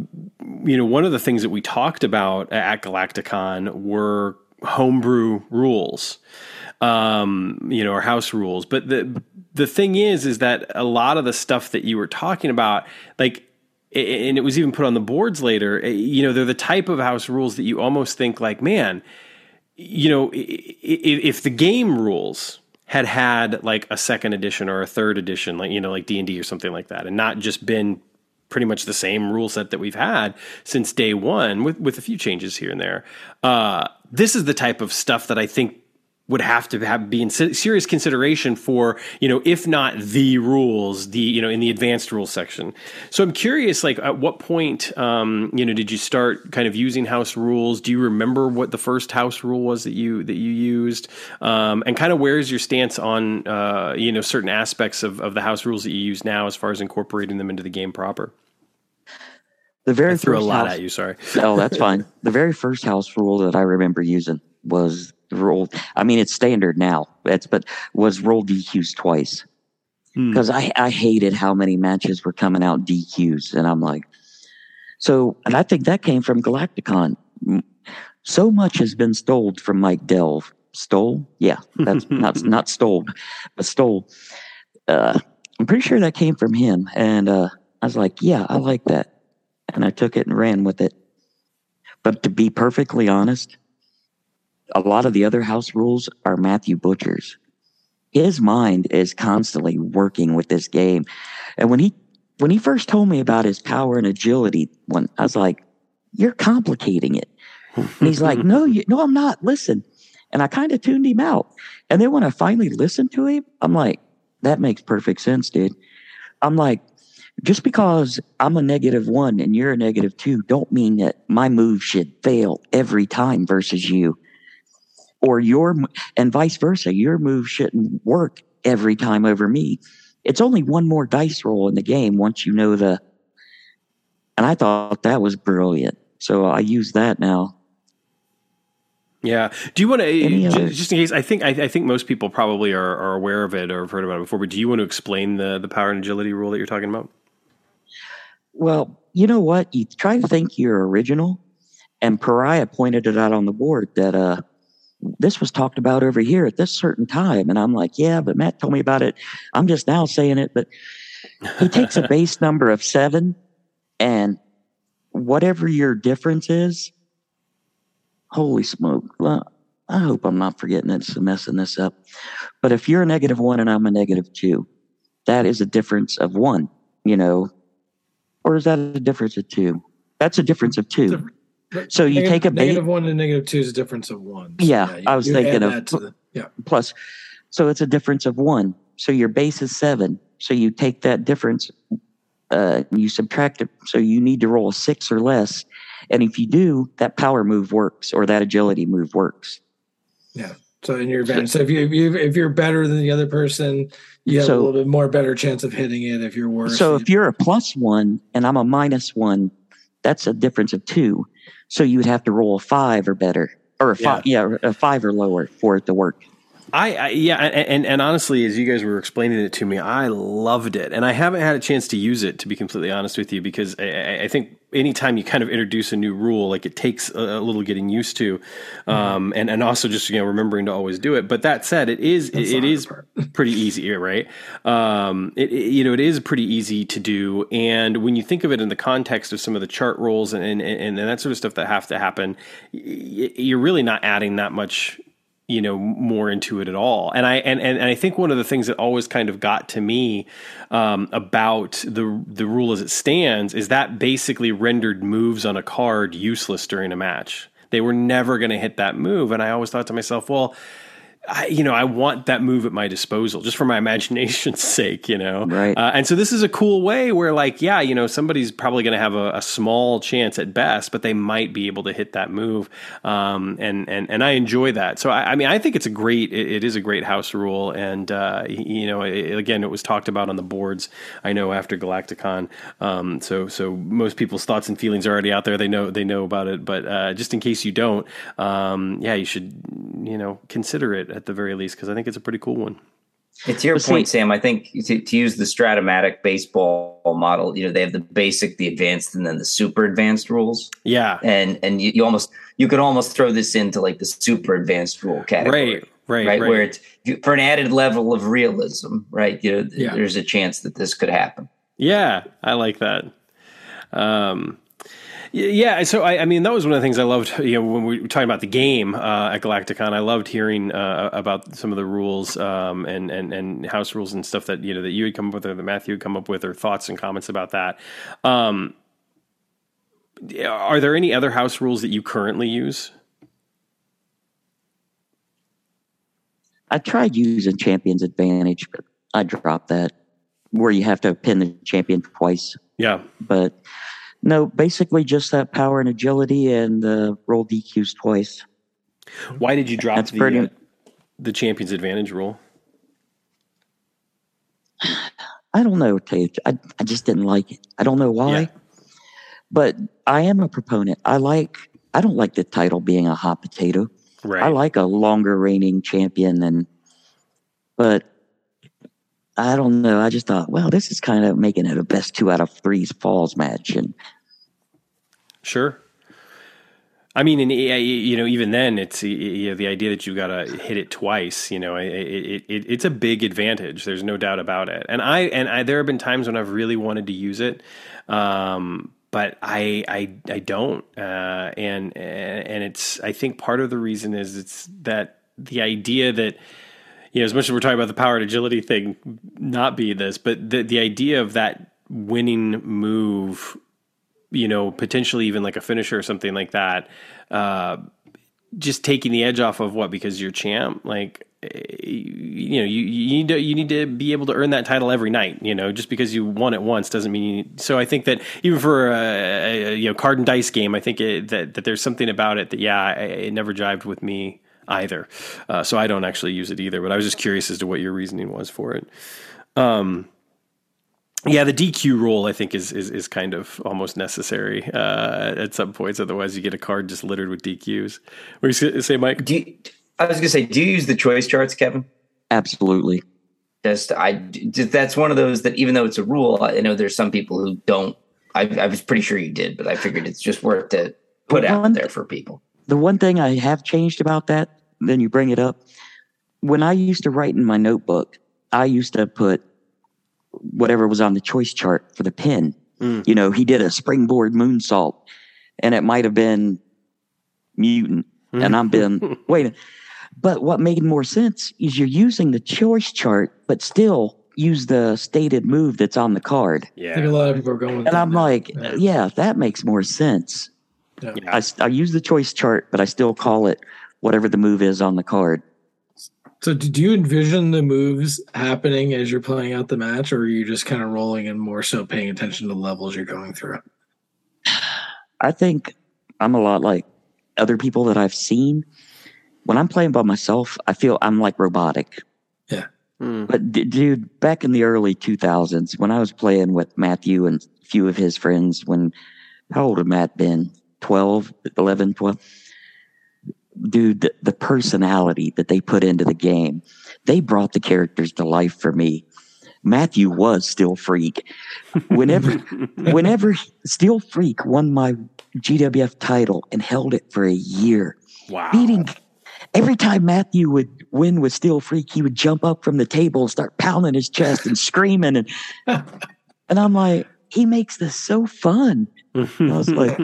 you know, one of the things that we talked about at Galacticon were homebrew rules um, you know, or house rules. But the the thing is, is that a lot of the stuff that you were talking about, like, and it was even put on the boards later. eh, You know, they're the type of house rules that you almost think like, man, you know, if the game rules had had like a second edition or a third edition, like you know, like D and D or something like that, and not just been pretty much the same rule set that we've had since day one, with with a few changes here and there. Uh, this is the type of stuff that I think would have to have be in serious consideration for you know if not the rules the you know in the advanced rules section. So i'm curious like at what point um you know did you start kind of using house rules? Do you remember what the first house rule was that you that you used? Um and kind of where's your stance on uh you know certain aspects of of the house rules that you use now as far as incorporating them into the game proper? The very I threw a lot house, at you sorry. Oh, that's fine. The very first house rule that I remember using was the roll. I mean, it's standard now. It's but was roll DQs twice Hmm. because I I hated how many matches were coming out DQs, and I'm like, so, and I think that came from Galacticon. So much has been stole from Mike Delve. Stole, yeah, that's not not stole, but stole. Uh, I'm pretty sure that came from him, and uh, I was like, yeah, I like that and I took it and ran with it. But to be perfectly honest, a lot of the other house rules are Matthew Butcher's. His mind is constantly working with this game. And when he when he first told me about his power and agility, when I was like, You're complicating it. And he's like, No, you no, I'm not. Listen. And I kind of tuned him out. And then when I finally listened to him, I'm like, that makes perfect sense, dude. I'm like, just because I'm a negative one and you're a negative two, don't mean that my move should fail every time versus you. Or your, and vice versa, your move shouldn't work every time over me. It's only one more dice roll in the game once you know the, and I thought that was brilliant. So I use that now. Yeah. Do you want to other- just in case? I think I, I think most people probably are, are aware of it or have heard about it before. But do you want to explain the the power and agility rule that you're talking about? Well, you know what? You try to think you're original, and Pariah pointed it out on the board that uh, this was talked about over here at this certain time, and I'm like, yeah, but Matt told me about it. I'm just now saying it, but he takes a base number of seven, and whatever your difference is, holy smoke! Well, I hope I'm not forgetting this and messing this up. But if you're a negative one and I'm a negative two, that is a difference of one. You know, or is that a difference of two? That's a difference of two. So you Negative- take a bait negative one and negative two is a difference of one. So, Yeah, you- I was thinking of- the, yeah. plus, so it's a difference of one. So your base is seven. So you take that difference, uh, you subtract it. So you need to roll a six or less. And if you do, that power move works or that agility move works. Yeah. So in your advantage. So if you, if you if you're better than the other person, you have So- a little bit more better chance of hitting it. If you're worse, So if you're a plus one and I'm a minus one, that's a difference of two. So you would have to roll a five or better, or a five, yeah, a five or lower for it to work. I, I yeah, and, and honestly, as you guys were explaining it to me, I loved it, and I haven't had a chance to use it to be completely honest with you because I- I, think anytime you kind of introduce a new rule, like it takes a, a little getting used to, um, and and also just you know remembering to always do it. But that said, it is That's it the is pretty easy, right? Um, it, it- you know it is pretty easy to do, and when you think of it in the context of some of the chart rolls and and, and, and that sort of stuff that have to happen, you're really not adding that much you know more into it at all. And i and, and, and i think one of the things that always kind of got to me um, about the the rule as it stands is that basically rendered moves on a card useless during a match. They were never going to hit that move. And i always thought to myself well I, you know, I want that move at my disposal just for my imagination's sake, you know? Right. Uh, and so this is a cool way where, like, yeah, you know, somebody's probably going to have a, a small chance at best, but they might be able to hit that move. Um, and, and, and I enjoy that. So, I, I mean, I think it's a great, it, it is a great house rule. And, uh, you know, it, again, it was talked about on the boards, I know, after Galacticon. Um, so, so most people's thoughts and feelings are already out there. They know, they know about it. But uh, just in case you don't, um, yeah, you should, you know, consider it at the very least because I think it's a pretty cool one. It's your But see- point, Sam. I think to, to use the Strat-O-Matic baseball model, you know, they have the basic, the advanced, and then the super advanced rules. Yeah. And and you, you almost you could almost throw this into like the super advanced rule category. Right. Right. Right, Right. where it's for an added level of realism, right? You know, Yeah. there's a chance that this could happen. Yeah, I like that. Um, y- yeah, so I, I mean, that was one of the things I loved. You know, when we were talking about the game uh, at Galacticon, I loved hearing uh, about some of the rules um, and and and house rules and stuff that you know that you had come up with, or that Matthew had come up with, or thoughts and comments about that. Um, are there any other house rules that you currently use? I tried using Champion's Advantage, but I dropped that where you have to pin the champion twice. Yeah. But no, basically just that power and agility and uh, roll DQs twice. Why did you drop That's the pretty- uh, the champion's advantage rule? I don't know, Tate. I, I just didn't like it. I don't know why. Yeah. But I am a proponent. I like I don't like the title being a hot potato. Right. I like a longer reigning champion than but I don't know. I just thought, well, this is kind of making it a best two out of three falls match. And Sure. I mean, and you know, even then, it's you know, the idea that you got to hit it twice. You know, it, it, it, it's a big advantage. There's no doubt about it. And I and I, there have been times when I've really wanted to use it, um, but I I I don't. Uh, and and it's I think part of the reason is it's that the idea that you know, as much as we're talking about the power and agility thing not being this, but the the idea of that winning move, you know, potentially even like a finisher or something like that, uh, just taking the edge off of what because you're champ, like eh, you know, you, you need to you need to be able to earn that title every night. You know, just because you won it once doesn't mean. You, so I think that even for a, a you know card and dice game, I think it, that that there's something about it that yeah, it, it never jived with me either. Uh, so I don't actually use it either. But I was just curious as to what your reasoning was for it. Um, yeah, the DQ rule I think is is, is kind of almost necessary uh, at some points. Otherwise, you get a card just littered with DQs. What do you say, Mike? Do you, I was going to say, do you use the choice charts, Kevin? absolutely. Just I that's one of those that even though it's a rule, I know there's some people who don't. I, I was pretty sure you did, but I figured it's just worth to put out there for people. The one thing I have changed about that, then you bring it up. When I used to write in my notebook, I used to put whatever was on the choice chart for the pin. Mm. You know, he did a springboard moonsault, and it might have been mutant, and I'm been wait. But what made more sense is you're using the choice chart, but still use the stated move that's on the card. I think a lot of people are going with And that I'm now. like, Yeah. yeah, that makes more sense. Yeah. Yeah. I, s- I use the choice chart, but I still call it whatever the move is on the card. So, did you envision the moves happening as you're playing out the match, or are you just kind of rolling and more so paying attention to the levels you're going through? I think I'm a lot like other people that I've seen. when I'm playing by myself, I feel I'm like robotic. Yeah. Mm. But d- dude, back in the early 2000s, when I was playing with Matthew and a few of his friends, when how old had Matt been? 12, 11, 12. Dude, the, the personality that they put into the game, they brought the characters to life for me. Matthew was Still Freak. Whenever, whenever Still Freak won my GWF title and held it for a year, Wow. beating every time Matthew would win with Steel Freak, he would jump up from the table and start pounding his chest and screaming and and I'm like, he makes this so fun. I was like,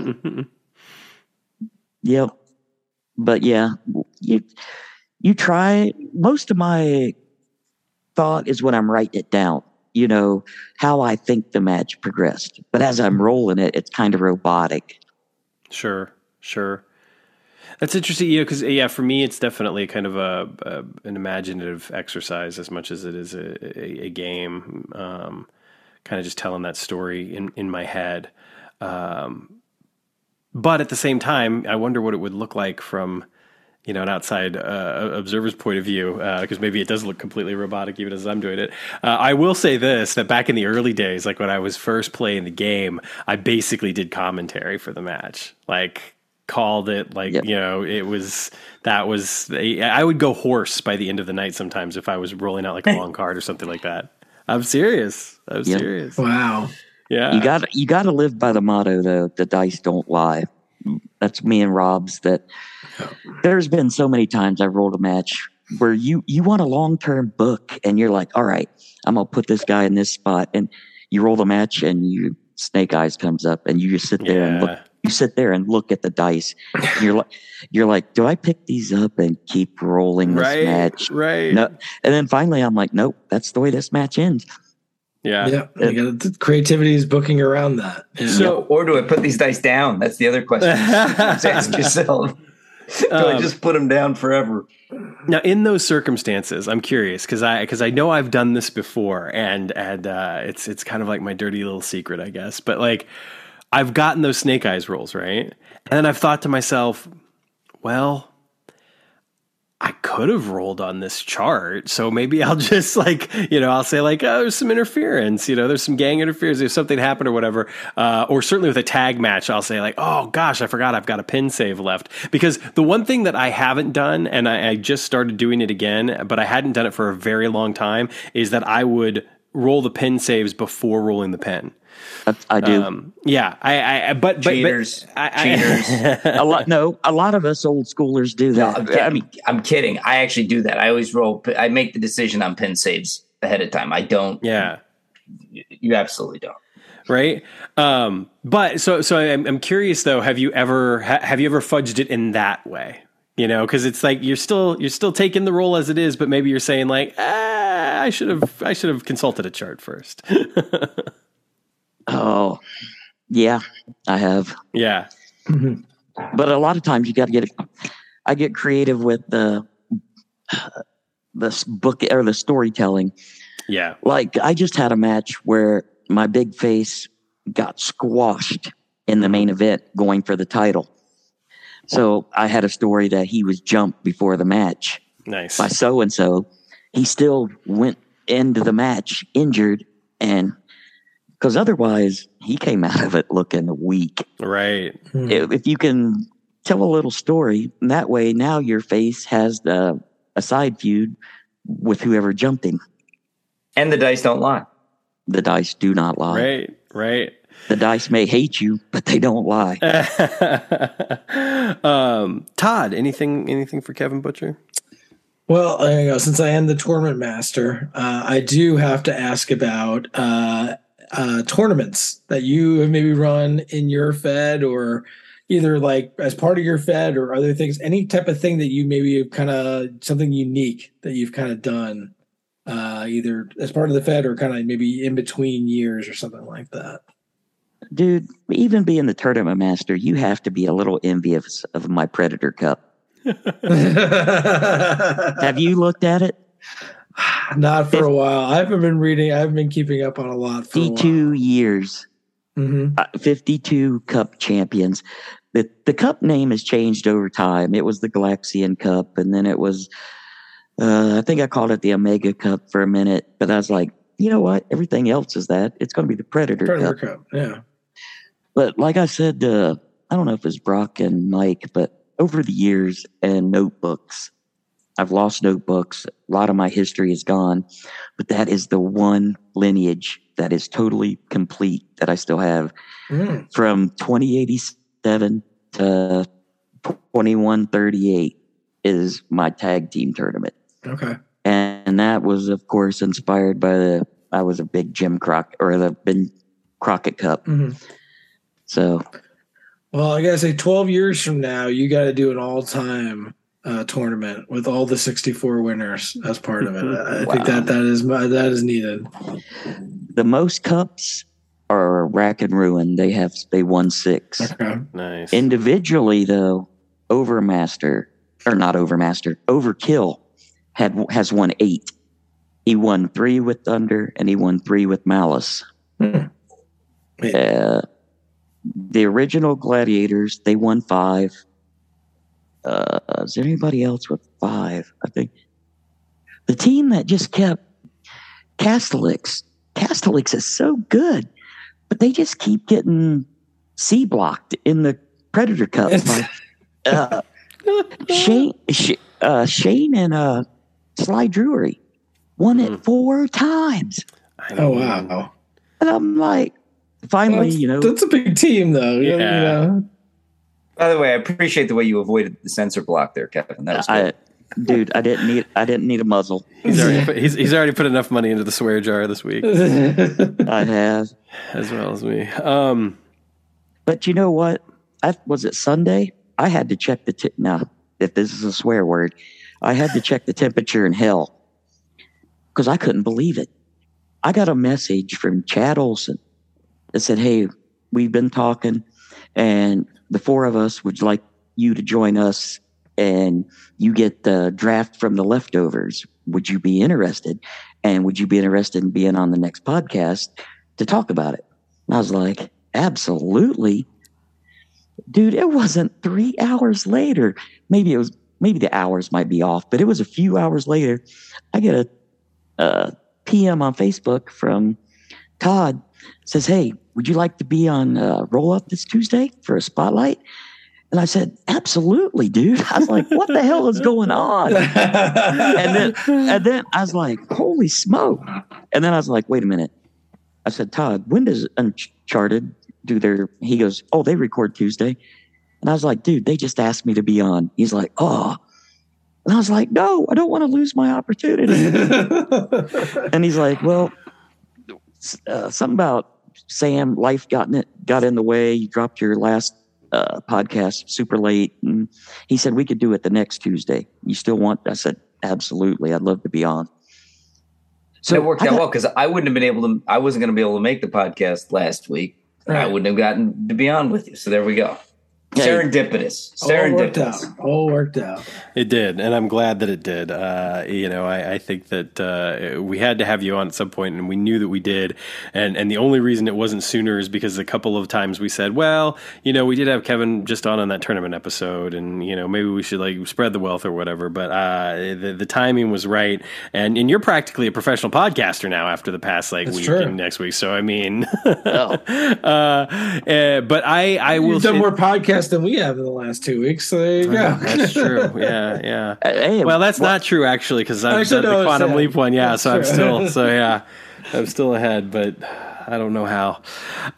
yep. But yeah, you you try most of my thought is when I'm writing it down, you know, how I think the match progressed. But as I'm rolling it, it's kind of robotic. Sure, sure. That's interesting, you know, because yeah, for me, it's definitely kind of a, a an imaginative exercise as much as it is a, a, a game. Um, kind of just telling that story in in my head. Um, but at the same time, I wonder what it would look like from you know an outside uh, observer's point of view because maybe it does look completely robotic even as I'm doing it. Uh, I will say this: that back in the early days, like when I was first playing the game, I basically did commentary for the match, like called it like Yep. you know it was that was I would go hoarse by the end of the night sometimes if I was rolling out like a long card or something like that. I'm serious. I'm Yep. serious. Wow. Yeah. You got you got to live by the motto though. The dice don't lie. That's me and Rob's. That there's been so many times I've rolled a match where you you want a long term book and you're like, all right, I'm gonna put this guy in this spot, and you roll the match and you Snake Eyes comes up and you just sit there and look. You sit there and look at the dice. You're like, you're like, do I pick these up and keep rolling this Right. match? Right. No. And then finally, I'm like, nope, that's the way this match ends. Yeah. Yeah. You got creativity is booking around that. Yeah. So- or do I put these dice down? That's the other question. Ask yourself. Do I Um, just put them down forever? Now, in those circumstances, I'm curious because I because I know I've done this before, and and uh, it's it's kind of like my dirty little secret, I guess. But like, I've gotten those snake eyes rolls right, and then I've thought to myself, well, I could have rolled on this chart, so maybe I'll just like you know I'll say like oh there's some interference, you know there's some gang interference, if something happened or whatever, uh, or certainly with a tag match I'll say like oh gosh I forgot I've got a pin save left. Because the one thing that I haven't done and I, I just started doing it again, but I hadn't done it for a very long time is that I would roll the pin saves before rolling the pin. That's, I do. Um, yeah, I, I but but, Cheaters. but I, Cheaters. a lot. No, a lot of us old schoolers do No, that. I'm kidding. I mean, I'm kidding. I actually do that. I always roll. I make the decision on pin saves ahead of time. I don't. yeah. You absolutely don't. right? Um, but so so I'm, I'm curious though. Have you ever ha, have you ever fudged it in that way? You know, because it's like you're still you're still taking the role as it is, but maybe you're saying like, ah, I should have I should have consulted a chart first. oh, yeah, I have. yeah, mm-hmm. But a lot of times you got to get. I get creative with the the s- book or the storytelling. yeah, Like I just had a match where my big face got squashed in the main event going for the title. So I had a story that he was jumped before the match nice. by so and so. He still went into the match injured and because otherwise he came out of it looking weak. Right. Hmm. If if you can tell a little story that way, now your face has the a side feud with whoever jumped him. And the dice don't lie. The dice do not lie. Right. Right. The dice may hate you, but they don't lie. um, Todd, anything anything for Kevin Butcher? Well, there you go. Since I am the tournament master, uh, I do have to ask about uh, uh, tournaments that you have maybe run in your Fed or either like as part of your Fed or other things. Any type of thing that you maybe have kind of something unique that you've kind of done, uh, either as part of the Fed or kind of maybe in between years or something like that. Dude, even being the tournament master, you have to be a little envious of my Predator Cup. Have you looked at it? Not for a while. I haven't been reading. I haven't been keeping up on a lot for. 52 years, hmm uh, 52 cup champions. the the cup name has changed over time. It was the Galaxian Cup, and then it was uh, I think I called it the Omega Cup for a minute, but I was like, you know what? Everything else is that. It's going to be the Predator, Predator Cup. Cup. Yeah. But like I said, uh, I don't know if it's Brock and Mike, but over the years and notebooks, I've lost notebooks. A lot of my history is gone, but that is the one lineage that is totally complete that I still have Mm. from 2087 to 2138 is my tag team tournament. Okay. And that was, of course, inspired by the, I was a big Jim Croc or the Ben Crockett Cup. hmm So Well, I gotta say, twelve years from now, you got to do an all-time uh, tournament with all the sixty-four winners as part of it. I, I think that that is that is needed. the most cups are Rack and Ruin. They have, they won six. Okay. Nice. Individually, though, Overmaster or not Overmaster, Overkill had has won eight. He won three with Thunder and he won three with Malice. Hmm. Uh, the original Gladiators they won five. Uh, is there anybody else with five? I think the team that just kept Castellix. Castellix is so good, but they just keep getting C blocked in the Predator Cup. Like, uh, Shane, Sh- uh, Shane, and uh, Sly Drury won it Mm. four times, I Oh know. wow. and I'm like, finally, That's, you know, that's a big team, though. You- you Yeah. know? By the way, I appreciate the way you avoided the censor block there, Kevin. That was I, good. dude, I didn't need, I didn't need a muzzle. He's already put, he's, he's already put enough money into the swear jar this week, I have, as well as me. Um, but you know what? I was it Sunday. I had to check the t- now. If this is a swear word, I had to check the temperature in hell because I couldn't believe it. I got a message from Chad Olson that said, "Hey, we've been talking, and the four of us would like you to join us, and you get the draft from the leftovers. Would you be interested? And would you be interested in being on the next podcast to talk about it?" And I was like, "Absolutely." Dude, it wasn't three hours later. Maybe it was, maybe the hours might be off, but it was a few hours later. I get a, a PM on Facebook from Todd says, Hey, would you like to be on uh, Roll Up this Tuesday for a spotlight? And I said, Absolutely, dude. I was like, What the hell is going on? And then, and then I was like, Holy smoke. And then I was like, Wait a minute. I said, Todd, when does Uncharted do their, he goes, Oh, they record Tuesday. And I was like, Dude, they just asked me to be on. He's like, Oh. And I was like, No, I don't want to lose my opportunity. and he's like, "Well, uh, something about Sam life got in it, got in the way. You dropped your last uh, podcast super late." And he said we could do it the next Tuesday. You still want? I said, "Absolutely, I'd love to be on." So it worked I out got- well because I wouldn't have been able to. I wasn't going to be able to make the podcast last week. and I wouldn't have gotten to be on with you. So there we go. Hey. Serendipitous. All worked out. All worked out. It did, and I'm glad that it did. Uh, you know, I, I think that uh, we had to have you on at some point, and we knew that we did. And and the only reason it wasn't sooner is because a couple of times we said, well, you know, we did have Kevin just on on that tournament episode, and you know, maybe we should like spread the wealth or whatever. But uh, the the timing was right, and and you're practically a professional podcaster now after the past like That's week true. and next week. So I mean, Oh. uh, uh, but I I will You've done more podcasts than we have in the last two weeks. So there you go. That's true. Yeah, yeah. Uh, Hey, Well, that's not true actually, because I've Actually, done no, the it's, quantum uh, leap one. Yeah, that's so I'm still so yeah, I'm still ahead, but I don't know how.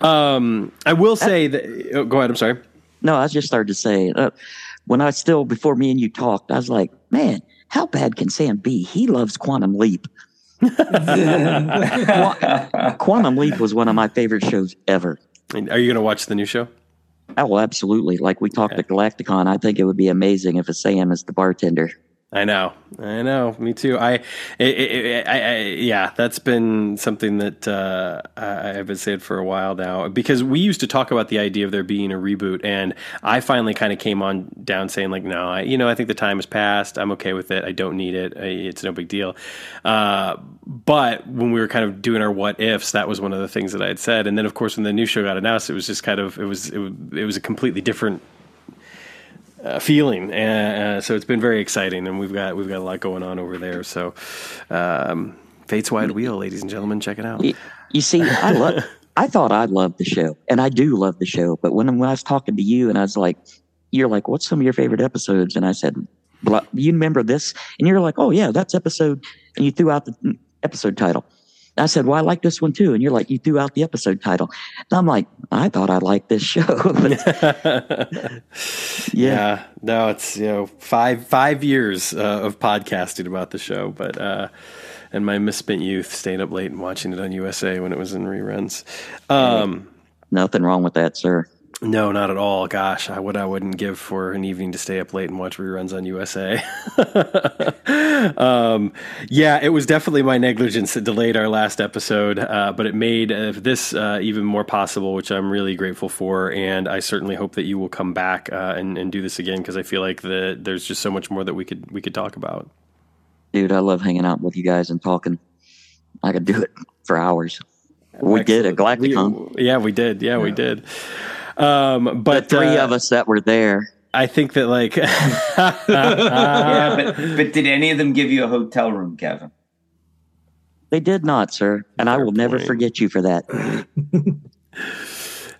Um, I will say that. Oh, go ahead. I'm sorry. no. I just started to say uh, when I still before me and you talked, I was like, "Man, how bad can Sam be? He loves Quantum Leap." Quantum Leap was one of my favorite shows ever. And Are you going to watch the new show? Oh, well, absolutely. Like we talked at Galacticon, I think it would be amazing if a Sam is the bartender. I know, I know. Me too. I, I, I, yeah, that's been something that uh, I've been saying for a while now because we used to talk about the idea of there being a reboot, and I finally kind of came on down saying like, no, I, you know, I think the time has passed. I'm okay with it. I don't need it. I, it's no big deal. Uh, but when we were kind of doing our what ifs, that was one of the things that I had said, and then of course when the new show got announced, it was just kind of it was it it was a completely different uh, feeling. Uh, so it's been very exciting, and we've got we've got a lot going on over there. So, um, Fate's Wide Wheel, ladies and gentlemen, check it out. You, see, I love. I thought I loved the show, and I do love the show. But when when I was talking to you, and I was like, "You're like, what's some of your favorite episodes?" And I said, "You remember this?" And you're like, "Oh yeah, that's episode." And you threw out the episode title. I said, "Well, I like this one too." And you're like, "You threw out the episode title." And I'm like, "I thought I liked this show." yeah. yeah. no, it's you know five five years uh, of podcasting about the show, but uh, and my misspent youth staying up late and watching it on USA when it was in reruns. Um, Nothing wrong with that, sir. No, not at all. Gosh, I would I wouldn't give for an evening to stay up late and watch reruns on USA. um, yeah, it was definitely my negligence that delayed our last episode, uh, but it made uh, this uh, even more possible, which I'm really grateful for. And I certainly hope that you will come back uh, and, and do this again because I feel like the, there's just so much more that we could we could talk about. Dude, I love hanging out with you guys and talking. I could do it for hours. We Excellent. did at Galacticon. We, yeah, we did. Yeah, yeah. we did. Um, but the three uh, of us that were there. I think that like yeah, but but did any of them give you a hotel room, Kevin? They did not, sir, and Fair I will point. never forget you for that.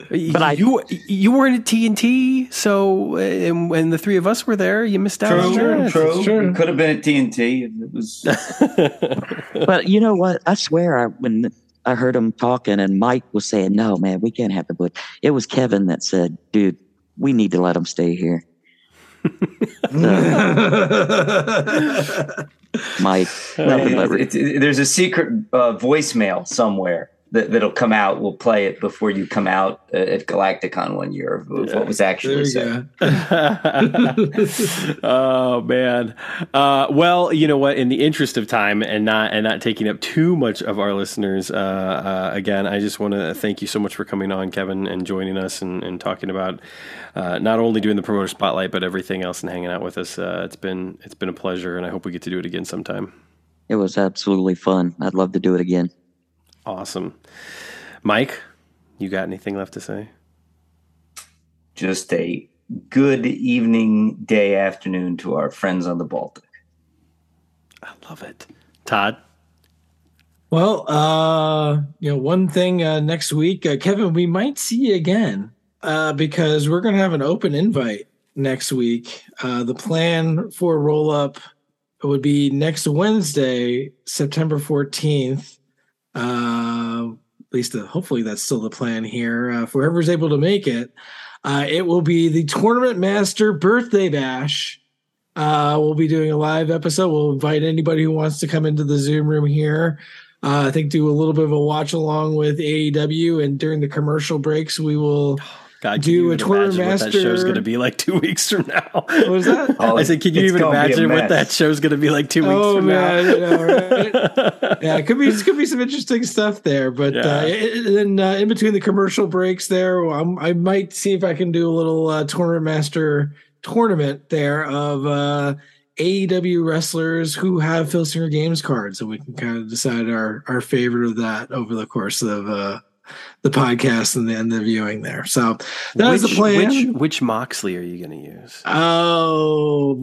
but I, you you weren't at TNT, so and when the three of us were there, you missed out. True, on that. true, true. Could have been at TNT. It was. but you know what? I swear, I when I heard him talking, and Mike was saying, "No, man, we can't have the book." It was Kevin that said, "Dude, we need to let him stay here." Mike, it's, it's, there's a secret uh, voicemail somewhere that, that'll come out. We'll play it before you come out uh, at Galacticon one year of, yeah, what was actually said. oh man. Uh, well, you know what? In the interest of time and not and not taking up too much of our listeners, uh, uh again, I just want to thank you so much for coming on, Kevin, and joining us and, and talking about uh, not only doing the promoter spotlight but everything else and hanging out with us. Uh, it's been it's been a pleasure, and I hope we get to do it again sometime. It was absolutely fun. I'd love to do it again. Awesome. Mike, you got anything left to say? Just a good evening, day, afternoon to our friends on the Baltic. I love it. Todd? Well, uh, you know, one thing uh, next week, uh, Kevin, we might see you again uh, because we're going to have an open invite next week. Uh, the plan for roll up would be next Wednesday, September 14th uh, at least uh, hopefully that's still the plan here. Uh, for whoever's able to make it, uh, it will be the Tournament Master Birthday Bash. Uh, we'll be doing a live episode. We'll invite anybody who wants to come into the Zoom room here. Uh, I think do a little bit of a watch along with AEW, and during the commercial breaks, we will God, do a tour master. What that show's going to be like two weeks from now. What was that? I said, can you even imagine what that show's going to be like two weeks oh, from man, now? Know, right? yeah, it could be. It could be some interesting stuff there. But yeah. uh, then uh, in between the commercial breaks, there, I'm, i might see if I can do a little uh, tournament master tournament there of uh, AEW wrestlers who have Fil Singer Games cards, so we can kind of decide our our favorite of that over the course of uh, the podcast and the, and the viewing there. So that's the plan. Which, which Moxley are you going to use? Oh,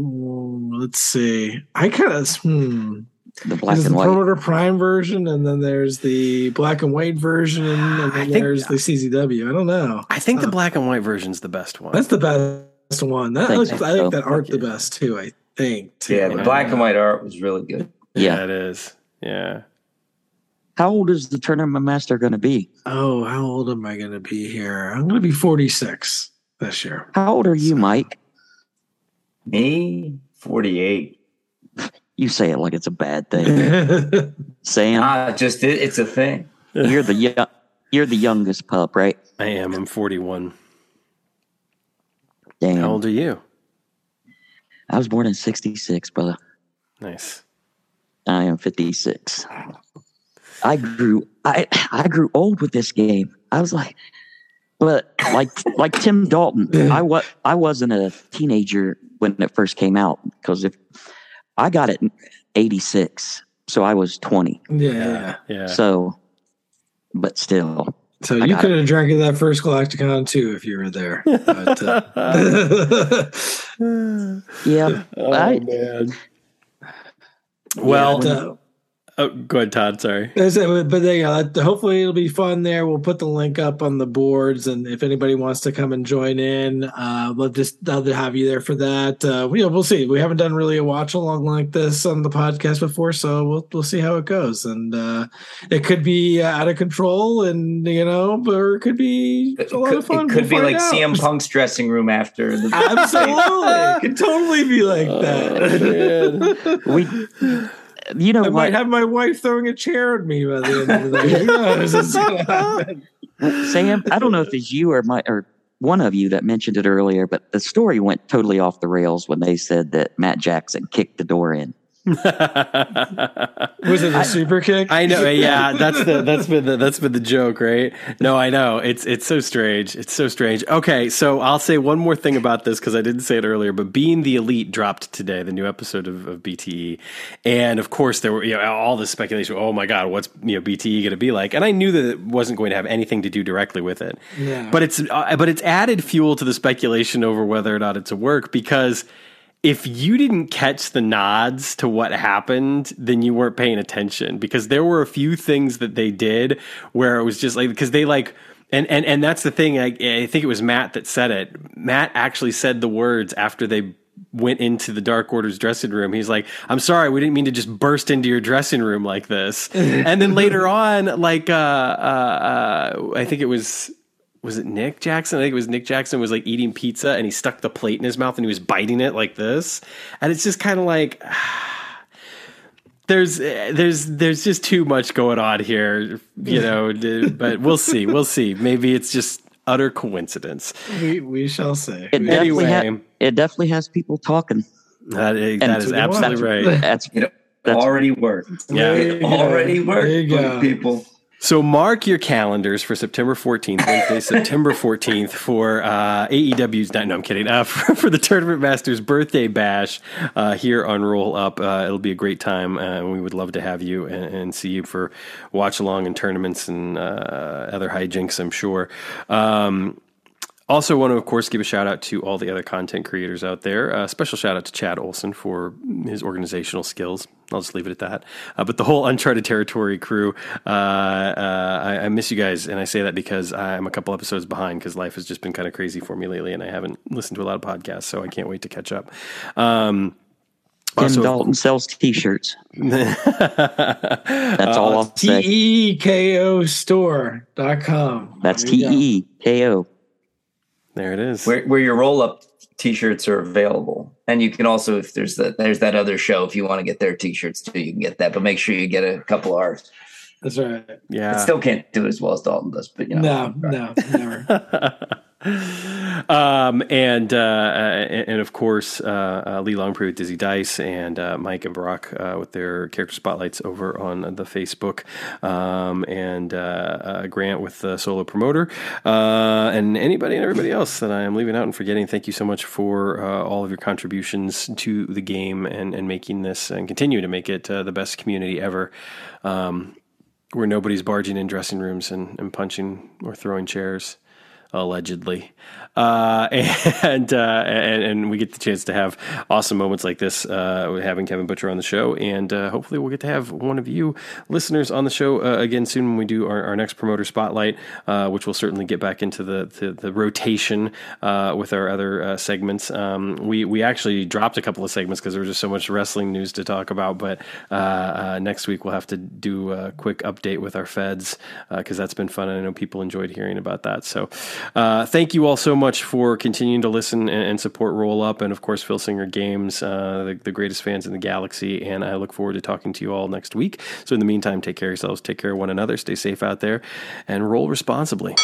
let's see. I kind of hmm. The black and the white Promoter Prime version, and then there's the black and white version, and then there's the CZW. I don't know. I think uh, the black and white version is the best one. That's the best one. That I, looks, I think that art the best too. I think. Too. Yeah, the black and white art was really good. Yeah, yeah it is. Yeah. How old is the tournament master going to be? Oh, how old am I going to be here? I'm going to be 46 this year. How old are you, Mike? Me, 48. You say it like it's a bad thing. Sam? Ah, just it, it's a thing. You're the you're the youngest pup, right? I am. I'm 41. Damn. How old are you? I was born in 66, brother. Nice. I am 56. I grew I I grew old with this game. I was like, but like like Tim Dalton, I was I wasn't a teenager when it first came out because if I got it in '86, so I was 20. Yeah, yeah. So, but still, So you could have drank at that first Galacticon too if you were there. But, uh, Yeah, Oh I, man. Well, but, uh, oh, go ahead, Todd. Sorry. It, but there you go. Hopefully, it'll be fun there. We'll put the link up on the boards, and if anybody wants to come and join in, uh, we'll just love to have you there for that. Uh, we, we'll see. We haven't done really a watch along like this on the podcast before, so we'll we'll see how it goes. And uh, it could be uh, out of control, and you know, or it could be a lot could, of fun. it could We'll be like find out. CM Punk's dressing room after the Absolutely, it could totally be like that. we, you know I what? might have my wife throwing a chair at me by the end of the day. Who knows? It's gonna happen. Sam, I don't know if it's you or my or one of you that mentioned it earlier, but the story went totally off the rails when they said that Matt Jackson kicked the door in. Was it a super kick? I know, yeah. That's the that's been the that's been the joke, right? No, I know. It's it's so strange. It's so strange. Okay, so I'll say one more thing about this because I didn't say it earlier. But being the elite dropped today, the new episode of, of BTE, and of course there were you know all this speculation. Oh my God, what's you know BTE going to be like? And I knew that it wasn't going to have anything to do directly with it. Yeah. But it's uh, but it's added fuel to the speculation over whether or not it's a work because if you didn't catch the nods to what happened, then you weren't paying attention because there were a few things that they did where it was just like because they like and and and that's the thing. I, I think it was Matt that said it. Matt actually said the words after they went into the Dark Order's dressing room. He's like, "I'm sorry, we didn't mean to just burst into your dressing room like this." and then later on, like uh, uh, uh, I think it was was it Nick Jackson? I think it was Nick Jackson was like eating pizza and he stuck the plate in his mouth and he was biting it like this. And it's just kind of like there's eh, there's there's just too much going on here, you know, but we'll see. We'll see. Maybe it's just utter coincidence. we we shall see. It definitely, ha- Anyway. it definitely has people talking. That is, that is absolutely watch. right. That's it That's- already worked. Yeah. It already worked. There you go. People. So mark your calendars for September 14th, Wednesday, September 14th for uh, AEW's, no, no, I'm kidding, uh, for, for the Tournament Masters birthday bash uh, here on Roll Up. Uh, it'll be a great time, uh, and we would love to have you and, and see you for watch along and tournaments and uh, other hijinks, I'm sure. Um, also, want to, of course, give a shout out to all the other content creators out there. Uh, special shout out to Chad Olson for his organizational skills. I'll just leave it at that. Uh, but the whole Uncharted Territory crew, uh, uh, I, I miss you guys. And I say that because I'm a couple episodes behind because life has just been kind of crazy for me lately and I haven't listened to a lot of podcasts. So I can't wait to catch up. Um, Tim also- Dalton sells T-shirts. That's all I'll say. E T-E-K-O store.com. That's There T you go. E K O. there it is. Where where your roll up t-shirts are available. And you can also if there's that there's that other show if you want to get their t-shirts too, you can get that. But make sure you get a couple of ours. That's right. yeah. It still can't do it as well as Dalton does, but you know. No, no, never. um, and, uh, and of course uh, uh, Lee Longpree with Dizzy Dice and uh, Mike and Brock uh, with their character spotlights over on the Facebook, um, and Grant with the solo promoter, and anybody and everybody else that I am leaving out and forgetting. Thank you so much for all of your contributions to the game and and making this and continue to make it the best community ever. Um, where nobody's barging in dressing rooms and, and punching or throwing chairs allegedly. Uh, and, uh, and and we get the chance to have awesome moments like this, uh, having Kevin Butcher on the show, and uh, hopefully we'll get to have one of you listeners on the show uh, again soon when we do our, our next promoter spotlight, uh, which will certainly get back into the the, the rotation with our other segments. Um, we we actually dropped a couple of segments because there was just so much wrestling news to talk about, but next week we'll have to do a quick update with our feds because that's been fun. And I know people enjoyed hearing about that. So uh, thank you all so much for continuing to listen and, and support Roll Up, and of course Fil Singer Games, uh, the, the greatest fans in the galaxy. And I look forward to talking to you all next week. So in the meantime, take care of yourselves, take care of one another, stay safe out there, and roll responsibly.